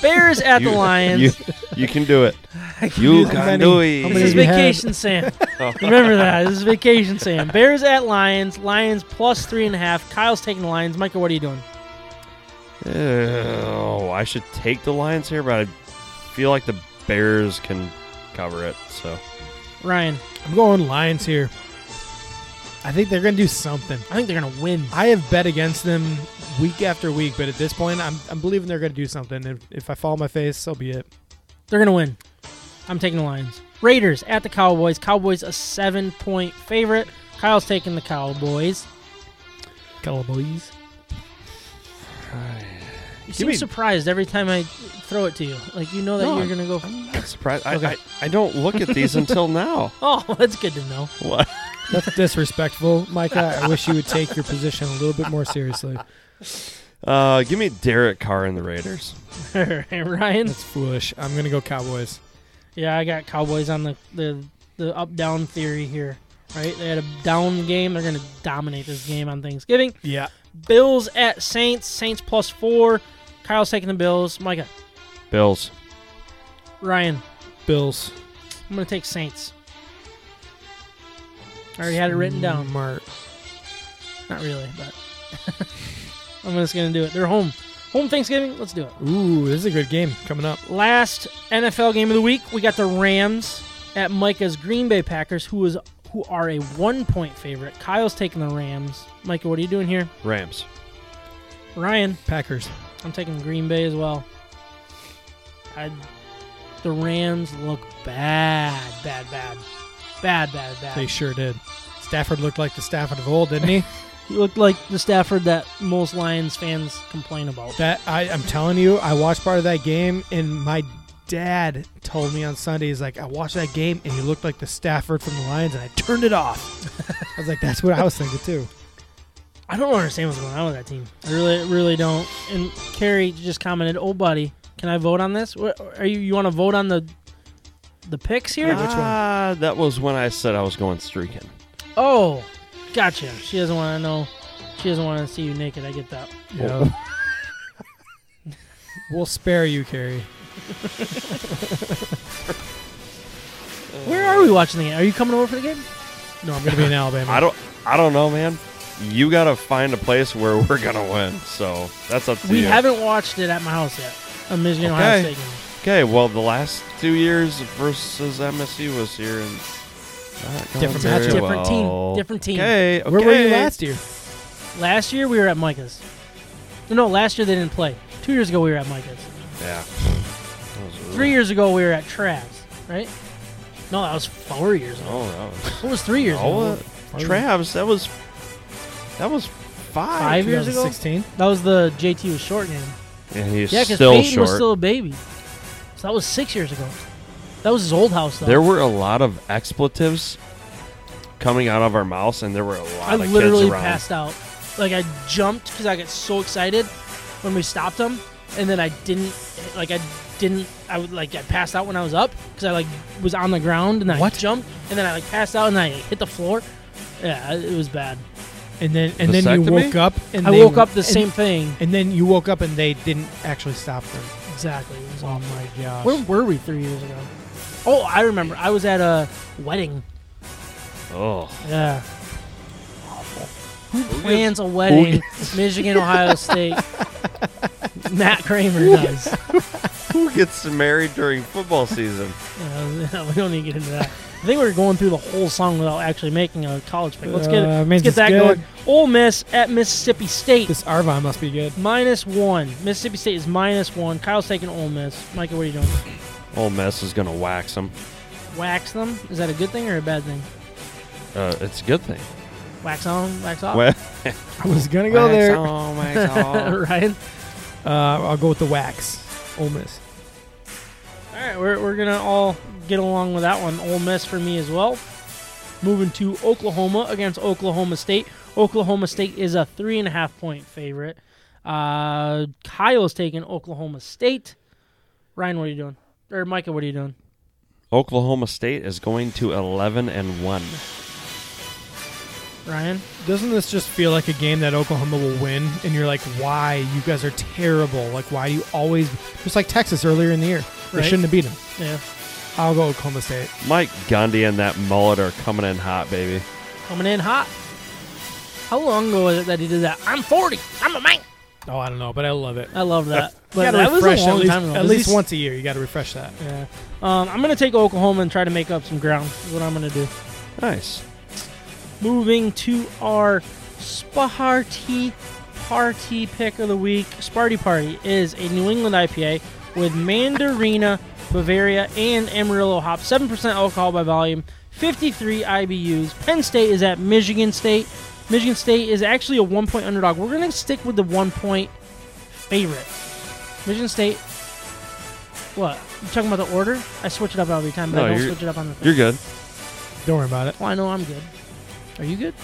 Bears at the Lions. You, you can do it. [laughs] Can You do How can many- do how it. many This is do you have? Vacation Sam. Remember that. This is Vacation Sam. [laughs] Bears at Lions. Lions plus three and a half. Kyle's taking the Lions. Micah, what are you doing? Oh, I should take the Lions here, but I feel like the Bears can cover it. So Ryan, I'm going Lions here. I think they're going to do something. I think they're going to win. I have bet against them week after week, but at this point, I'm, I'm believing they're going to do something. If, if I fall on my face, so be it. They're going to win. I'm taking the Lions. Raiders at the Cowboys. Cowboys a seven point favorite. Kyle's taking the Cowboys. Cowboys. You Give seem me- surprised every time I throw it to you. Like you know that No, you're going to go. I'm not surprised. I, Okay. I, I don't look at these until [laughs] now. Oh, that's good to know. What? That's disrespectful, Micah. I wish you would take your position a little bit more seriously. Uh, give me Derek Carr and the Raiders. [laughs] Ryan. That's foolish. I'm going to go Cowboys. Yeah, I got Cowboys on the the, the up down theory here. Right, they had a down game. They're going to dominate this game on Thanksgiving. Yeah. Bills at Saints. Saints plus four. Kyle's taking the Bills. Micah, Bills. Ryan. Bills. I'm going to take Saints. I already had it written down. Smart. Not really, but [laughs] I'm just going to do it. They're home. Home Thanksgiving. Let's do it. Ooh, this is a good game coming up. Last NFL game of the week, we got the Rams at Micah's Green Bay Packers, who is who are a one point favorite. Kyle's taking the Rams. Micah, what are you doing here? Rams. Ryan, Packers. I'm taking Green Bay as well. I, the Rams look bad, bad, bad, bad, bad, bad. They sure did. Stafford looked like the Stafford of old, didn't he? [laughs] He looked like the Stafford that most Lions fans complain about. That I, I'm telling you, I watched part of that game, and my dad told me on Sunday, he's like, I watched that game, and he looked like the Stafford from the Lions, and I turned it off. [laughs] I was like, that's what I was thinking too. I don't understand what's going on with that team. I really, really don't. And Carrie just commented, "Oh, buddy, can I vote on this? What, are you? You want to vote on the the picks here? Ah, that was when I said I was going streaking. Oh, gotcha. She doesn't want to know. She doesn't want to see you naked. I get that. Yeah. [laughs] we'll spare you, Carrie. Where are we watching the game? Are you coming over for the game? No, I'm going to be in [laughs] Alabama. I don't. I don't know, man. You gotta find a place where [laughs] we're gonna win. So that's up to We you. haven't watched it at my house yet. A Michigan Ohio Okay. State game. Okay, well, the last two years versus MSU was here and going Different very matchup. Different team. Different team. Okay, okay. Where were you last year? Last year we were at Micah's. No, last year they didn't play. Two years ago we were at Micah's. Yeah. Three years ago we were at Trav's, right? No, that was four years ago. Oh, that was. What was three years Oh, ago? uh, Travs, that was. That was five. Five years ago? 2016. That was the JT was short game. And he's Yeah, because still Peyton short. was still a baby. So that was six years ago. That was his old house, though. there were a lot of expletives coming out of our mouths, and there were a lot I of literally kids around. passed out. Like I jumped because I got so excited when we stopped him, and then I didn't. Like I didn't. I would like I passed out when I was up because I like was on the ground and then What? I jumped and then I like passed out and I hit the floor. Yeah, it was bad. And then and then you Vasectomy? woke up and I they- woke up the and- same thing. And then you woke up and they didn't actually stop them. Exactly. It was Oh awful. my gosh. Where were we three years ago? Oh, I remember. I was at a wedding. Oh, Yeah. Who plans a wedding? Michigan, Ohio State. [laughs] Matt Kramer does. [laughs] who gets married during football season? Yeah, uh, [laughs] we don't need to get into that. I think we're going through the whole song without actually making a college pick. Let's get Uh, let's get that good. going. Ole Miss at Mississippi State. This Arvon must be good. minus one. Mississippi State is minus one. Kyle's taking Ole Miss. Micah, what are you doing? Ole Miss is gonna wax them. Wax them? Is that a good thing or a bad thing? Uh, it's a good thing. Wax on, wax off. Well, [laughs] I was gonna go wax there. on, wax [laughs] off. Ryan. Uh, I'll go with the wax. Ole Miss. All right, we're, we're gonna all get along with that one. Ole Miss for me as well. Moving to Oklahoma against Oklahoma State. Oklahoma State is a three and a half point favorite. Uh, Kyle's taking Oklahoma State. Ryan, what are you doing? Or Micah, what are you doing? Oklahoma State is going to eleven and one. Ryan, Doesn't this just feel like a game that Oklahoma will win? And you're like, why? You guys are terrible. Like, why do you always. Just like Texas earlier in the year. They shouldn't have beat them. yeah, I'll go Oklahoma State. Mike Gundy and that mullet are coming in hot, baby. coming in hot. How long ago was it that he did that? I'm 40. I'm a man. Oh, I don't know, but I love it. I love that. You But gotta that was a long at least, time ago. at At least once a year. You got to refresh that. Yeah. Um, I'm gonna take Oklahoma and try to make up some ground. Is what I'm gonna do. Nice. Moving to our Sparty Party pick of the week. Sparty Party is a New England IPA with Mandarina, Bavaria, and Amarillo Hop. 7% alcohol by volume, 53 IBUs. Penn State is at Michigan State. Michigan State is actually a one point underdog. We're going to stick with the one point favorite. Michigan State. What? You talking about the order? I switch it up every time, but No, I don't switch it up on the thing. You're good. Don't worry about it. Well, I know I'm good. Are you good?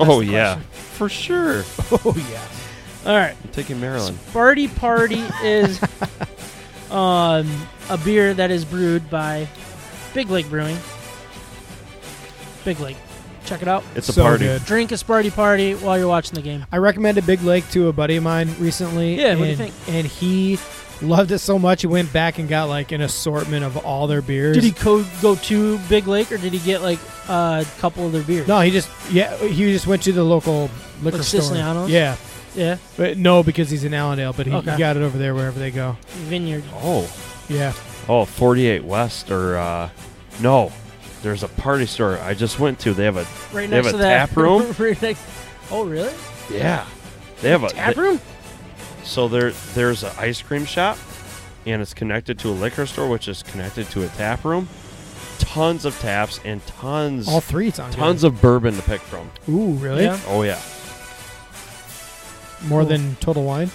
oh yeah, question. for sure. [laughs] Oh, yeah. All right. I'm taking Maryland. Party Party is [laughs] um, a beer that is brewed by Big Lake Brewing. Big Lake. Check it out. It's a So party. good. Drink a Sparty Party while you're watching the game. I recommended Big Lake to a buddy of mine recently. Yeah, and, what do you think? And he loved it so much he went back and got like an assortment of all their beers. Did he co- go to Big Lake or did he get like a couple of their beers? No, he just yeah he just went to the local liquor Like store. Siciliano's? Yeah, Yeah. but no, because he's in Allendale, but he, Okay. he got it over there wherever they go. Vineyard. Oh, Yeah, oh, 48 West or uh, no? There's a party store I just went to. They have a Right They have a to that. tap room? [laughs] right next- oh, really? yeah. They have a Tap room? So there, there's an ice cream shop, and it's connected to a liquor store, which is connected to a tap room. Tons of taps and tons, all three sound tons of bourbon to pick from. Ooh, really? Yeah. Oh yeah, more Cool. than Total Wine.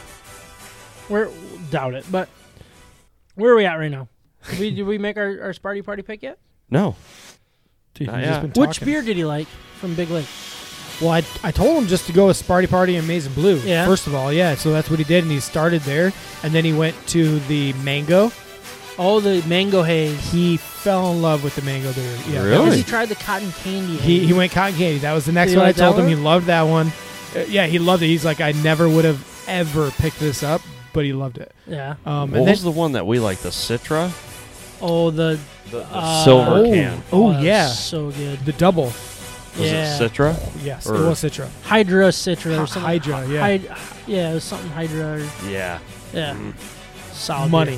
We're doubt it, but where are we at right now? Did we, did we make our, our Sparty Party pick yet? No. Dude, Not he's yet. just been Which beer did he like from Big Lake? Well, I, I told him just to go with Sparty Party and Maize and Blue. Yeah. First of all, yeah. So that's what he did, and he started there, and then he went to the mango. Oh, the mango haze. He fell in love with the mango beer. Yeah, Really? He tried the cotton candy. He haze. he went cotton candy. That was the next Did he one I like that told him. one? He loved that one. Uh, yeah, he loved it. He's like, I never would have ever picked this up, but he loved it. Yeah. Um, What and was then, the one that we like? The Citra? Oh, the, The, the Uh, silver oh, can. Oh, that was yeah, So good. the double. Was yeah. it Citra? Yes, Or- it was Citra. Hydra Citra or something. Hydra, yeah. Hyd- yeah, it was something Hydra. Or, Yeah. yeah. Mm. Solid money.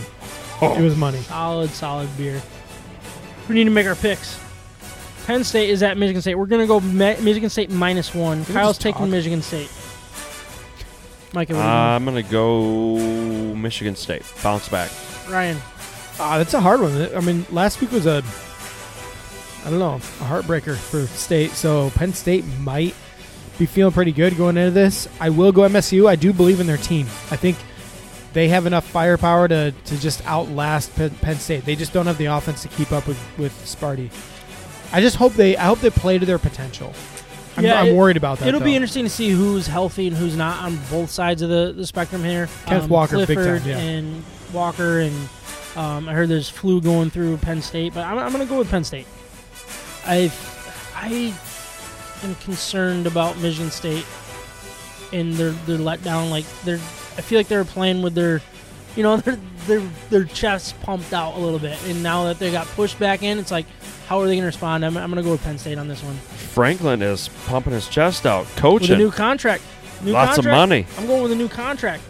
beer. It was money. Solid, solid beer. We need to make our picks. Penn State is at Michigan State. We're gonna go Me- Michigan State minus one. we Kyle's taking talk? Michigan State. Micah, what Uh, are I'm gonna go Michigan State. Bounce back. Ryan. Ah, that's a hard one. I mean, last week was a, I don't know, a heartbreaker for State. So Penn State might be feeling pretty good going into this. I will go MSU. I do believe in their team. I think they have enough firepower to, to just outlast Penn, Penn State. They just don't have the offense to keep up with with Sparty. I just hope they I hope they play to their potential. I'm, Yeah, I'm worried about that. It'll be interesting to see who's healthy and who's not on both sides of the, the spectrum here. Kenneth Um, Walker, Clifford time, yeah. and Walker, and um, I heard there's flu going through Penn State, but I'm, I'm going to go with Penn State. I I am concerned about Michigan State and their their letdown. Like they're, I feel like they're playing with their, you know, [laughs] their their their chests pumped out a little bit, and now that they got pushed back in, it's like, how are they going to respond? I'm, I'm going to go with Penn State on this one. Franklin is pumping his chest out, coaching. With a new contract. New Lots contract. of money. I'm going with a new contract.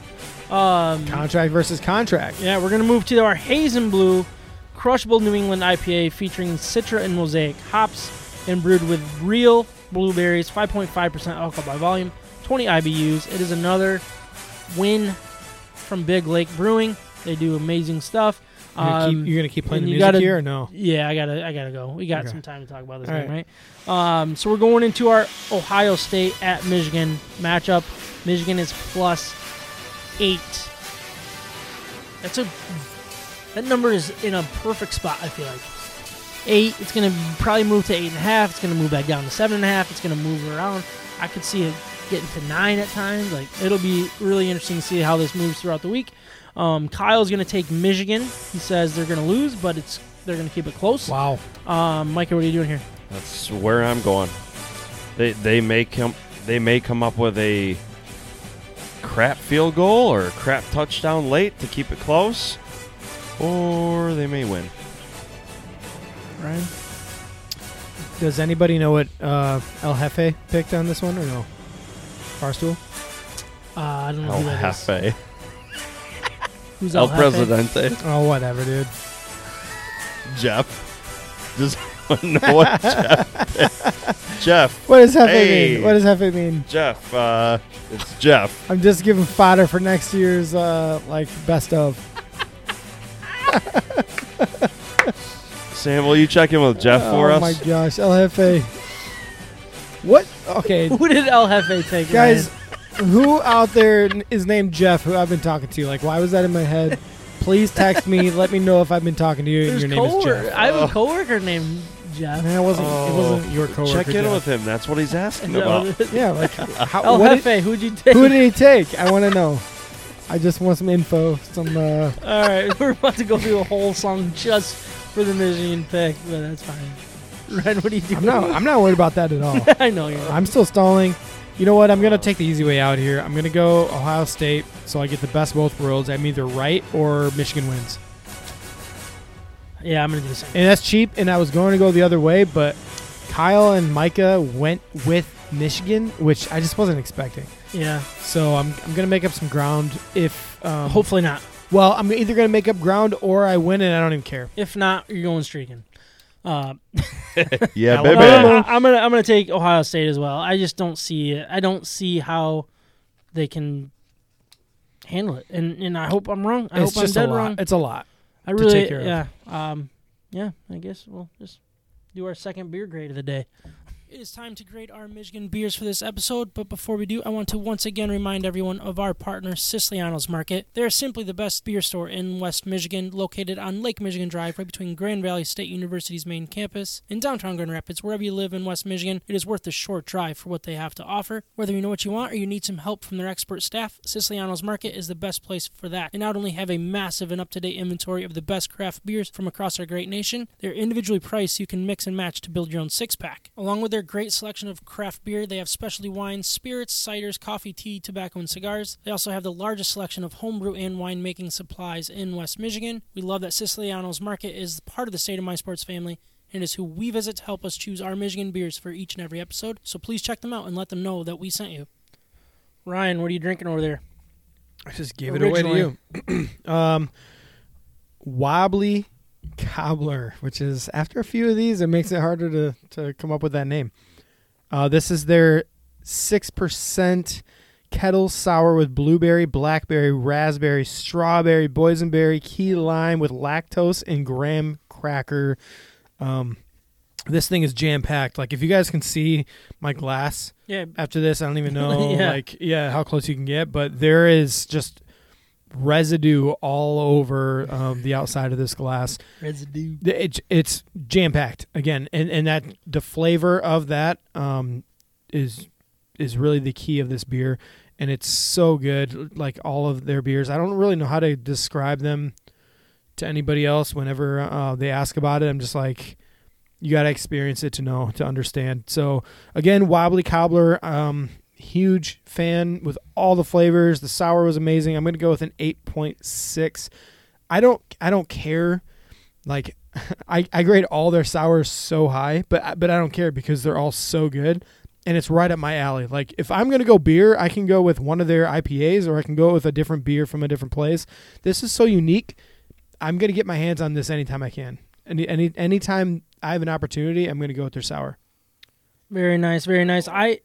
Um, contract versus contract. yeah, we're gonna move to our Hazen Blue Crushable New England IPA featuring Citra and Mosaic hops and brewed with real blueberries, 5.5% alcohol by volume, 20 IBUs. It is another win from Big Lake Brewing. They do amazing stuff. You're, gonna Um, keep, you're gonna keep playing the music gotta- here or no? yeah, I gotta, I gotta go. We got Okay. some time to talk about this All game, right? Um, so we're going into our Ohio State at Michigan matchup. Michigan is plus eight. That's a that number is in a perfect spot. I feel like eight. It's gonna probably move to eight and a half. It's gonna move back down to seven and a half. It's gonna move around. I could see it getting to nine at times. Like it'll be really interesting to see how this moves throughout the week. Um, Kyle's gonna take Michigan. He says they're gonna lose, but it's they're gonna keep it close. Wow. Um, Micah, what are you doing here? That's where I'm going. They they may come they may come up with a crap field goal or a crap touchdown late to keep it close, or they may win. Ryan? Does anybody know what uh, El Jefe picked on this one or no? Barstool. Uh, I don't know El who that is. Jefe, [laughs] Who's El Jefe? Presidente, Oh, whatever, dude. Jeff. Does [laughs] anyone know what Jeff? [laughs] Jeff. What does Jefe Hey. mean? What does Jefe mean? Jeff. Uh, it's Jeff. I'm just giving fodder for next year's uh, like best of. Sam, will you check in with Jeff for us? oh us? my gosh, El Jefe. What? Okay, [laughs] Who did El Jefe take? guys, Ryan? who out there is named Jeff? Who I've been talking to? Like, why was that in my head? Please text me. [laughs] let me know if I've been talking to you and There's your name is coworker- Jeff. I have Oh. a coworker named Jeff. Man, it wasn't. Oh. it wasn't your coworker. Check in Jeff. with him. That's what he's asking about. [laughs] Yeah, like how, El what did- Jefe, who'd you take? who did he take? I want to know. I just want some info. Some. Uh, All right, we're about to go through a whole song just for the Michigan pick, but that's fine. [laughs] Ryan, what are you doing? I'm not. I'm not worried about that at all. [laughs] I know you're. I'm still stalling. You know what? I'm gonna take the easy way out here. I'm gonna go Ohio State, so I get the best of both worlds. I'm either right or Michigan wins, Yeah, I'm gonna do the same. and that's cheap. And I was going to go the other way, but Kyle and Micah went with Michigan, which I just wasn't expecting. Yeah, So I'm, I'm gonna make up some ground. If um, hopefully not. well, I'm either gonna make up ground or I win, and I don't even care. If not, you're going streaking. Uh, [laughs] Yeah, Alabama. baby. no, I, am gonna I'm gonna take Ohio State as well. I just don't see it. I don't see how they can handle it, and and I hope I'm wrong. I it's hope I'm just a dead lot. wrong. It's a lot. I to really, take care of. yeah, um, yeah. I guess we'll just do our second beer grade of the day. It is time to grade our Michigan beers for this episode, but before we do, I want to once again remind everyone of our partner, Siciliano's Market. They are simply the best beer store in West Michigan, located on Lake Michigan Drive, right between Grand Valley State University's main campus in downtown Grand Rapids. Wherever you live in West Michigan, it is worth the short drive for what they have to offer. Whether you know what you want or you need some help from their expert staff, Siciliano's Market is the best place for that. They not only have a massive and up to date inventory of the best craft beers from across our great nation, they're individually priced so you can mix and match to build your own six pack. Along with their great selection of craft beer, they have specialty wines, spirits, ciders, coffee, tea, tobacco, and cigars. They also have the largest selection of homebrew and winemaking supplies in West Michigan. We love that Siciliano's Market is part of the State of My Sports family and is who we visit to help us choose our Michigan beers for each and every episode. So please check them out and let them know that we sent you. Ryan, what are you drinking over there? I just gave it away to you. [clears throat] um, wobbly cobbler, which is after a few of these, it makes it harder to to come up with that name. Uh, this is their six percent kettle sour with blueberry, blackberry, raspberry, strawberry, boysenberry, key lime with lactose and graham cracker. Um, this thing is jam packed. Like if you guys can see my glass Yeah, after this, I don't even [laughs] know Yeah. like yeah how close you can get, but there is just residue all over um, the outside of this glass. residue. It, it's jam packed again, and and that the flavor of that um, is is really the key of this beer, and it's so good. Like all of their beers, I don't really know how to describe them to anybody else. Whenever uh, they ask about it, I'm just like. You got to experience it to know, to understand. So, again, Wobbly Cobbler, um, huge fan with all the flavors. The sour was amazing. I'm going to go with an 8.6. I don't I don't care like [laughs] I, I grade all their sours so high, but but I don't care because they're all so good and it's right up my alley. Like if I'm gonna go beer, I can go with one of their IPAs or I can go with a different beer from a different place. This is so unique. I'm gonna get my hands on this anytime I can. Any any anytime I have an opportunity, I'm gonna go with their sour. Very nice, very nice. I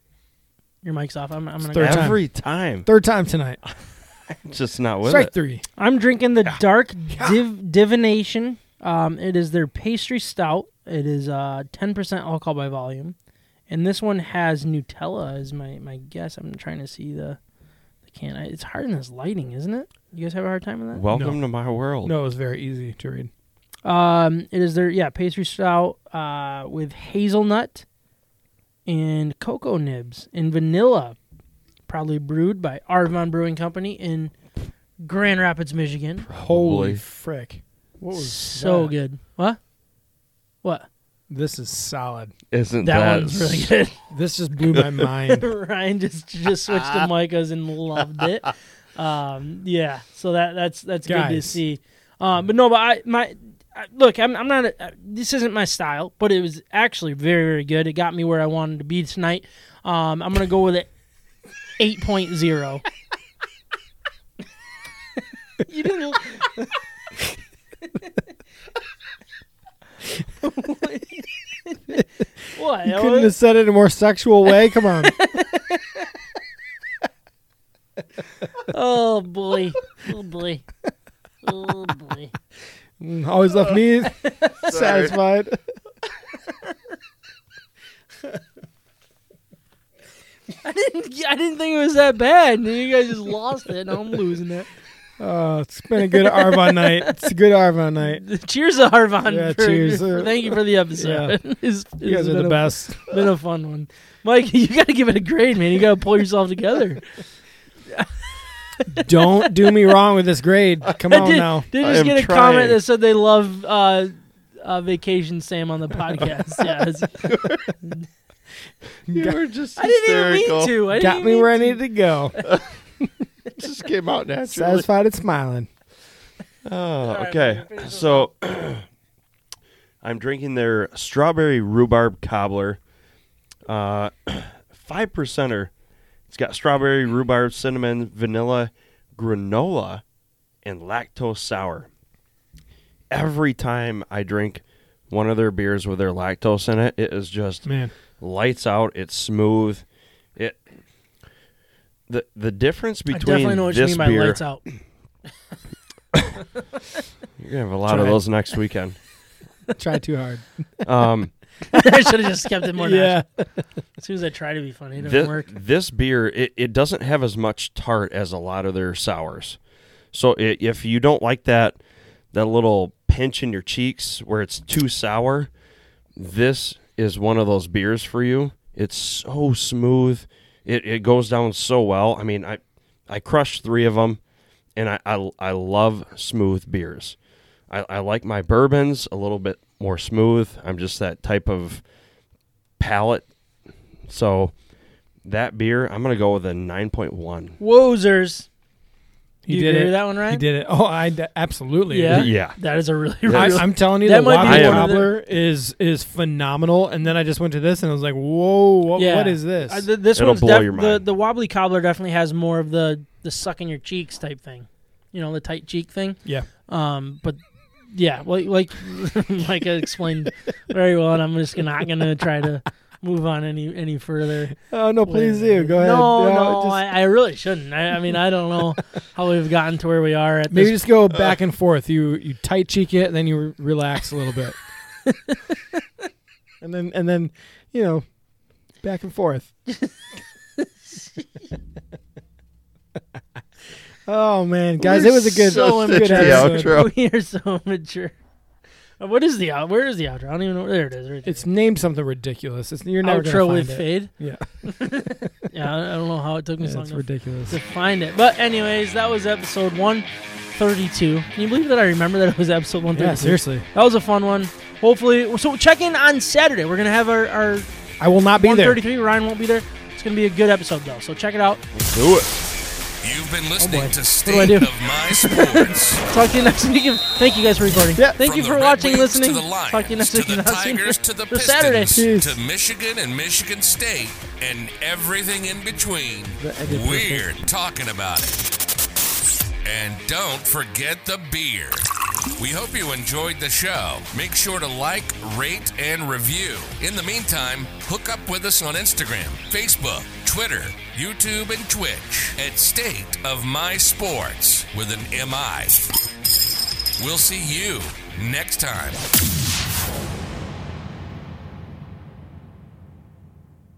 your mic's off. I'm, I'm gonna. Third go. time. Every time. Third time tonight. [laughs] Just not with Strike it. three. I'm drinking the dark div- divination. Um, it is their pastry stout. It is uh 10% alcohol by volume, and this one has Nutella. Is my my guess. I'm trying to see the the can. I- It's hard in this lighting, isn't it? You guys have a hard time with that? Welcome No. to my world. No, it was very easy to read. Um, it is their yeah pastry stout uh, with hazelnut and cocoa nibs and vanilla, probably brewed by Arvon Brewing Company in Grand Rapids, Michigan. Holy frick. What was so that? good. What? What? This is solid. Isn't That, that, one's really good. [laughs] This just blew my mind. [laughs] Ryan just just switched to Micah's and loved it. [laughs] Um, yeah, so that that's that's good to see. Um, but no, but I my I, look, I'm I'm not. A, this isn't my style, but it was actually very very good. It got me where I wanted to be tonight. Um, I'm gonna go with it. 8.0. you didn't. what? You couldn't have said it in a more sexual way. Come on. Oh boy. Oh boy. Oh boy. Always left me satisfied. I didn't I didn't think it was that bad. And you guys just lost it. Now I'm losing it. Oh, it's been a good Arvon night. It's a good Arvon night. [laughs] Cheers to Harvon. Yeah, for, cheers. for- [laughs] thank you for the episode. [laughs] It's- You guys are the a- best. Been a fun one, Mike. You got to give it a grade, man. You got to pull yourself together. [laughs] Don't do me wrong with this grade. Come on did, now. did I just am get a trying. comment that said they love uh, uh, Vacation Sam on the podcast. [laughs] yeah, it's- You were just [laughs] I didn't even hysterical. mean to. I Got me mean where I needed to go. Just came out naturally. Satisfied and smiling. Oh, right, okay. man, So [clears throat] I'm drinking their strawberry rhubarb cobbler. Uh, [clears throat] five percenter. It's got strawberry, rhubarb, cinnamon, vanilla, granola, and lactose sour. Every time I drink one of their beers with their lactose in it, it is just Man. lights out. It's smooth. It the the difference between I definitely know what you mean by beer. lights out. [laughs] You're gonna have a lot Try of those next weekend. [laughs] Try too hard. Um, [laughs] I should have just kept it more yeah. natural. As soon as I try to be funny, it doesn't This, work. this beer, it, it doesn't have as much tart as a lot of their sours. So i if you don't like that that little pinch in your cheeks where it's too sour, this is one of those beers for you. It's so smooth. It, it goes down so well. I mean, I I crushed three of them, and I I, I love smooth beers. I, I like my bourbons a little bit more smooth. I'm just that type of palate. So that beer, I'm gonna go with a 9.1. Wozers. He you did agree it. with that one, right? He did it. Oh, I d- absolutely. Yeah. agree. Yeah. That is a really, I, really. I'm telling you, That the might be Wobbly one of the- Wobbler is is phenomenal. And then I just went to this and I was like, "Whoa, what, Yeah. what is this?" Uh, th- this It'll one's blow def- your the mind. the wobbly cobbler definitely has more of the the suck in your cheeks type thing, you know, the tight cheek thing. yeah, Um, but yeah, well, [laughs] like I explained very well, and I'm just not gonna try to move on any any further. Oh no, please with- do. Go ahead. No, Yeah, no, just- I, I really shouldn't. I, I mean, I don't know [laughs] how we've gotten to where we are at maybe just go uh. back and forth. You you tight cheek it, and then you re- relax a little bit, [laughs] and then and then you know back and forth. Oh man, guys, We're it was a good, so good immature. episode. outro. [laughs] We are so mature. Uh, What is the out? Where is the outro? I don't even know. There it is. Right there. It's named something ridiculous. It's you're never outro gonna with it. fade. Yeah, [laughs] Yeah, I I don't know how it took me yeah so it's long to, ridiculous. to find it. But anyways, that was episode 132. Can you believe that I remember that it was episode 132? Yeah, seriously. That was a fun one. Hopefully, so check in on Saturday. We're gonna have our, our I will not be there. 133. Ryan won't be there. It's gonna be a good episode though. So check it out. Do it. You've been oh listening boy. to do I State do? of My Sports. [laughs] Talk to you next week. Thank you guys for recording. Yeah. Thank From you for watching, Wings listening. To the Lions, Talk to you next to week. the [laughs] Tigers, to the [laughs] Saturday. Pistons, Jeez. to Michigan and Michigan State, and everything in between. We're talking about it. And don't forget the beer. We hope you enjoyed the show. Make sure to like, rate, and review. In the meantime, hook up with us on Instagram, Facebook, Twitter, YouTube, and Twitch at State of My Sports with an MI. We'll see you next time.